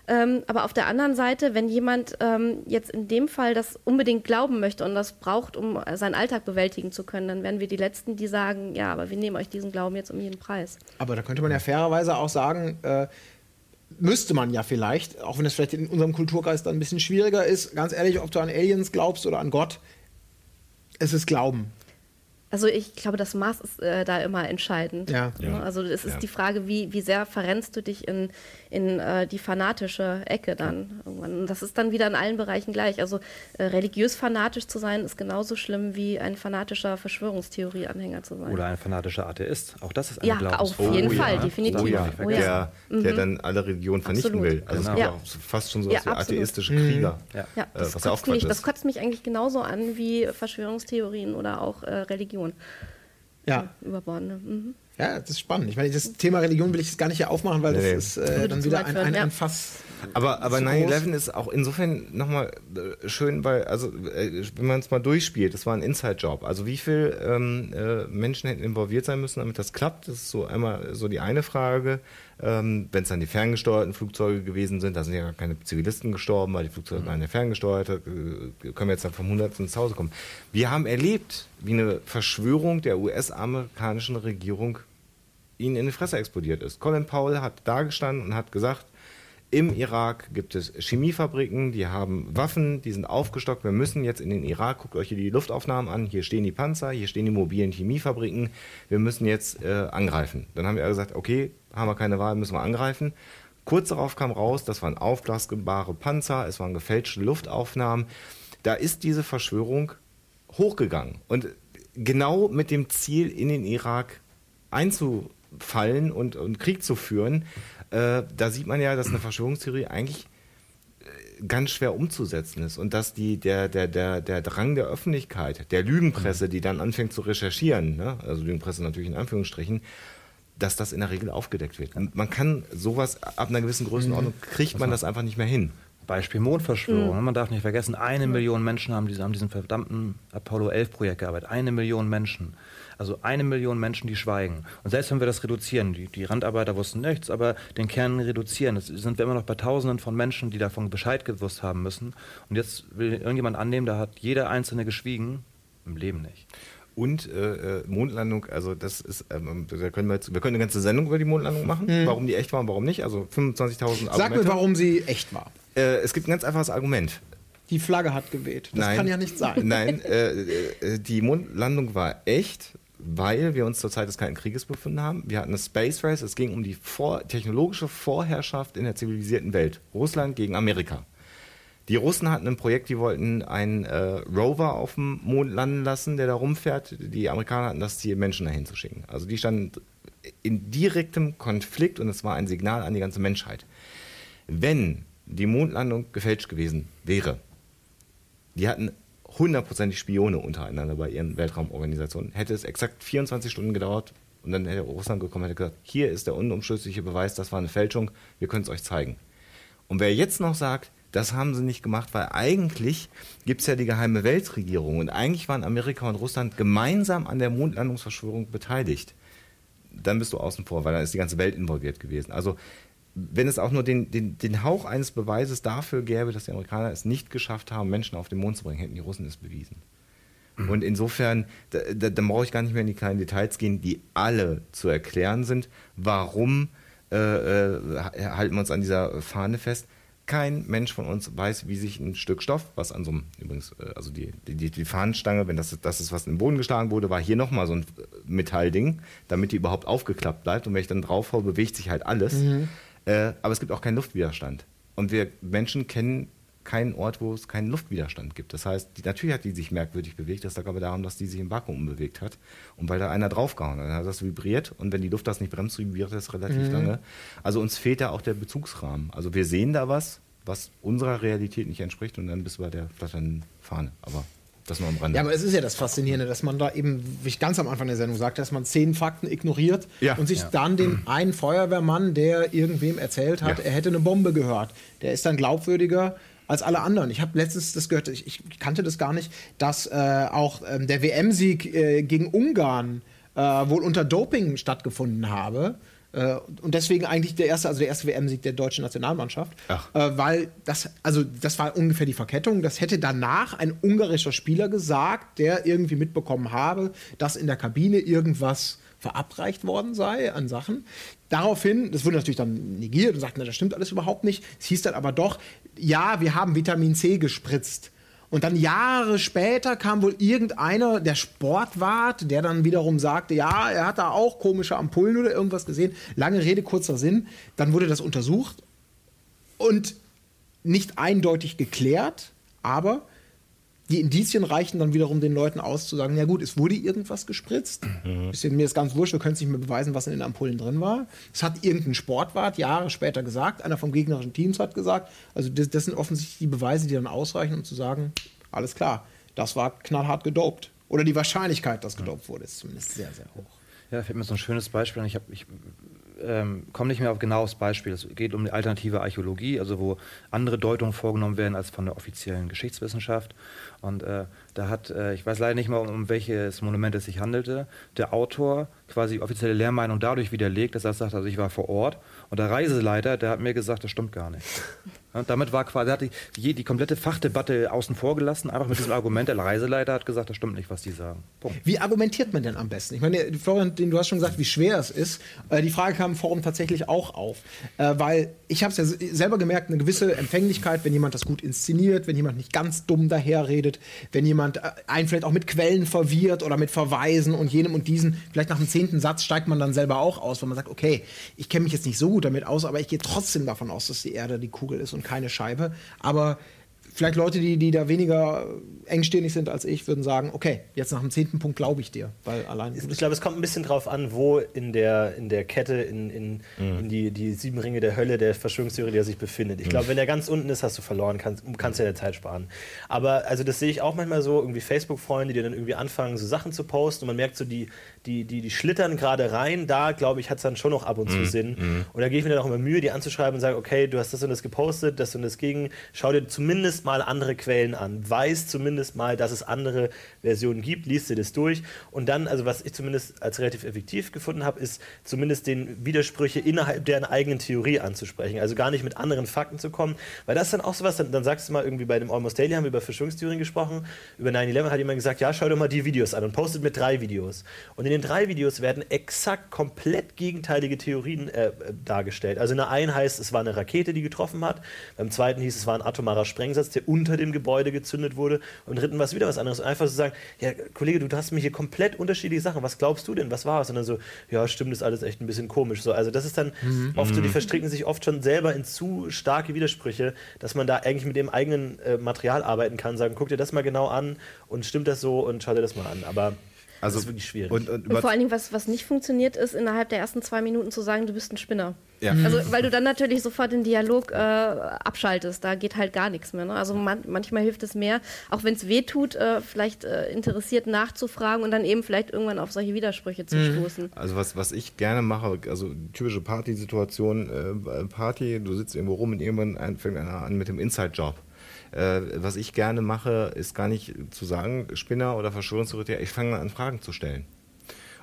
Ähm, aber auf der anderen Seite, wenn jemand ähm, jetzt in dem Fall das unbedingt glauben möchte und das braucht, um seinen Alltag bewältigen zu können, dann wären wir die Letzten, die sagen, ja, aber wir nehmen euch diesen Glauben jetzt um jeden Preis. Aber da könnte man ja fairerweise auch sagen, äh, müsste man ja vielleicht, auch wenn es vielleicht in unserem Kulturkreis dann ein bisschen schwieriger ist, ganz ehrlich, ob du an Aliens glaubst oder an Gott, es ist Glauben. Also ich glaube, das Maß ist äh, da immer entscheidend. Ja. ja. Ne? Also es ist ja. die Frage, wie, wie sehr verrennst du dich in, in äh, die fanatische Ecke dann irgendwann. Und das ist dann wieder in allen Bereichen gleich. Also äh, religiös fanatisch zu sein, ist genauso schlimm wie ein fanatischer Verschwörungstheorie-Anhänger zu sein. Oder ein fanatischer Atheist. Auch das ist ein Ja, auf jeden oh, Fall, ja. definitiv. Oh, ja. Oh, der, der mhm. dann alle Religionen vernichten absolut. will. Also genau. es gibt auch fast schon so was wie atheistische Krieger. Mhm. Ja. das, was kotzt mich, das kotzt mich eigentlich genauso an wie Verschwörungstheorien oder auch äh, Religion. Ja. Überbordene. Mhm. Ja, das ist spannend. Ich meine, das Thema Religion will ich jetzt gar nicht hier aufmachen, weil nee, das ist äh, dann wieder ein, ein, ein Fass. Aber, aber 9-11 ist auch insofern nochmal äh, schön, weil, also, äh, wenn man es mal durchspielt, das war ein Inside-Job. Also, wie viele ähm, äh, Menschen hätten involviert sein müssen, damit das klappt? Das ist so einmal so die eine Frage. Ähm, wenn es dann die ferngesteuerten Flugzeuge gewesen sind, da sind ja keine Zivilisten gestorben, weil die Flugzeuge mhm. waren ja ferngesteuert, äh, können wir jetzt dann vom Hundertsten ins Hause kommen. Wir haben erlebt, wie eine Verschwörung der US-amerikanischen Regierung ihnen in die Fresse explodiert ist. Colin Powell hat da gestanden und hat gesagt, im Irak gibt es Chemiefabriken, die haben Waffen, die sind aufgestockt. Wir müssen jetzt in den Irak, guckt euch hier die Luftaufnahmen an, hier stehen die Panzer, hier stehen die mobilen Chemiefabriken, wir müssen jetzt äh, angreifen. Dann haben wir gesagt, okay, haben wir keine Wahl, müssen wir angreifen. Kurz darauf kam raus, das waren aufblasbare Panzer, es waren gefälschte Luftaufnahmen. Da ist diese Verschwörung hochgegangen. Und genau mit dem Ziel, in den Irak einzufallen und, und Krieg zu führen, äh, da sieht man ja, dass eine Verschwörungstheorie eigentlich äh, ganz schwer umzusetzen ist und dass die, der, der, der, der Drang der Öffentlichkeit, der Lügenpresse, die dann anfängt zu recherchieren, ne? also Lügenpresse natürlich in Anführungsstrichen, dass das in der Regel aufgedeckt wird. Und man kann sowas ab einer gewissen Größenordnung, mhm. kriegt man das einfach nicht mehr hin. Beispiel Mondverschwörung. Mhm. Man darf nicht vergessen, eine mhm. Million Menschen haben an diesem verdammten Apollo 11 Projekt gearbeitet. Eine Million Menschen. Also eine Million Menschen, die schweigen. Und selbst wenn wir das reduzieren, die, die Randarbeiter wussten nichts, aber den Kern reduzieren, das sind wir immer noch bei Tausenden von Menschen, die davon Bescheid gewusst haben müssen. Und jetzt will irgendjemand annehmen, da hat jeder Einzelne geschwiegen. Im Leben nicht. Und äh, äh Mondlandung, also das ist, ähm, da können wir, jetzt, wir können eine ganze Sendung über die Mondlandung machen, hm. warum die echt war und warum nicht. Also 25.000 Sag mir, warum sie echt war. Äh, es gibt ein ganz einfaches Argument. Die Flagge hat geweht. Das nein, kann ja nicht sein. Nein, äh, äh, die Mondlandung war echt, weil wir uns zur Zeit des Kalten Krieges befunden haben. Wir hatten eine Space Race, es ging um die vor technologische Vorherrschaft in der zivilisierten Welt. Russland gegen Amerika. Die Russen hatten ein Projekt, die wollten einen äh, Rover auf dem Mond landen lassen, der da rumfährt. Die Amerikaner hatten das Ziel, Menschen dahin zu schicken. Also die standen in direktem Konflikt und es war ein Signal an die ganze Menschheit. Wenn die Mondlandung gefälscht gewesen wäre, die hatten hundertprozentig Spione untereinander bei ihren Weltraumorganisationen. Hätte es exakt 24 Stunden gedauert und dann hätte Russland gekommen und hätte gesagt, hier ist der unumstößliche Beweis, das war eine Fälschung, wir können es euch zeigen. Und wer jetzt noch sagt, das haben sie nicht gemacht, weil eigentlich gibt es ja die geheime Weltregierung und eigentlich waren Amerika und Russland gemeinsam an der Mondlandungsverschwörung beteiligt. dann bist du außen vor, weil dann ist die ganze Welt involviert gewesen. Also wenn es auch nur den, den, den Hauch eines Beweises dafür gäbe, dass die Amerikaner es nicht geschafft haben, Menschen auf den Mond zu bringen, hätten die Russen es bewiesen. Mhm. Und insofern, da, da, da, brauche ich gar nicht mehr in die kleinen Details gehen, die alle zu erklären sind. Warum äh, äh, halten wir uns an dieser Fahne fest? Kein Mensch von uns weiß, wie sich ein Stück Stoff, was an so einem, übrigens, äh, also die, die, die Fahnenstange, wenn das, das ist, was in den Boden geschlagen wurde, war hier nochmal so ein Metallding, damit die überhaupt aufgeklappt bleibt. Und wenn ich dann draufhaue, bewegt sich halt alles. Mhm. Äh, aber es gibt auch keinen Luftwiderstand. Und wir Menschen kennen keinen Ort, wo es keinen Luftwiderstand gibt. Das heißt, die, natürlich hat die sich merkwürdig bewegt. Das lag aber daran, dass die sich im Vakuum bewegt hat. Und weil da einer draufgehauen hat. Dann hat das vibriert. Und wenn die Luft das nicht bremst, vibriert das relativ mhm. lange. Also uns fehlt da auch der Bezugsrahmen. Also wir sehen da was, was unserer Realität nicht entspricht. Und dann bist du bei der flatternden Fahne. Aber das nur am Rande. Ja, aber es ist ja das Faszinierende, dass man da eben, wie ich ganz am Anfang der Sendung sagte, dass man zehn Fakten ignoriert ja. und sich ja. dann den einen Feuerwehrmann, der irgendwem erzählt hat, ja. er hätte eine Bombe gehört, der ist dann glaubwürdiger als alle anderen. Ich habe letztens das gehört, ich, ich, kannte das gar nicht, dass äh, auch ähm, der WM-Sieg äh, gegen Ungarn äh, wohl unter Doping stattgefunden habe. Äh, und deswegen eigentlich der erste, also der erste WM-Sieg der deutschen Nationalmannschaft. Äh, weil das, also das war ungefähr die Verkettung. Das hätte danach ein ungarischer Spieler gesagt, der irgendwie mitbekommen habe, dass in der Kabine irgendwas verabreicht worden sei an Sachen. Daraufhin, das wurde natürlich dann negiert und sagten, das stimmt alles überhaupt nicht. Es hieß dann aber doch, ja, wir haben Vitamin C gespritzt. Und dann Jahre später kam wohl irgendeiner, der Sportwart, der dann wiederum sagte, ja, er hat da auch komische Ampullen oder irgendwas gesehen. Lange Rede, kurzer Sinn. Dann wurde das untersucht und nicht eindeutig geklärt, aber die Indizien reichen dann wiederum den Leuten aus, zu sagen, ja gut, es wurde irgendwas gespritzt. Mhm. Ist mir ist ganz wurscht, wir können es nicht mehr beweisen, was in den Ampullen drin war. Es hat irgendein Sportwart Jahre später gesagt, einer vom gegnerischen Teams hat gesagt. Also das, das sind offensichtlich die Beweise, die dann ausreichen, um zu sagen, alles klar, das war knallhart gedopt. Oder die Wahrscheinlichkeit, dass gedopt wurde, ist zumindest sehr, sehr hoch. Ja, fällt mir so ein schönes Beispiel an. Ich, ich ähm, komme nicht mehr auf genaues Beispiel. Es geht um die alternative Archäologie, also wo andere Deutungen vorgenommen werden als von der offiziellen Geschichtswissenschaft. Und äh, da hat, äh, ich weiß leider nicht mehr, um, um, welches Monument es sich handelte, der Autor quasi die offizielle Lehrmeinung dadurch widerlegt, dass er sagt, also ich war vor Ort und der Reiseleiter, der hat mir gesagt, das stimmt gar nicht. Und damit war quasi, hat die, die komplette Fachdebatte außen vor gelassen, einfach mit diesem Argument, der Reiseleiter hat gesagt, das stimmt nicht, was die sagen. Punkt. Wie argumentiert man denn am besten? Ich meine, Florian, du hast schon gesagt, wie schwer es ist. Äh, die Frage kam im Forum tatsächlich auch auf, äh, weil ich habe es ja selber gemerkt, eine gewisse Empfänglichkeit, wenn jemand das gut inszeniert, wenn jemand nicht ganz dumm daherredet, wenn jemand äh, einen vielleicht auch mit Quellen verwirrt oder mit Verweisen und jenem und diesen, vielleicht nach dem zehnten Satz steigt man dann selber auch aus, wenn man sagt, okay, ich kenne mich jetzt nicht so gut damit aus, aber ich gehe trotzdem davon aus, dass die Erde die Kugel ist und keine Scheibe. Aber vielleicht Leute, die, die da weniger engstirnig sind als ich, würden sagen, okay, jetzt nach dem zehnten Punkt glaube ich dir. Weil allein ich glaube, es kommt ein bisschen drauf an, wo in der, in der Kette, in, in, mhm. in die, die sieben Ringe der Hölle der Verschwörungstheorie, der sich befindet. Ich mhm. glaube, wenn er ganz unten ist, hast du verloren, kannst, kannst ja der Zeit sparen. Aber also das sehe ich auch manchmal so, irgendwie Facebook-Freunde, die dann irgendwie anfangen, so Sachen zu posten und man merkt so, die, die, die, die schlittern gerade rein. Da, glaube ich, hat es dann schon noch ab und zu mhm. Sinn. Mhm. Und da gehe ich mir dann auch immer Mühe, die anzuschreiben und sage, okay, du hast das und das gepostet, das und das gegen. Schau dir zumindest mal andere Quellen an. Weiß zumindest mal, dass es andere Versionen gibt. Liest dir das durch. Und dann, also was ich zumindest als relativ effektiv gefunden habe, ist zumindest den Widersprüche innerhalb deren eigenen Theorie anzusprechen. Also gar nicht mit anderen Fakten zu kommen. Weil das ist dann auch sowas, dann, dann sagst du mal irgendwie bei dem Almost Daily haben wir über Verschwörungstheorien gesprochen. Über 9-11 hat jemand gesagt, ja, schau dir mal die Videos an und postet mit drei Videos. Und in den drei Videos werden exakt komplett gegenteilige Theorien äh, dargestellt. Also in der einen heißt, es war eine Rakete, die getroffen hat. Beim zweiten hieß, es war ein atomarer Sprengsatz, der unter dem Gebäude gezündet wurde. Und im dritten war es wieder was anderes. Und einfach zu so sagen, ja, Kollege, du hast mir hier komplett unterschiedliche Sachen. Was glaubst du denn? Was war es? Und dann so, ja, stimmt, ist alles echt ein bisschen komisch. So, also das ist dann mhm. oft so, die mhm. verstricken sich oft schon selber in zu starke Widersprüche, dass man da eigentlich mit dem eigenen äh, Material arbeiten kann, sagen, guck dir das mal genau an und stimmt das so und schau dir das mal an. Aber also, das ist wirklich schwierig. Und, und, und vor allen Dingen, was, was nicht funktioniert, ist innerhalb der ersten zwei Minuten zu sagen, du bist ein Spinner. Ja. Also, weil du dann natürlich sofort den Dialog äh, abschaltest. Da geht halt gar nichts mehr. Ne? Also man, manchmal hilft es mehr, auch wenn es weh tut, äh, vielleicht äh, interessiert nachzufragen und dann eben vielleicht irgendwann auf solche Widersprüche zu mhm. stoßen. Also was, was ich gerne mache, also typische Party-Situation, äh, Party, du sitzt irgendwo rum und irgendwann fängt einer an mit dem Inside-Job. Äh, was ich gerne mache, ist gar nicht zu sagen, Spinner oder Verschwörungstheoretiker, ich fange an, Fragen zu stellen.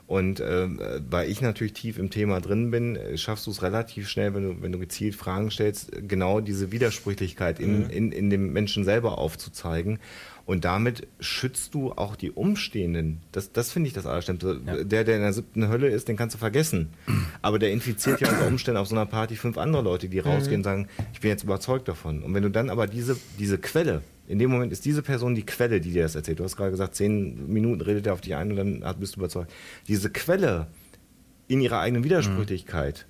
Und äh, weil ich natürlich tief im Thema drin bin, äh, schaffst du es relativ schnell, wenn du, wenn du gezielt Fragen stellst, genau diese Widersprüchlichkeit in, mhm. in, in dem Menschen selber aufzuzeigen. Und damit schützt du auch die Umstehenden. Das, das finde ich das Allerschlimmste. Ja. Der, der in der siebten Hölle ist, den kannst du vergessen. Aber der infiziert ja unter Umständen auf so einer Party fünf andere Leute, die rausgehen und sagen, ich bin jetzt überzeugt davon. Und wenn du dann aber diese, diese Quelle, in dem Moment ist diese Person die Quelle, die dir das erzählt. Du hast gerade gesagt, zehn Minuten redet er auf dich ein und dann bist du überzeugt. Diese Quelle in ihrer eigenen Widersprüchlichkeit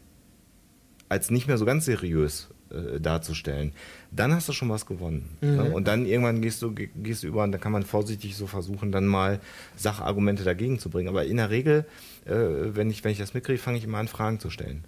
als nicht mehr so ganz seriös äh, darzustellen, dann hast du schon was gewonnen. Mhm. Ne? Und dann irgendwann gehst du, gehst du über und dann kann man vorsichtig so versuchen, dann mal Sachargumente dagegen zu bringen. Aber in der Regel, äh, wenn, ich, wenn ich das mitkriege, fange ich immer an, Fragen zu stellen.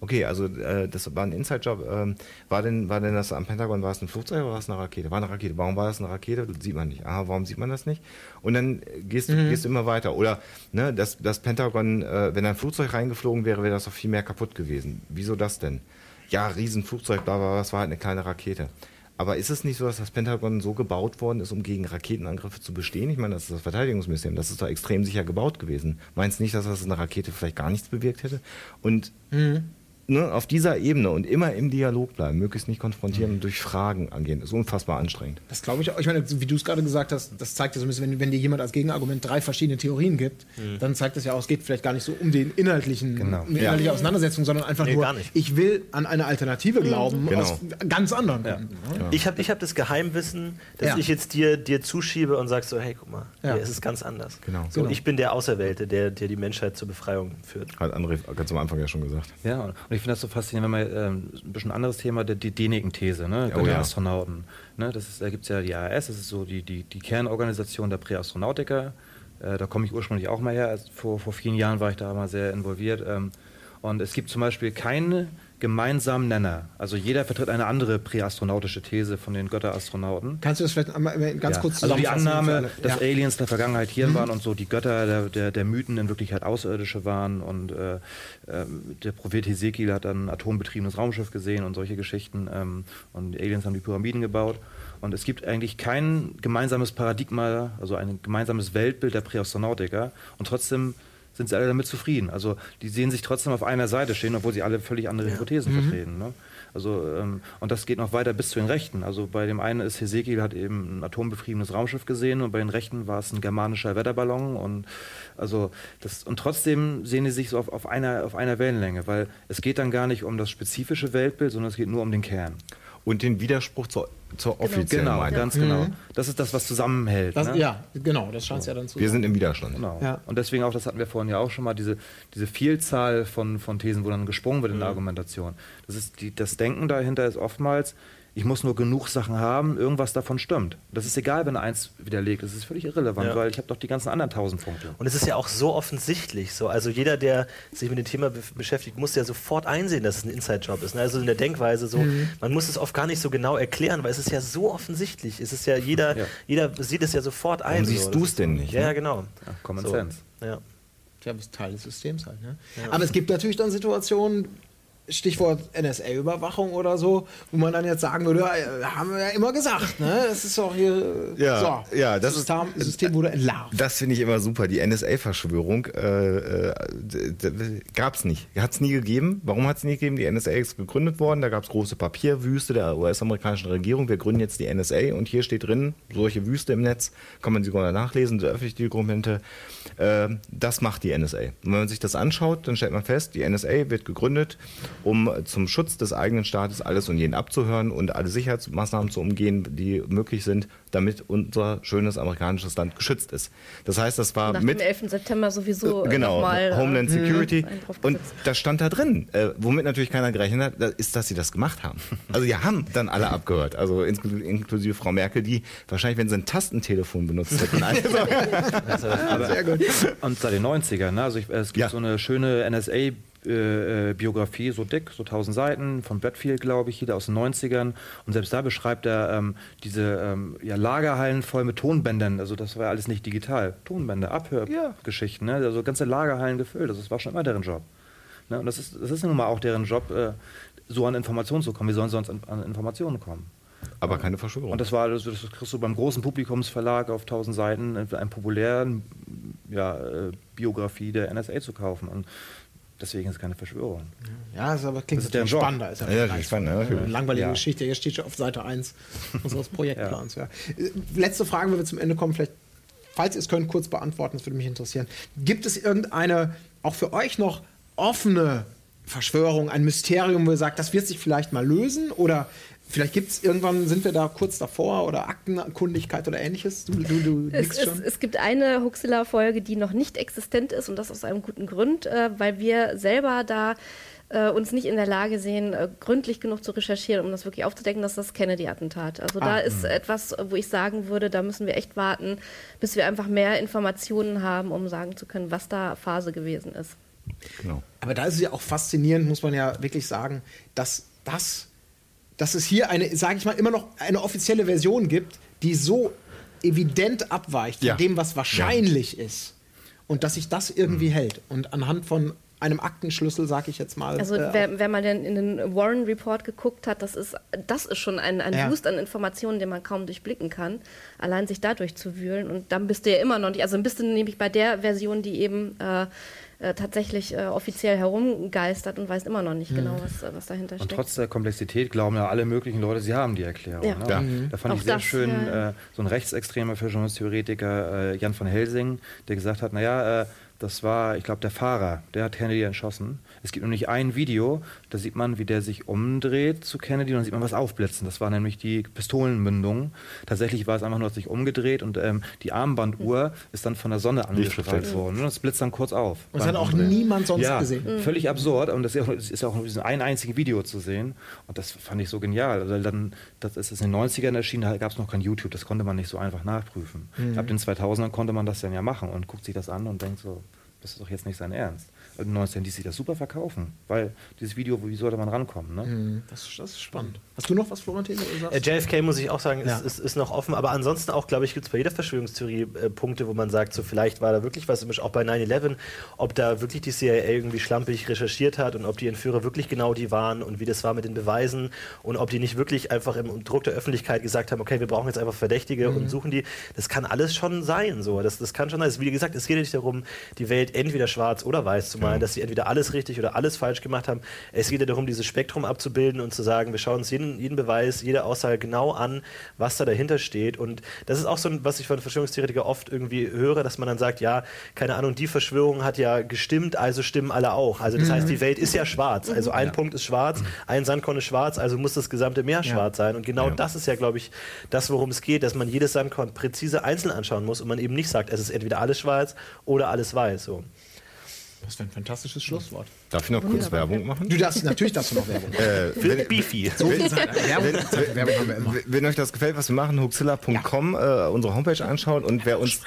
Okay, also äh, das war ein Inside-Job. Ähm, war, denn, war denn das am Pentagon, war es ein Flugzeug oder war es eine Rakete? War eine Rakete. Warum war das eine Rakete? Das sieht man nicht. Aha, warum sieht man das nicht? Und dann gehst, mhm. gehst du immer weiter. Oder ne, das, das Pentagon, äh, wenn ein Flugzeug reingeflogen wäre, wäre das doch viel mehr kaputt gewesen. Wieso das denn? Ja, Riesenflugzeug, bla, bla, was war halt eine kleine Rakete. Aber ist es nicht so, dass das Pentagon so gebaut worden ist, um gegen Raketenangriffe zu bestehen? Ich meine, das ist das Verteidigungsministerium, das ist doch extrem sicher gebaut gewesen. Meinst du nicht, dass das eine Rakete vielleicht gar nichts bewirkt hätte? Und mhm ne, auf dieser Ebene und immer im Dialog bleiben, möglichst nicht konfrontieren und durch Fragen angehen, ist unfassbar anstrengend. Das glaube ich auch. Ich meine, wie du es gerade gesagt hast, das zeigt ja so ein bisschen, wenn, wenn dir jemand als Gegenargument drei verschiedene Theorien gibt, mhm. dann zeigt das ja auch, es geht vielleicht gar nicht so um den inhaltlichen, genau. um die inhaltliche ja. Auseinandersetzung, sondern einfach nee, nur, ich will an eine Alternative mhm. glauben, genau. aus ganz anderen ja. Gründen. Ja. Ich habe ich hab das Geheimwissen, dass ich jetzt dir, dir zuschiebe und sag so, hey, guck mal, ja. es ist ganz anders. Genau. So, genau. Ich bin der Auserwählte, der, der die Menschheit zur Befreiung führt. Hat André ganz am Anfang ja schon gesagt. Ja, und ich finde das so faszinierend, wenn man ähm, ein bisschen anderes Thema, die, die Deniken-These, ne? Oh, ja. Astronauten. Ne? Das ist, da gibt es ja die ARS, das ist so die, die, die Kernorganisation der Präastronautiker. Äh, da komme ich ursprünglich auch mal her. Also vor, vor vielen Jahren war ich da mal sehr involviert. Ähm, und es gibt zum Beispiel keine gemeinsamen Nenner. Also jeder vertritt eine andere präastronautische These von den Götterastronauten. Kannst du das vielleicht einmal ganz ja. kurz Also die Annahme, dass ja. Aliens in der Vergangenheit hier mhm. waren und so die Götter der, der, der, Mythen in Wirklichkeit Außerirdische waren und äh, äh, der Prophet Hesekiel hat ein atombetriebenes Raumschiff gesehen und solche Geschichten ähm, und Aliens haben die Pyramiden gebaut. Und es gibt eigentlich kein gemeinsames Paradigma, also ein gemeinsames Weltbild der Präastronautiker und trotzdem sind sie alle damit zufrieden. Also die sehen sich trotzdem auf einer Seite stehen, obwohl sie alle völlig andere ja. Hypothesen mhm. vertreten. Ne? Also, ähm, und das geht noch weiter bis zu den Rechten. Also bei dem einen ist Hesekiel hat eben ein atombefriedenes Raumschiff gesehen und bei den Rechten war es ein germanischer Wetterballon. Und, also das, und trotzdem sehen sie sich so auf, auf, einer, auf einer Wellenlänge, weil es geht dann gar nicht um das spezifische Weltbild, sondern es geht nur um den Kern und den Widerspruch zur, zur genau. offiziellen genau, Meinung. Ganz genau. Mhm. Das ist das, was zusammenhält. Das, ne? Ja, genau, das scheint es ja dann zu Wir sind im Widerstand. Genau. Ja. Und deswegen auch, das hatten wir vorhin ja auch schon mal, diese, diese Vielzahl von, von Thesen, wo dann gesprungen wird in der mhm. Argumentation. Das, ist die, das Denken dahinter ist oftmals, ich muss nur genug Sachen haben, irgendwas davon stimmt. Das ist egal, wenn er eins widerlegt. Das ist völlig irrelevant, ja. weil ich habe doch die ganzen anderen tausend Punkte. Und es ist ja auch so offensichtlich. So. Also jeder, der sich mit dem Thema be beschäftigt, muss ja sofort einsehen, dass es ein Inside-Job ist. Ne? Also in der Denkweise so, mhm. man muss es oft gar nicht so genau erklären, weil es ist ja so offensichtlich. Es ist ja jeder, ja. jeder sieht es ja sofort ein. Warum siehst so. du es denn nicht? Ja, ne? genau. Ja, Common so. Sense. Ja. Ja, das ist Teil des Systems halt. Ne? Ja. Aber es gibt natürlich dann Situationen, Stichwort NSA-Überwachung oder so, wo man dann jetzt sagen würde, haben wir ja immer gesagt, ne? Das ist doch hier ja, so, ja, das System, ist, System wurde entlarvt. Das finde ich immer super. Die NSA-Verschwörung äh, äh, gab es nicht. Hat es nie gegeben. Warum hat es nie gegeben? Die NSA ist gegründet worden. Da gab es große Papierwüste der US-amerikanischen Regierung. Wir gründen jetzt die NSA und hier steht drin, solche Wüste im Netz, kann man sie sogar nachlesen, so öffentliche Dokumente. Äh, das macht die NSA. Und wenn man sich das anschaut, dann stellt man fest, die NSA wird gegründet um zum Schutz des eigenen Staates alles und jeden abzuhören und alle Sicherheitsmaßnahmen zu umgehen, die möglich sind, damit unser schönes amerikanisches Land geschützt ist. Das heißt, das war Nach mit dem 11. September sowieso äh, genau mal, äh, Homeland äh, Security und das stand da drin, äh, womit natürlich keiner gerechnet hat, ist, dass sie das gemacht haben. Also die haben dann alle abgehört, also inklusive Frau Merkel, die wahrscheinlich, wenn sie ein Tastentelefon benutzt hätten, also, sehr gut. Und seit den 90ern, ne? also ich, es gibt ja. so eine schöne NSA äh, äh, Biografie, so dick, so 1000 Seiten, von Bradfield, glaube ich, hier aus den 90ern. Und selbst da beschreibt er ähm, diese ähm, ja, Lagerhallen voll mit Tonbändern. Also das war alles nicht digital. Tonbänder, Abhörgeschichten, ja. ne? also ganze Lagerhallen gefüllt. Also das war schon immer deren Job. Ne? Und das ist, das ist nun mal auch deren Job, äh, so an Informationen zu kommen. Wie sollen sie sonst an, an Informationen kommen? Aber keine Verschwörung. Und das war, das, das kriegst du beim großen Publikumsverlag auf 1000 Seiten, einem populären ja, äh, Biografie der NSA zu kaufen. Und deswegen ist es keine Verschwörung. Ja, ist aber klingt Das ist der spannender. Ist ja, Ja, ja, spannend, ja, natürlich. Langweilige Ja. Geschichte. Hier steht schon auf Seite 1 unseres Projektplans. ja. Äh, Letzte Frage, wenn wir zum Ende kommen, vielleicht, falls ihr es könnt, kurz beantworten, das würde mich interessieren. Gibt es irgendeine, auch für euch noch offene Verschwörung, ein Mysterium, wo ihr sagt, das wird sich vielleicht mal lösen? Oder vielleicht gibt es irgendwann, sind wir da kurz davor oder Aktenkundigkeit oder ähnliches? Du, du, du Es, nix es, schon? es gibt eine Huxilla-Folge, die noch nicht existent ist und das aus einem guten Grund, äh, weil wir selber da äh, uns nicht in der Lage sehen, äh, gründlich genug zu recherchieren, um das wirklich aufzudecken, dass das Kennedy-Attentat. Also da Ah, ist etwas, wo ich sagen würde, da müssen wir echt warten, bis wir einfach mehr Informationen haben, um sagen zu können, was da Phase gewesen ist. Genau. Aber da ist es ja auch faszinierend, muss man ja wirklich sagen, dass das, dass es hier eine, sage ich mal, immer noch eine offizielle Version gibt, die so evident abweicht von Ja. dem, was wahrscheinlich ist. Und dass sich das irgendwie hält. Und anhand von einem Aktenschlüssel, sage ich jetzt mal. Also äh, wer, wer mal den, in den Warren Report geguckt hat, das ist, das ist schon ein, ein Ja. Boost an Informationen, den man kaum durchblicken kann, allein sich dadurch zu wühlen. Und dann bist du ja immer noch nicht, also dann bist du nämlich bei der Version, die eben äh, äh, tatsächlich äh, offiziell herumgeistert und weißt immer noch nicht genau, was, äh, was dahinter Und steckt. trotz der Komplexität glauben ja alle möglichen Leute, sie haben die Erklärung. Ja. Ne? Ja. Da fand Auch ich sehr das, schön, ja. Äh, so ein rechtsextremer Verschwörungstheoretiker, äh, Jan von Helsing, der gesagt hat, naja, äh, das war, ich glaube, der Fahrer, der hat Kennedy erschossen. Es gibt nämlich ein Video, da sieht man, wie der sich umdreht zu Kennedy und dann sieht man was aufblitzen. Das war nämlich die Pistolenmündung. Tatsächlich war es einfach nur sich umgedreht und ähm, die Armbanduhr ist dann von der Sonne angestrahlt worden. Und das blitzt dann kurz auf. Und das hat auch Umdrehen. niemand sonst ja, gesehen. Völlig absurd und das ist ja auch, es ist ja auch in diesem einen einzigen Video zu sehen. Und das fand ich so genial. Also dann, das ist in den 90ern erschienen, da gab es noch kein YouTube, das konnte man nicht so einfach nachprüfen. Ab den 2000ern konnte man das dann ja machen und guckt sich das an und denkt so, das ist doch jetzt nicht sein Ernst. In den 90ern ließ sich das super verkaufen, weil dieses Video, wie sollte man rankommen? Ne? das, das ist spannend. Hast du noch was, Florentin? Äh, sagst? JFK muss ich auch sagen, ist, Ja. ist, ist noch offen, aber ansonsten auch, glaube ich, gibt es bei jeder Verschwörungstheorie äh, Punkte, wo man sagt, so vielleicht war da wirklich was, zum Beispiel auch bei 9-11, ob da wirklich die CIA irgendwie schlampig recherchiert hat und ob die Entführer wirklich genau die waren und wie das war mit den Beweisen und ob die nicht wirklich einfach im Druck der Öffentlichkeit gesagt haben, okay, wir brauchen jetzt einfach Verdächtige und suchen die. Das kann alles schon sein, so. Das, das kann schon sein. Also, wie gesagt, es geht nicht darum, die Welt entweder schwarz oder weiß zu malen, dass sie entweder alles richtig oder alles falsch gemacht haben. Es geht ja darum, dieses Spektrum abzubilden und zu sagen, wir schauen uns jeden, jeden Beweis, jede Aussage genau an, was da dahinter steht. Und das ist auch so, ein, was ich von Verschwörungstheoretikern oft irgendwie höre, dass man dann sagt, ja, keine Ahnung, die Verschwörung hat ja gestimmt, also stimmen alle auch. Also das heißt, die Welt ist ja schwarz. Also ein Punkt ist schwarz, ein Sandkorn ist schwarz, also muss das gesamte Meer schwarz sein. Und genau das ist ja, glaube ich, das, worum es geht, dass man jedes Sandkorn präzise einzeln anschauen muss und man eben nicht sagt, es ist entweder alles schwarz oder alles weiß. So. Das wäre ein fantastisches Schlusswort. Darf ich noch kurz Werbung machen? Du darfst, natürlich darfst du noch Werbung machen. Äh, wenn, Beefy. So wir immer. wenn euch das gefällt, was wir machen, huxilla.com, äh, unsere Homepage anschauen und wer uns.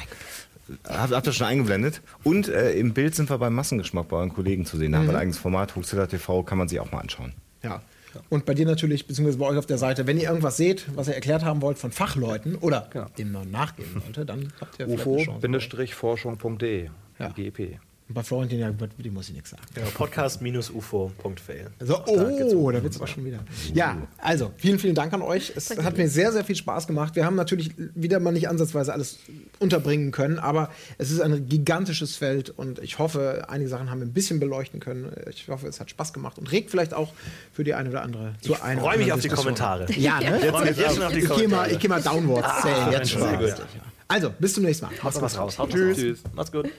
Habt, habt ihr schon eingeblendet? Und äh, im Bild sind wir beim Massengeschmack bei euren Kollegen zu sehen. Da haben wir ein eigenes Format, Huxilla TV, kann man sich auch mal anschauen. Ja. Und bei dir natürlich, beziehungsweise bei euch auf der Seite, wenn ihr irgendwas seht, was ihr erklärt haben wollt von Fachleuten oder Genau. dem man nachgehen wollte, dann habt ihr. UFO-forschung.de, Ja. GEP. Und bei Florentin, ja, über die muss ich nichts sagen. Genau, Podcast-ufo.fail. So, oh, da wird es aber schon wieder. Ja, also, vielen, vielen Dank an euch. Es hat mir sehr, sehr viel Spaß gemacht. Wir haben natürlich wieder mal nicht ansatzweise alles unterbringen können, aber es ist ein gigantisches Feld und ich hoffe, einige Sachen haben wir ein bisschen beleuchten können. Ich hoffe, es hat Spaß gemacht und regt vielleicht auch für die eine oder andere zu Ich einer freue mich auf die. Kommentare. Ja, ne? Ich freue mich jetzt schon auf die ich gehe mal, Kommentare. ich geh mal downwards zählen. jetzt schon. sehr gut. Also, bis zum nächsten Mal. Haut was raus. Haut Tschüss. raus. Macht's gut.